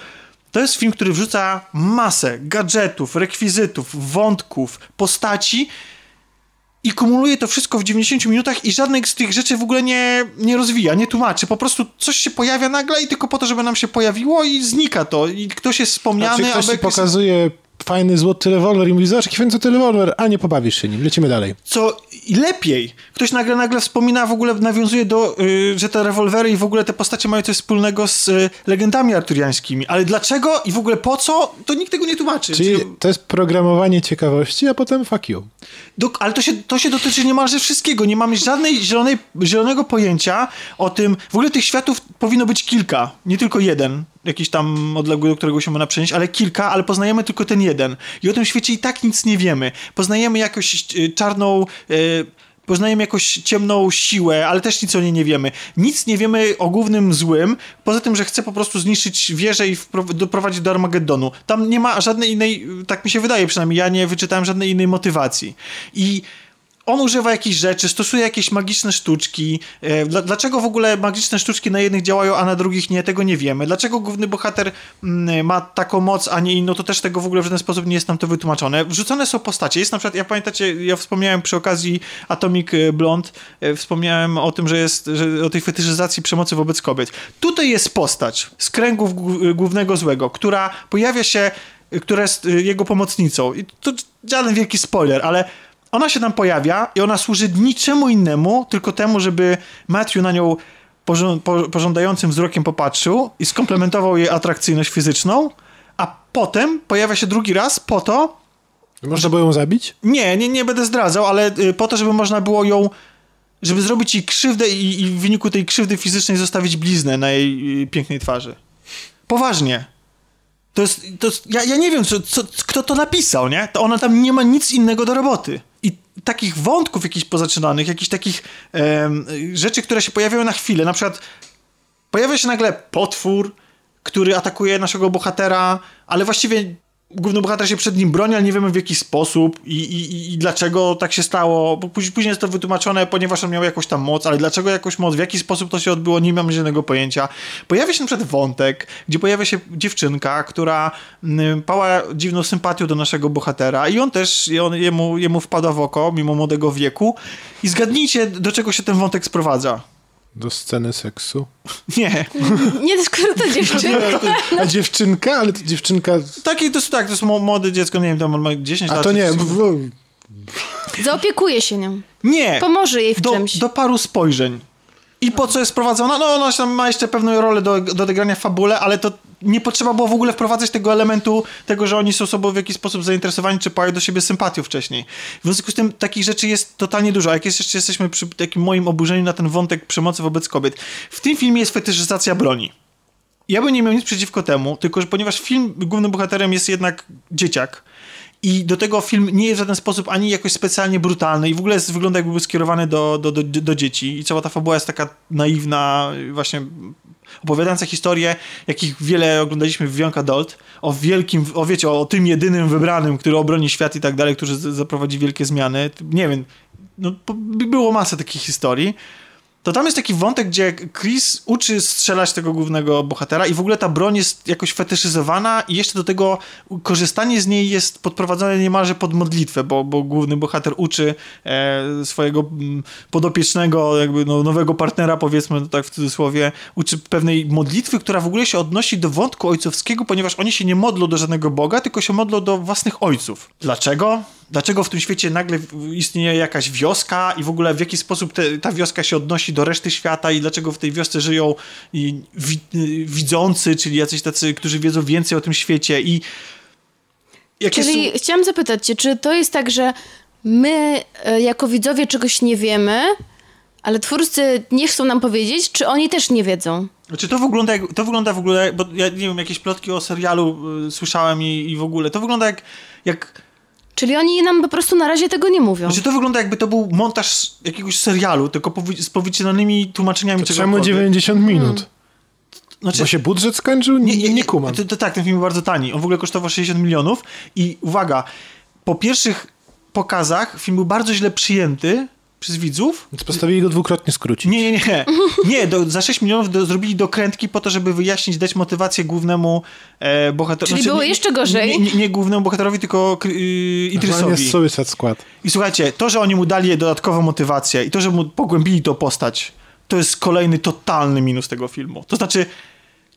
to jest film, który wrzuca masę gadżetów, rekwizytów, wątków, postaci i kumuluje to wszystko w 90 minutach i żadnej z tych rzeczy w ogóle nie, nie rozwija, nie tłumaczy. Po prostu coś się pojawia nagle i tylko po to, żeby nam się pojawiło i znika to. I ktoś jest wspomniany. Znaczy, ktoś pokazuje fajny, złoty rewolwer i mówi, zobacz, jaki fajny złoty rewolwer, a nie pobawisz się nim. Lecimy dalej. Co lepiej. Ktoś nagle, nagle wspomina, w ogóle nawiązuje do, y, że te rewolwery i w ogóle te postacie mają coś wspólnego z y, legendami arturiańskimi. Ale dlaczego i w ogóle po co, to nikt tego nie tłumaczy. Czyli to jest programowanie ciekawości, a potem fuck you. Do, ale to się, to się dotyczy niemalże wszystkiego. Nie mamy żadnej zielonej, zielonego pojęcia o tym. W ogóle tych światów powinno być kilka, nie tylko jeden jakiś tam odległy, do którego się można przenieść, ale kilka, ale poznajemy tylko ten jeden. I o tym świecie i tak nic nie wiemy. Poznajemy jakąś e, czarną... Yy, poznajemy jakąś ciemną siłę, ale też nic o niej nie wiemy. Nic nie wiemy o głównym złym, poza tym, że chce po prostu zniszczyć wieżę i doprowadzić do Armagedonu. Tam nie ma żadnej innej, tak mi się wydaje przynajmniej, ja nie wyczytałem żadnej innej motywacji. I on używa jakichś rzeczy, stosuje jakieś magiczne sztuczki. E, dlaczego w ogóle magiczne sztuczki na jednych działają, a na drugich nie, tego nie wiemy. Dlaczego główny bohater mm, ma taką moc, a nie inną, to też tego w ogóle w żaden sposób nie jest nam to wytłumaczone. Wrzucone są postacie. Jest na przykład, ja pamiętacie, ja wspomniałem przy okazji Atomic Blonde, e, wspomniałem o tym, że jest, że o tej fetyszyzacji przemocy wobec kobiet. Tutaj jest postać z kręgów głównego złego, która pojawia się, która jest e, jego pomocnicą. I to żaden wielki spoiler, ale ona się tam pojawia i ona służy niczemu innemu, tylko temu, żeby Matthew na nią pożądającym wzrokiem popatrzył i skomplementował jej atrakcyjność fizyczną, a potem pojawia się drugi raz po to, Można było ją zabić? Nie, nie, nie będę zdradzał, ale y, po to, żeby można było ją, żeby zrobić jej krzywdę i, i w wyniku tej krzywdy fizycznej zostawić bliznę na jej y, pięknej twarzy. Poważnie. To jest, to jest ja, ja nie wiem, co, co, kto to napisał, nie? To ona tam nie ma nic innego do roboty. I takich wątków jakichś pozaczynanych, jakichś takich rzeczy, które się pojawiają na chwilę, na przykład pojawia się nagle potwór, który atakuje naszego bohatera, ale właściwie główny bohater się przed nim broni, ale nie wiemy w jaki sposób i, i, i dlaczego tak się stało. Bo później, później jest to wytłumaczone, ponieważ on miał jakąś tam moc, ale dlaczego jakąś moc, w jaki sposób to się odbyło, nie mam żadnego pojęcia. Pojawia się przykład wątek, gdzie pojawia się dziewczynka, która mm, pała dziwną sympatią do naszego bohatera i on też, i on, jemu, jemu wpada w oko, mimo młodego wieku. I zgadnijcie, do czego się ten wątek sprowadza. Do sceny seksu. Nie. Nie tylko to dziewczyna. A dziewczynka? Ale to dziewczynka... Taki, to tak, to jest młode dziecko, nie wiem, tam ma 10 A lat. to czy nie... Zaopiekuje się nią. Nie. Pomoże jej w do, czymś. do paru spojrzeń. I po co jest sprowadzona? No, ona tam ma jeszcze pewną rolę do, do odegrania w fabule, ale to nie potrzeba było w ogóle wprowadzać tego elementu, tego, że oni są sobą w jakiś sposób zainteresowani, czy pają do siebie sympatią wcześniej. W związku z tym takich rzeczy jest totalnie dużo. Jak jest, jeszcze jesteśmy przy takim moim oburzeniu na ten wątek przemocy wobec kobiet. W tym filmie jest fetyszyzacja broni. Ja bym nie miał nic przeciwko temu, tylko że ponieważ film głównym bohaterem jest jednak dzieciak i do tego film nie jest w żaden sposób ani jakoś specjalnie brutalny i w ogóle jest, wygląda jakby był skierowany do, do, do, do dzieci i cała ta fabuła jest taka naiwna, właśnie opowiadająca historię, jakich wiele oglądaliśmy w Young Adult, o wielkim, o wiecie, o tym jedynym wybranym, który obroni świat i tak dalej, który zaprowadzi wielkie zmiany. Nie wiem, no, było masę takich historii. To tam jest taki wątek, gdzie Chris uczy strzelać tego głównego bohatera i w ogóle ta broń jest jakoś fetyszyzowana i jeszcze do tego korzystanie z niej jest podprowadzone niemalże pod modlitwę, bo, bo główny bohater uczy e, swojego mm, podopiecznego, jakby no, nowego partnera, powiedzmy to tak w cudzysłowie, uczy pewnej modlitwy, która w ogóle się odnosi do wątku ojcowskiego, ponieważ oni się nie modlą do żadnego Boga, tylko się modlą do własnych ojców. Dlaczego? Dlaczego w tym świecie nagle istnieje jakaś wioska i w ogóle w jaki sposób te, ta wioska się odnosi do reszty świata i dlaczego w tej wiosce żyją wi, widzący, czyli jacyś tacy, którzy wiedzą więcej o tym świecie i jakie Czyli są... chciałam zapytać cię, czy to jest tak, że my e, jako widzowie czegoś nie wiemy, ale twórcy nie chcą nam powiedzieć, czy oni też nie wiedzą? Znaczy to wygląda, jak, to wygląda w ogóle, bo ja nie wiem, jakieś plotki o serialu y, słyszałem i, i w ogóle, to wygląda jak, jak Czyli oni nam po prostu na razie tego nie mówią. znaczy to wygląda jakby to był montaż jakiegoś serialu, tylko powi- z powycinanymi tłumaczeniami To czemu czegokolwiek. 90 minut? Znaczy, Bo się budżet skończył? Nie, nie, nie kumam. To, to, tak, ten film był bardzo tani. On w ogóle kosztował 60 milionów i uwaga, po pierwszych pokazach film był bardzo źle przyjęty przez widzów. Więc postawili go dwukrotnie skrócić. Nie, nie, nie. Nie, do, za 6 milionów do, zrobili dokrętki po to, żeby wyjaśnić, dać motywację głównemu e, bohaterowi. Czyli było nie, jeszcze gorzej? Nie, nie, nie głównemu bohaterowi, tylko yy, Normalnie Idrisowi. jest Suicide Squad. I słuchajcie, to, że oni mu dali dodatkową motywację i to, że mu pogłębili tą postać, to jest kolejny totalny minus tego filmu. To znaczy,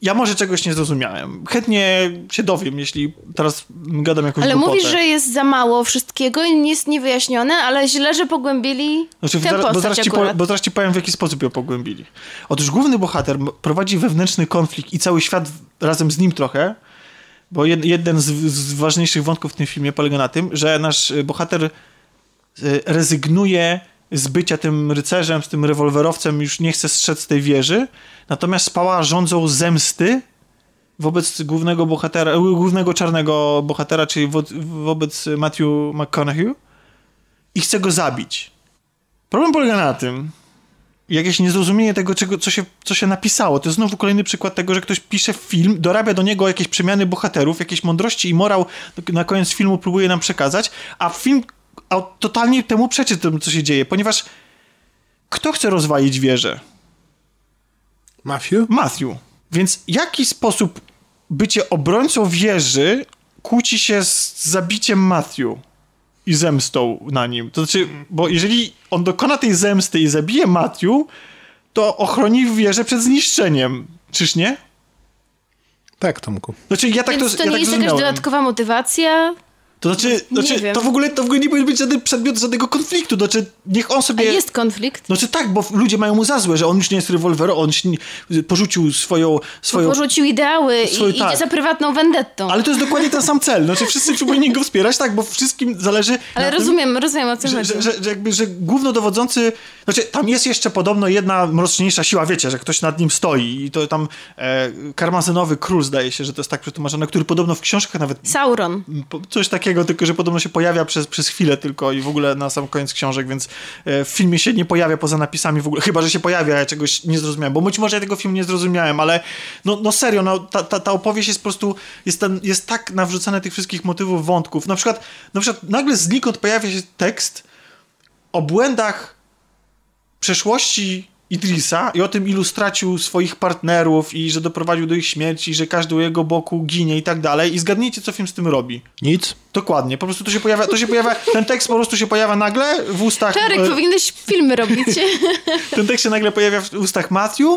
ja może czegoś nie zrozumiałem. Chętnie się dowiem, jeśli teraz gadam jakąś Ale głupotę. mówisz, że jest za mało wszystkiego i jest niewyjaśnione, ale źle, że pogłębili Znaczy, tę zaraz, bo, zaraz ci po, bo zaraz ci powiem, w jaki sposób ją pogłębili. Otóż główny bohater prowadzi wewnętrzny konflikt i cały świat razem z nim trochę, bo jed, jeden z, z ważniejszych wątków w tym filmie polega na tym, że nasz y, bohater y, rezygnuje z bycia tym rycerzem, z tym rewolwerowcem, już nie chce strzec z tej wieży, natomiast spała rządzą zemsty wobec głównego bohatera, y, głównego czarnego bohatera, czyli wo, wobec Matthew McConaughey i chce go zabić. Problem polega na tym, jakieś niezrozumienie tego, czego, co, się, co się napisało. To jest znowu kolejny przykład tego, że ktoś pisze film, dorabia do niego jakieś przemiany bohaterów, jakieś mądrości i morał na koniec filmu próbuje nam przekazać, a film a totalnie temu przeczy co się dzieje, ponieważ kto chce rozwalić wieżę? Matthew? Matthew. Więc jaki sposób bycie obrońcą wieży kłóci się z zabiciem Matthew i zemstą na nim? To znaczy, bo jeżeli on dokona tej zemsty i zabije Matthew, to ochroni wieżę przed zniszczeniem. Czyż nie? Tak, Tomku. Znaczy, ja tak Więc to, to ja nie tak jest jakaś dodatkowa motywacja? To To znaczy, Nie znaczy wiem. to, w ogóle, to w ogóle nie powinien być żaden przedmiot żadnego konfliktu. Znaczy, niech on A sobie... jest konflikt? Znaczy tak, bo ludzie mają mu za złe, że on już nie jest rewolwerowym, on porzucił swoją... swoją Porzucił ideały swoją- i tak. idzie za prywatną vendettą. ale to jest dokładnie ten sam cel. Znaczy wszyscy powinni go wspierać, tak, bo wszystkim zależy Ale na tym, rozumiem, rozumiem o co że, chodzi. że, że, że jakby, że głównodowodzący, znaczy tam jest jeszcze podobno jedna mroczniejsza siła, wiecie, że ktoś nad nim stoi i to tam e, karmazynowy król zdaje się, że to jest tak przetłumaczone, który podobno w książkach nawet Sauron. coś takiego, tylko że podobno się pojawia przez, przez chwilę tylko i w ogóle na sam koniec książek, więc e, w filmie się nie pojawia poza napisami w ogóle, chyba, że się pojawia, ja czegoś nie zrozumiałem, bo być może ja tego filmu nie zrozumiałem, ale no, no serio, no, ta, ta, ta opowieść jest po prostu, jest, ten, jest tak nawrzucane tych wszystkich motywów, wątków, na przykład, na przykład nagle znikąd pojawia się tekst o błędach przeszłości Idrisa i o tym, ilu stracił swoich partnerów i że doprowadził do ich śmierci, że każdy u jego boku ginie i tak dalej. I zgadnijcie, co film z tym robi. Nic. Dokładnie. Po prostu to się pojawia, to się pojawia, ten tekst po prostu się pojawia nagle w ustach... Czarek, e, powinieneś filmy robić. ten tekst się nagle pojawia w ustach Matthew,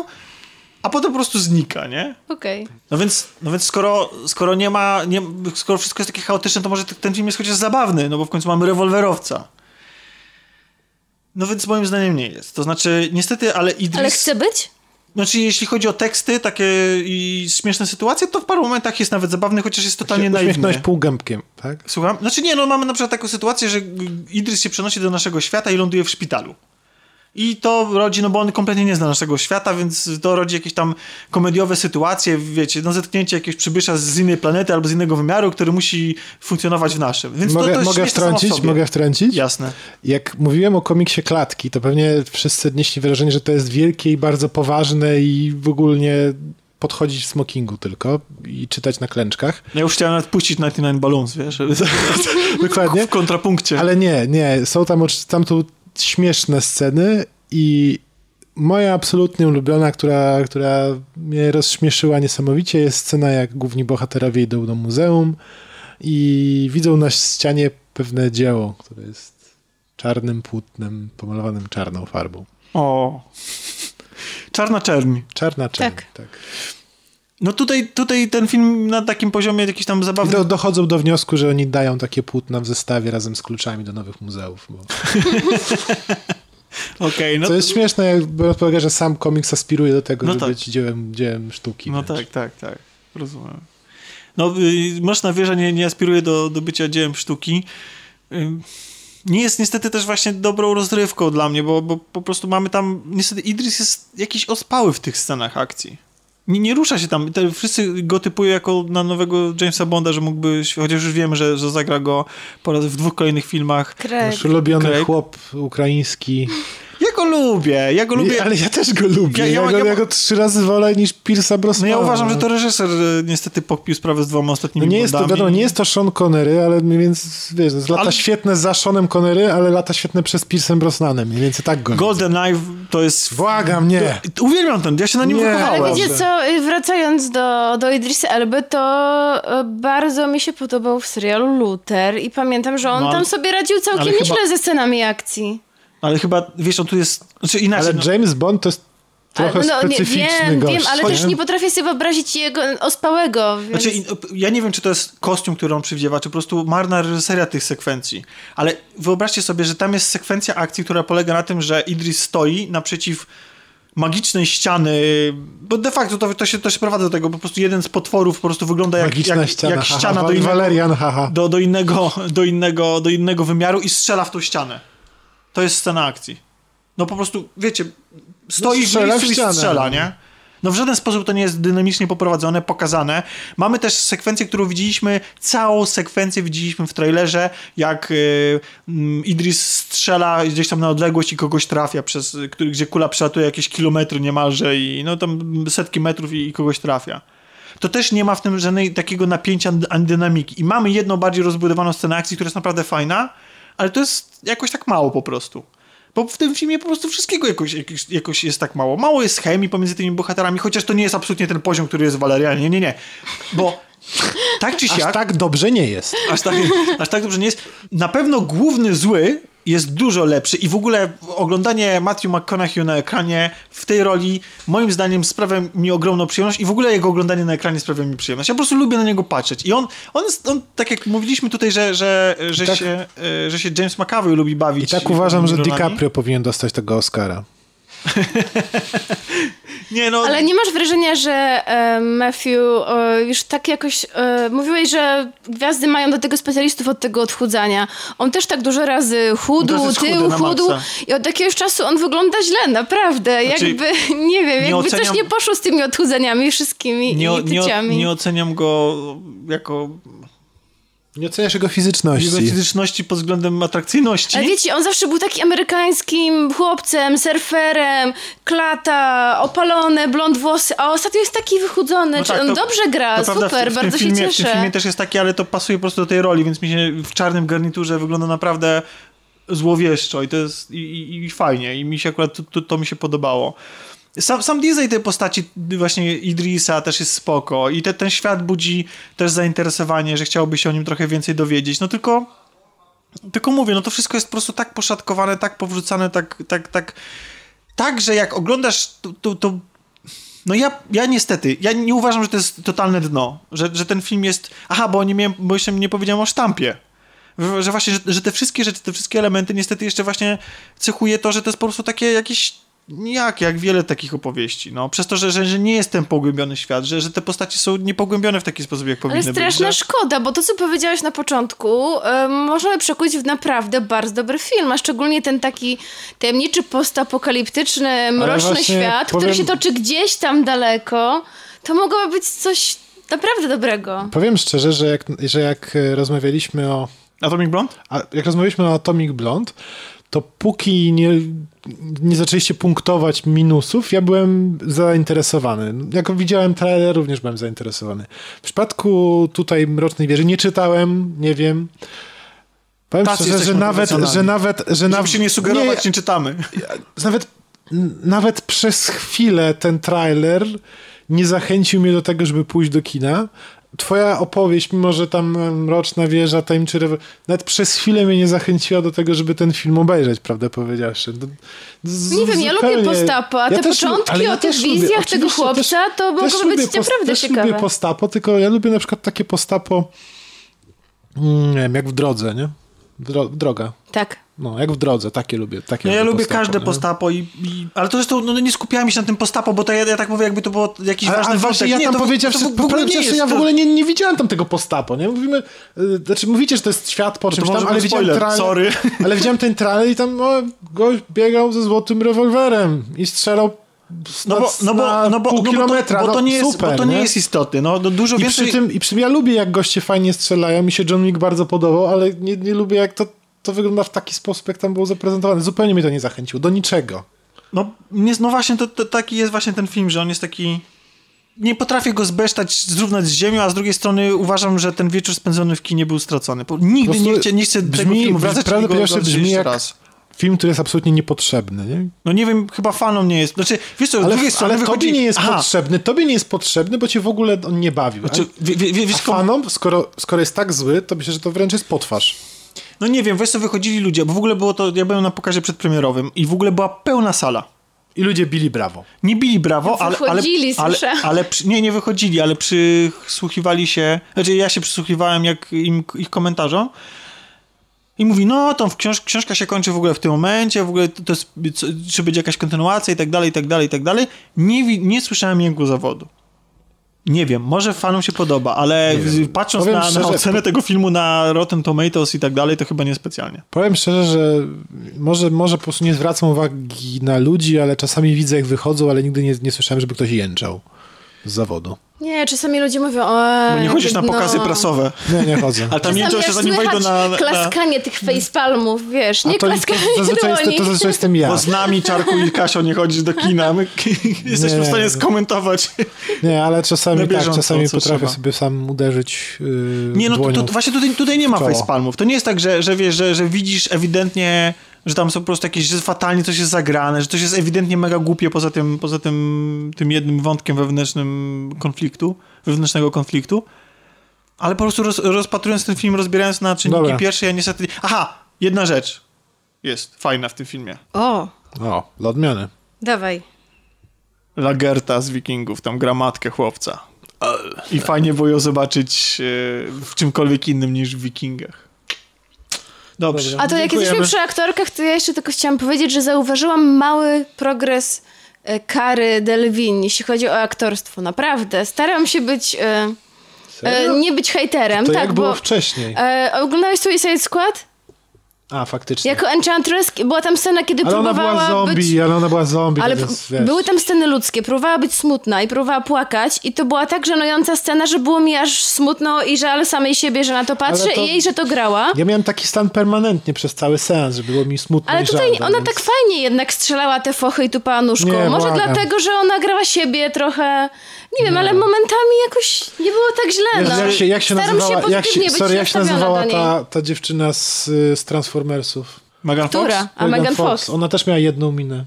a potem po prostu znika, nie? Okej. No więc, no więc skoro, skoro nie ma, nie, skoro wszystko jest takie chaotyczne, to może ten film jest chociaż zabawny, no bo w końcu mamy rewolwerowca. No więc moim zdaniem nie jest. To znaczy, niestety, ale Idris... Ale chce być? Znaczy, jeśli chodzi o teksty takie i śmieszne sytuacje, to w paru momentach jest nawet zabawny, chociaż jest totalnie Uśmiechnąć naiwny. półgębkiem, tak? Słucham? Znaczy nie, no mamy na przykład taką sytuację, że Idris się przenosi do naszego świata i ląduje w szpitalu. I to rodzi, no bo on kompletnie nie zna naszego świata, więc to rodzi jakieś tam komediowe sytuacje, wiecie, no zetknięcie jakiegoś przybysza z innej planety albo z innego wymiaru, który musi funkcjonować w naszym. Więc to, Mogę, to jest mogę wtrącić? Mogę wtrącić? Jasne. Jak mówiłem o komiksie Klatki, to pewnie wszyscy odnieśli wrażenie, że to jest wielkie i bardzo poważne i w ogóle podchodzić w smokingu tylko i czytać na klęczkach. Ja już chciałem nawet puścić 99 Balloons, wiesz, Dokładnie. w kontrapunkcie. Ale nie, nie. Są tam, tam tu śmieszne sceny i moja absolutnie ulubiona, która, która mnie rozśmieszyła niesamowicie, jest scena, jak główni bohaterowie idą do muzeum i widzą na ścianie pewne dzieło, które jest czarnym płótnem pomalowanym czarną farbą. O. Czarna czerń. Czarna czerń. Tak. tak. No tutaj, tutaj ten film na takim poziomie jakiś tam zabawny... do, dochodzą do wniosku, że oni dają takie płótna w zestawie razem z kluczami do nowych muzeów. Bo... Okej, no Co jest śmieszne, jak biorąc pod uwagę, że sam komiks aspiruje do tego, No żeby tak. być dziełem, dziełem sztuki. No tak, tak, tak. Rozumiem. No, y, Mroczna Wieża nie, nie aspiruje do, do bycia dziełem sztuki. Y, Nie jest niestety też właśnie dobrą rozrywką dla mnie, bo, bo po prostu mamy tam... Niestety Idris jest jakiś ospały w tych scenach akcji. Nie, nie rusza się tam. Te, wszyscy go typują jako na nowego Jamesa Bonda, że mógłby... Chociaż już wiemy, że, że zagra go po raz w dwóch kolejnych filmach. Craig. Nasz ulubiony Craig. chłop ukraiński. Ja go lubię, ja go lubię. Ale ja też go lubię. Ja- Ja, ja- go, ja- ja go trzy razy wolę niż Pierce'a No Brosnana. ja uważam, że to reżyser y, niestety pokpił sprawę z dwoma No ostatnimi nie jest to, wiadomo, nie jest to Sean Connery, ale więcej, wiesz, lata Ale- świetne za Seanem Connery, ale lata świetne przez Pierce'em Brosnanem. Mniej więcej tak go widzę. Golden Knife to jest... Błagam, nie. To- Uwielbiam ten, ja się na nim Nie, wychowałem. Ale wiecie co, y, wracając do, do Idrisa Elby, to y, bardzo mi się podobał w serialu Luther i pamiętam, że on No, ale- tam sobie radził całkiem ale chyba- nieźle ze scenami akcji. Ale chyba, wiesz, on tu jest... Znaczy inaczej, Ale no, James Bond to jest trochę Ale, no, nie, specyficzny wiem, gość. wiem, ale też nie potrafię sobie wyobrazić jego ospałego. Więc... Znaczy, ja nie wiem, czy to jest kostium, który on przywdziewa, czy po prostu marna reżyseria tych sekwencji. Ale wyobraźcie sobie, że tam jest sekwencja akcji, która polega na tym, że Idris stoi naprzeciw magicznej ściany, bo de facto to, to, się, to się prowadzi do tego, bo po prostu jeden z potworów po prostu wygląda jak, Magiczna jak, ściana, jak haha, ściana do innego, Valerian, haha. do, do, innego, do, innego, do innego wymiaru i strzela w tą ścianę. To jest scena akcji. No po prostu, wiecie, stoi No w miejscu i strzela, nie? No w żaden sposób to nie jest dynamicznie poprowadzone, pokazane. Mamy też sekwencję, którą widzieliśmy, całą sekwencję widzieliśmy w trailerze, jak y, mm, Idris strzela gdzieś tam na odległość i kogoś trafia, przez, który, gdzie kula przelatuje jakieś kilometry niemalże i no tam setki metrów i, i kogoś trafia. To też nie ma w tym żadnej takiego napięcia ani dynamiki. I mamy jedną bardziej rozbudowaną scenę akcji, która jest naprawdę fajna, ale to jest jakoś tak mało po prostu. Bo w tym filmie po prostu wszystkiego jakoś, jakoś, jakoś jest tak mało. Mało jest chemii pomiędzy tymi bohaterami, chociaż to nie jest absolutnie ten poziom, który jest w Valerianie. Nie, nie, nie. Bo tak czy Aż siak, tak dobrze nie jest. aż tak, aż tak dobrze nie jest. Na pewno główny zły jest dużo lepszy i w ogóle oglądanie Matthew McConaughey na ekranie w tej roli moim zdaniem sprawia mi ogromną przyjemność i w ogóle jego oglądanie na ekranie sprawia mi przyjemność. Ja po prostu lubię na niego patrzeć i on, on, jest, on tak jak mówiliśmy tutaj, że, że, że, tak- się, e, że się James McAvoy lubi bawić. I tak uważam, że rolami. DiCaprio powinien dostać tego Oscara. Nie, no, Ale nie masz wrażenia, że e, Matthew e, już tak jakoś... E, mówiłeś, że gwiazdy mają do tego specjalistów od tego odchudzania. On też tak dużo razy chudł, tył, chudł i od jakiegoś czasu on wygląda źle, naprawdę. Znaczy, jakby, nie wiem, nie jakby oceniam- coś nie poszło z tymi odchudzaniami wszystkimi nie, i nie, tyciami. nie oceniam go jako Nie oceniasz jego fizyczności. jego fizyczności pod względem atrakcyjności. Ale wiecie, on zawsze był taki amerykańskim chłopcem, surferem, klata, opalone, blond włosy, a ostatnio jest taki wychudzony. No Czy tak, on to- dobrze gra, to prawda, super, w, w bardzo filmie, się W tym cieszę. filmie też jest taki, ale to pasuje po prostu do tej roli, więc mi się w czarnym garniturze wygląda naprawdę złowieszczo i to jest i, i, i fajnie i mi się akurat to, to, to mi się podobało. Sam, sam design tej postaci właśnie Idrisa też jest spoko i te, ten świat budzi też zainteresowanie, że chciałoby się o nim trochę więcej dowiedzieć, no tylko tylko mówię, no to wszystko jest po prostu tak poszatkowane, tak powrzucane, tak, tak, tak, tak, że jak oglądasz to, to, to no ja, ja niestety, ja nie uważam, że to jest totalne dno, że, że ten film jest, aha, bo nie miałem, bo jeszcze nie powiedziałem o sztampie, że właśnie, że, że te wszystkie rzeczy, te wszystkie elementy niestety jeszcze właśnie cechuje to, że to jest po prostu takie jakieś jak, jak wiele takich opowieści, no, przez to, że, że, że nie jest ten pogłębiony świat, że, że te postaci są niepogłębione w taki sposób, jak powinny Ale być. straszna że- szkoda, bo to, co powiedziałeś na początku, y, możemy przekuć w naprawdę bardzo dobry film, a szczególnie ten taki tajemniczy, postapokaliptyczny, mroczny świat, który powiem- się toczy gdzieś tam daleko, to mogłoby być coś naprawdę dobrego. Powiem szczerze, że jak, że jak e, rozmawialiśmy o Atomic Blonde? A jak rozmawialiśmy o Atomic Blonde, to póki nie, nie zaczęliście punktować minusów, ja byłem zainteresowany. Jak widziałem trailer, również byłem zainteresowany. W przypadku tutaj Mrocznej Wieży nie czytałem, nie wiem. Powiem Tacy szczerze, że nawet, że nawet, że Żeby się nie sugerować, nie, czytamy. nawet, nawet przez chwilę ten trailer nie zachęcił mnie do tego, żeby pójść do kina. Twoja opowieść, mimo że tam Mroczna Wieża, Tajemniczy Rewo- nawet przez chwilę mnie nie zachęciła do tego, żeby ten film obejrzeć, prawdę powiedziawszy. D- z- Nie wiem, ja lubię postapo, a te też lu- początki ja o tych też wizjach tego chłopca, to mogłoby też być lubię pos- naprawdę też ciekawe. lubię postapo, tylko ja lubię na przykład takie postapo mm, nie wiem, jak w drodze, nie? Dro- droga. Tak. No, jak w drodze, takie lubię. Takie No ja lubię postapo, każde nie? postapo i, i... Ale to zresztą no, nie skupiałem się na tym postapo, bo to ja, ja tak mówię, jakby to było jakiś Ale, ważny ale właśnie wątek. ja nie, tam powiedziałem, że w ogóle nie ja w ogóle nie, nie widziałem tam tego postapo, nie? Mówimy, y, znaczy mówicie, że to jest świat po czymś może tam, ale widziałem trailer, sorry. ale widziałem ten trailer i tam o, gość biegał ze złotym rewolwerem i strzelał No bo, no bo, no bo, pół no bo, kilometra, to, bo to no, nie jest, super, bo to nie, jest istotne. No, no dużo I więcej... przy, tym, I przy tym ja lubię, jak goście fajnie strzelają. Mi się John Wick bardzo podobał, ale nie, nie lubię, jak to, to wygląda w taki sposób, jak tam było zaprezentowane. Zupełnie mnie to nie zachęciło. Do niczego. No, nie, no właśnie, to, to taki jest właśnie ten film, że on jest taki... Nie potrafię go zbesztać, zrównać z ziemią, a z drugiej strony uważam, że ten wieczór spędzony w kinie był stracony. Bo nigdy nie, chcę, nie chcę tego brzmi- filmu wracać prawdę go oglądać brzmi jak- raz. Film, który jest absolutnie niepotrzebny. Nie? No nie wiem, chyba fanom nie jest. Znaczy, wiesz co, z Ale, drugiej strony ale wychodzi... tobie nie jest Aha, potrzebny. Tobie nie jest potrzebny, bo cię w ogóle on nie bawił. Znaczy, wie, wie, wie, wiesz, fanom, skoro, skoro jest tak zły, to myślę, że to wręcz jest potwarz. No nie wiem, wiesz co, wychodzili ludzie, bo w ogóle było to, ja byłem na pokazie przedpremierowym i w ogóle była pełna sala. I ludzie bili brawo. Nie bili brawo, ale, ale, Wychodzili, ale, słyszę. ale przy, nie, nie wychodzili, ale przysłuchiwali się, znaczy ja się przysłuchiwałem jak im, ich komentarzom i mówi, no to książ, książka się kończy w ogóle w tym momencie, w ogóle to, to jest, co, czy będzie jakaś kontynuacja i tak dalej, i tak dalej, i tak dalej. Nie, nie słyszałem jęku zawodu. Nie wiem, może fanom się podoba, ale patrząc na, na szczerze, ocenę tego filmu na Rotten Tomatoes i tak dalej, to chyba niespecjalnie. Powiem szczerze, że może, może po prostu nie zwracam uwagi na ludzi, ale czasami widzę, jak wychodzą, ale nigdy nie, nie słyszałem, żeby ktoś jęczał z zawodu. Nie, czasami ludzie mówią, o. Bo nie chodzisz na pokazy prasowe. Nie, nie chodzę. Ale tam Czasami się zanim wejdą na... na klaskanie tych facepalmów, wiesz, nie A to, to, klaskanie zazwyczaj jest, to zazwyczaj jestem ja. Bo z nami, Czarku i Kasią nie chodzisz do kina. My jesteśmy Nie. w stanie skomentować. Nie, ale czasami tak, czasami potrafię trzeba. sobie sam uderzyć yy, Nie, no to, dłonią to, właśnie tutaj, tutaj nie ma facepalmów. To nie jest tak, że, że wiesz, że, że widzisz ewidentnie, że tam są po prostu jakieś, że fatalnie coś jest zagrane, że coś jest ewidentnie mega głupie poza tym, poza tym, tym jednym wątkiem wewnętrznym konfliktu, wewnętrznego konfliktu. Ale po prostu roz, rozpatrując ten film, rozbierając na czynniki Dobra. pierwsze, ja niestety... Aha, jedna rzecz. jest fajna w tym filmie. O, O, dla odmiany. dawaj. Lagerta z Wikingów, tam gra matkę chłopca. I fajnie było ją zobaczyć e, w czymkolwiek innym niż w Wikingach. Dobrze. A to jak Dziękujemy. jesteśmy przy aktorkach, to ja jeszcze tylko chciałam powiedzieć, że zauważyłam mały progres e, Kary Delvin, jeśli chodzi o aktorstwo. Naprawdę. Staram się być... E, e, Serio? nie być hejterem, To tak, jak bo... było wcześniej? E, oglądałeś Suicide Squad? A, faktycznie. Jako Enchantress była tam scena, kiedy ale ona próbowała była zombie, być... ale ona była zombie, Ale więc, p- wiesz. były tam sceny ludzkie, próbowała być smutna i próbowała płakać i to była tak żenująca scena, że było mi aż smutno i żal samej siebie, że na to patrzę to- i jej, że to grała. Ja miałem taki stan permanentnie przez cały seans, że było mi smutno Ale i tutaj żal, ona więc... tak fajnie jednak strzelała te fochy i tupała nóżką. Nie, Może błagam. dlatego, że ona grała siebie trochę... Nie wiem, ale momentami jakoś nie było tak źle. Wiesz, no. jak się, jak się Staram nazywała, się jak się, sorry, jak się nazywała ta, ta dziewczyna z, y, z Transformersów? Megan Która? Fox? A Megan Fox. Ona też miała jedną minę.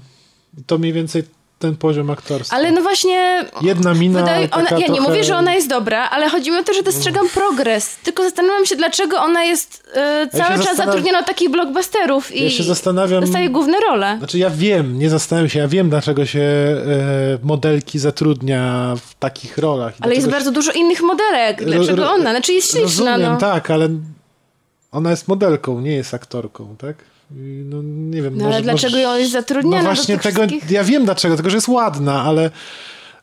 I To mniej więcej ten poziom aktorstwa. Ale no właśnie... Jedna mina Wydaje, ona, ja nie trochę- mówię, że ona jest dobra, ale chodzi mi o to, że dostrzegam progres. Tylko zastanawiam się, dlaczego ona jest e, cały czas zastanawiam- zatrudniona do takich blockbusterów i Ja się zastanawiam... dostaje główne role. Znaczy ja wiem, nie zastanawiam się, ja wiem dlaczego się e, modelki zatrudnia w takich rolach. Ale jest Dlaczego bardzo dużo innych modelek. Ro- Dlaczego ro- ona? Znaczy jest śliczna, Rozumiem, no. tak, ale ona jest modelką, nie jest aktorką, tak? I No nie wiem, No może, ale dlaczego może... ją jest zatrudniona No do właśnie tego, wszystkich... ja wiem dlaczego, tylko że jest ładna, ale,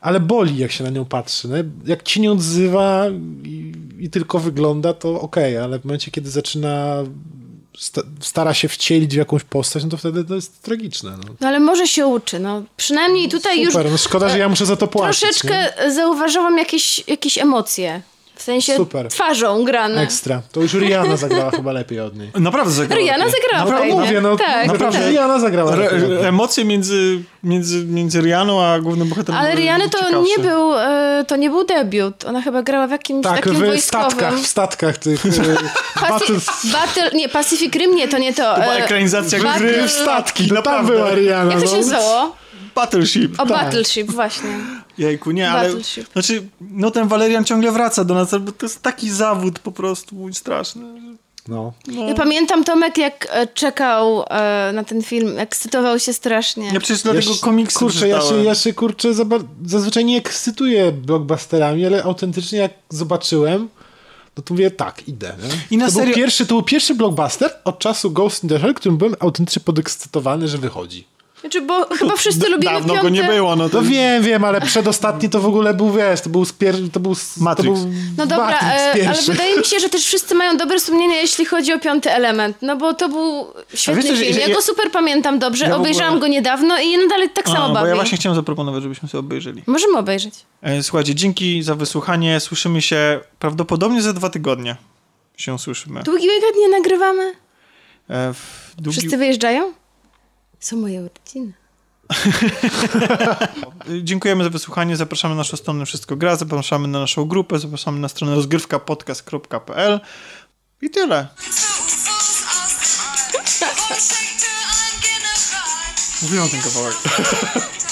ale boli jak się na nią patrzy. No, jak ci nie odzywa i, i tylko wygląda, to okej, ale w momencie, kiedy zaczyna sta, stara się wcielić w jakąś postać, no to wtedy to jest tragiczne. No. No ale może się uczy, no. Przynajmniej tutaj Super, już no szkoda, że ja muszę za to płacić. troszeczkę zauważyłam jakieś, jakieś emocje. W sensie Super. twarzą grane. Ekstra. To już Rihanna zagrała chyba lepiej od niej. Naprawdę zagrała. Rihanna lepiej. zagrała Naprawdę fajnie. mówię, no tak, naprawdę tak. Rihanna zagrała Re, emocje między, między, między Rianą a głównym bohaterem Ale Riany to ciekawsze. nie był, e, to nie był debiut. Ona chyba grała w jakimś Tak, takim w wojskowym. statkach, w statkach tych e, battles, Battle, nie, Pacific Rim nie, to nie to. To była e, ekranizacja Battle- gry w statki, no tam Naprawdę. była Rihanna. Jak to się no. nazywało? Battleship. O, Tak. Battleship, właśnie. Jejku, nie, ale... Battleship. Znaczy, no ten Valerian ciągle wraca do nas, bo to jest taki zawód po prostu mój straszny. No. Ja pamiętam Tomek, jak e, czekał e, na ten film, ekscytował się strasznie. Ja przecież dlatego Ja się- komiksy Kurczę, ja się, ja się kurczę zazwyczaj nie ekscytuję blockbusterami, ale autentycznie jak zobaczyłem, no to mówię tak, idę. Nie? I na to, serio- był pierwszy, to był pierwszy blockbuster od czasu Ghost in the Shell, którym byłem autentycznie podekscytowany, że wychodzi. Znaczy, bo chyba wszyscy lubili Dawno piąte... go nie było, no to... No wiem, wiem, ale przedostatni to w ogóle był, wiesz, to był z pier... to był, Matrix. To był No dobra, Matrix e, ale wydaje mi się, że też wszyscy mają dobre sumienie, jeśli chodzi o piąty element. No bo to był świetny wiesz co, że- film. że Ja, go super pamiętam dobrze, Ja w ogóle- obejrzałam go niedawno i nadal tak samo A, bo ja właśnie chciałem zaproponować, żebyśmy sobie obejrzeli. Możemy obejrzeć. E, Słuchajcie, dzięki za wysłuchanie. Słyszymy się prawdopodobnie za dwa tygodnie. Się słyszymy. Długi weekend nie nagrywamy? E, w długi... Wszyscy wyjeżdżają? Są moje urodziny. E, Dziękujemy za wysłuchanie. Zapraszamy na naszą stronę Wszystko Gra, zapraszamy na naszą grupę, zapraszamy na stronę rozgrywkapodcast.pl i tyle. Mówiłem ten kawałek.